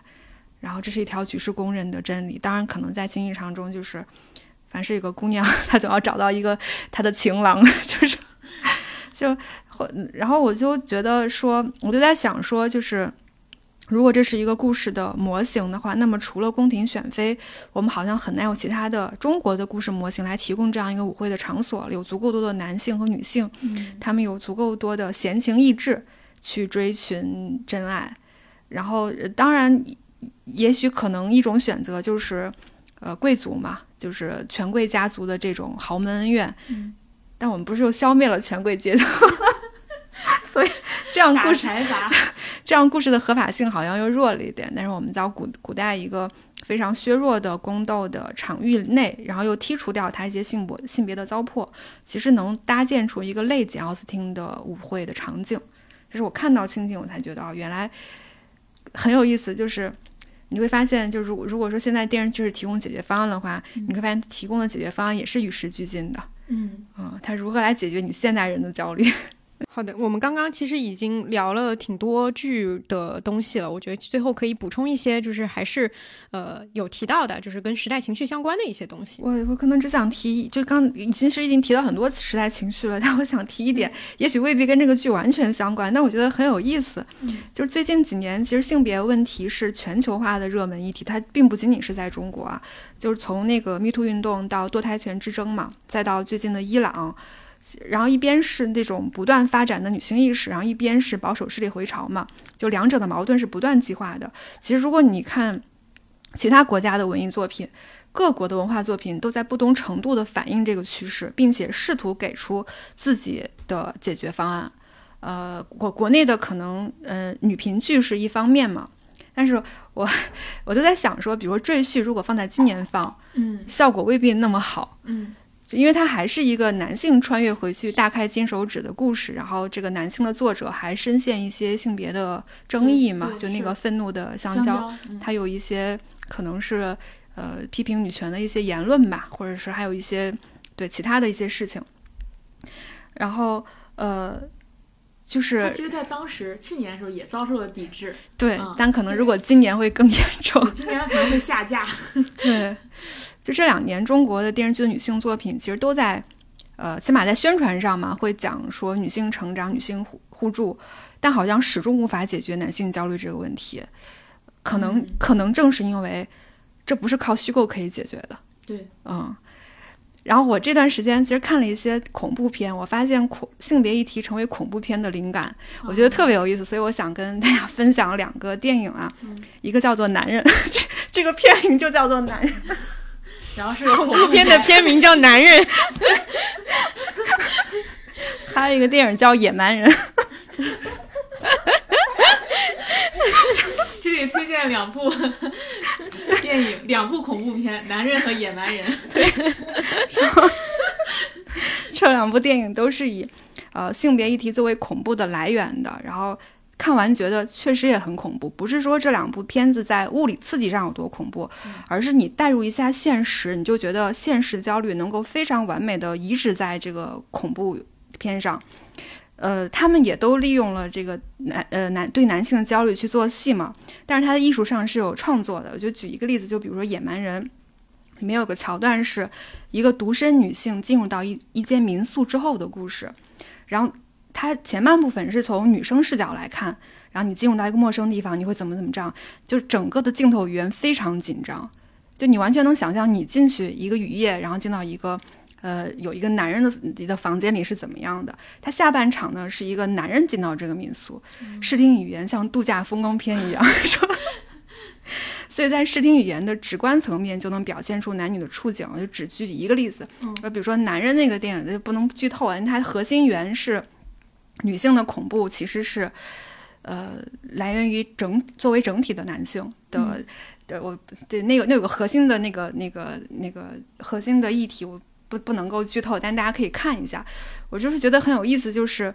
然后这是一条举世公认的真理，当然可能在竞技场中，就是凡是一个姑娘，她总要找到一个她的情郎，就是就，然后我就觉得说，我就在想说，就是如果这是一个故事的模型的话，那么除了宫廷选妃，我们好像很难有其他的中国的故事模型来提供这样一个舞会的场所，有足够多的男性和女性，他们有足够多的闲情逸致去追寻真爱，然后当然。也许可能一种选择就是，呃，贵族嘛，就是权贵家族的这种豪门恩怨。嗯。但我们不是又消灭了权贵阶层，所以这样故事 这样故事的合法性好像又弱了一点。但是我们在古古代一个非常削弱的宫斗的场域内，然后又剔除掉他一些性别性别的糟粕，其实能搭建出一个类简奥斯汀的舞会的场景。这是我看到亲情，我才觉得哦，原来很有意思，就是。你会发现，就如果如果说现在电视剧是提供解决方案的话，你会发现提供的解决方案也是与时俱进的。嗯，啊，它如何来解决你现代人的焦虑？好的，我们刚刚其实已经聊了挺多剧的东西了，我觉得最后可以补充一些，就是还是呃有提到的，就是跟时代情绪相关的一些东西。我我可能只想提，就刚其实已经提到很多时代情绪了，但我想提一点，也许未必跟这个剧完全相关，但我觉得很有意思。就是最近几年，其实性别问题是全球化的热门议题，它并不仅仅是在中国啊，就是从那个 Me Too 运动到堕胎权之争嘛，再到最近的伊朗。然后一边是那种不断发展的女性意识，然后一边是保守势力回潮嘛，就两者的矛盾是不断激化的。其实如果你看其他国家的文艺作品，各国的文化作品都在不同程度的反映这个趋势，并且试图给出自己的解决方案。呃，国国内的可能呃女频剧是一方面嘛，但是我我就在想说，比如说《赘婿》如果放在今年放，嗯，效果未必那么好，嗯。因为它还是一个男性穿越回去大开金手指的故事，然后这个男性的作者还深陷一些性别的争议嘛，就那个愤怒的香蕉，他有一些可能是呃批评女权的一些言论吧，或者是还有一些对其他的一些事情。然后呃，就是其实，在当时去年的时候也遭受了抵制，对，但可能如果今年会更严重，今年可能会下架，对。就这两年，中国的电视剧的女性作品其实都在，呃，起码在宣传上嘛，会讲说女性成长、女性互互助，但好像始终无法解决男性焦虑这个问题。可能可能正是因为这不是靠虚构可以解决的。对，嗯。然后我这段时间其实看了一些恐怖片，我发现恐性别议题成为恐怖片的灵感，我觉得特别有意思，所以我想跟大家分享两个电影啊，一个叫做《男人》，这这个片名就叫做《男人》。然后是 恐怖片的片名叫《男人》，还有一个电影叫《野蛮人》。这里推荐两部电影，两部恐怖片，《男人》和《野蛮人》。对，然后这两部电影都是以呃性别议题作为恐怖的来源的，然后。看完觉得确实也很恐怖，不是说这两部片子在物理刺激上有多恐怖，而是你代入一下现实，你就觉得现实焦虑能够非常完美的移植在这个恐怖片上。呃，他们也都利用了这个男呃男对男性的焦虑去做戏嘛，但是他的艺术上是有创作的。我就举一个例子，就比如说《野蛮人》里面有个桥段，是一个独身女性进入到一一间民宿之后的故事，然后。它前半部分是从女生视角来看，然后你进入到一个陌生地方，你会怎么怎么着？就整个的镜头语言非常紧张，就你完全能想象你进去一个雨夜，然后进到一个呃有一个男人的的房间里是怎么样的。他下半场呢是一个男人进到这个民宿，视听语言像度假风光片一样，说。所以在视听语言的直观层面就能表现出男女的处境。就只举一个例子，呃，比如说男人那个电影就不能剧透啊，它核心源是女性的恐怖，其实是呃来源于整作为整体的男性的。对，我对那个那有个核心的那个那个那个核心的议题，我不不能够剧透，但大家可以看一下。我就是觉得很有意思，就是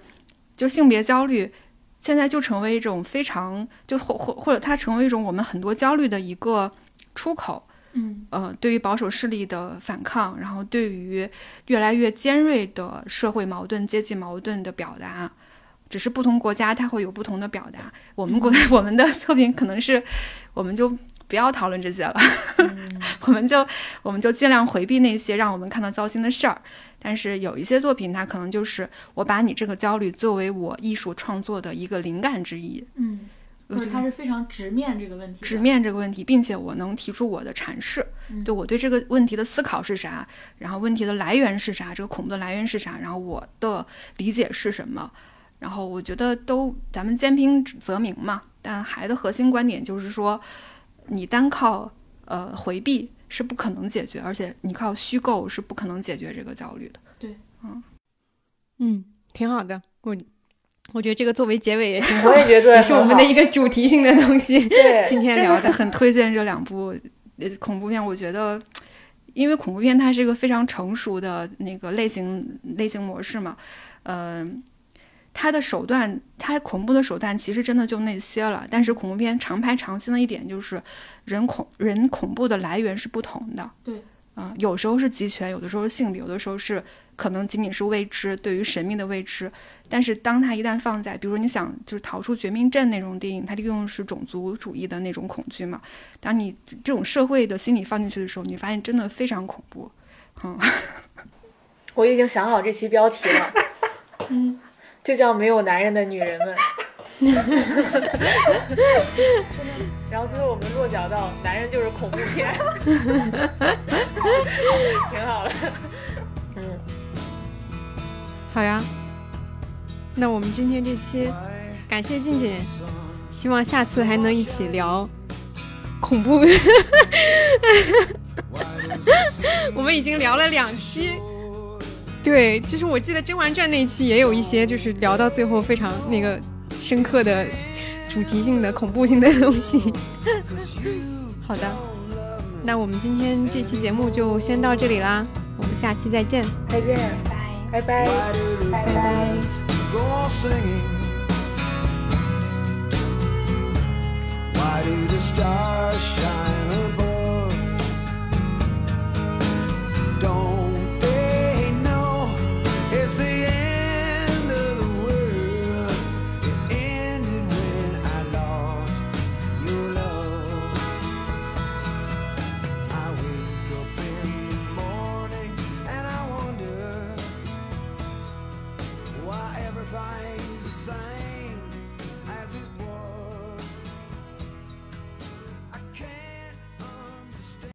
就性别焦虑现在就成为一种非常就或或或者它成为一种我们很多焦虑的一个出口。嗯呃，对于保守势力的反抗，然后对于越来越尖锐的社会矛盾、阶级矛盾的表达，只是不同国家它会有不同的表达。我们国 我们的作品可能是我们就。不要讨论这些了，我们就我们就尽量回避那些让我们看到糟心的事儿。但是有一些作品，它可能就是我把你这个焦虑作为我艺术创作的一个灵感之一。嗯，或者它是非常直面这个问题，直面这个问题，并且我能提出我的阐释，对我对这个问题的思考是啥，然后问题的来源是啥，这个恐怖的来源是啥，然后我的理解是什么。然后我觉得都咱们兼听则明嘛。但还的核心观点就是说。你单靠呃回避是不可能解决，而且你靠虚构是不可能解决这个焦虑的。对，嗯嗯，挺好的。我我觉得这个作为结尾也挺好，我也觉得是我们的一个主题性的东西。对，今天聊的很推荐这两部恐怖片。我觉得，因为恐怖片它是一个非常成熟的那个类型类型模式嘛，嗯。它的手段，它恐怖的手段其实真的就那些了。但是恐怖片常拍常新的一点就是，人恐人恐怖的来源是不同的。对，啊，有时候是集权，有的时候是性别，有的时候是可能仅仅是未知，对于神秘的未知。但是当它一旦放在，比如说你想就是逃出绝命镇那种电影，它利用是种族主义的那种恐惧嘛。当你这种社会的心理放进去的时候，你发现真的非常恐怖。嗯，我已经想好这期标题了。嗯。就叫没有男人的女人们，然后最后我们落脚到男人就是恐怖片，挺好的。嗯，好呀，那我们今天这期感谢静静，希望下次还能一起聊恐怖。我们已经聊了两期。对，其实我记得《甄嬛传》那一期也有一些，就是聊到最后非常那个深刻的主题性的恐怖性的东西。好的，那我们今天这期节目就先到这里啦，我们下期再见，再见，拜拜，拜拜。拜拜。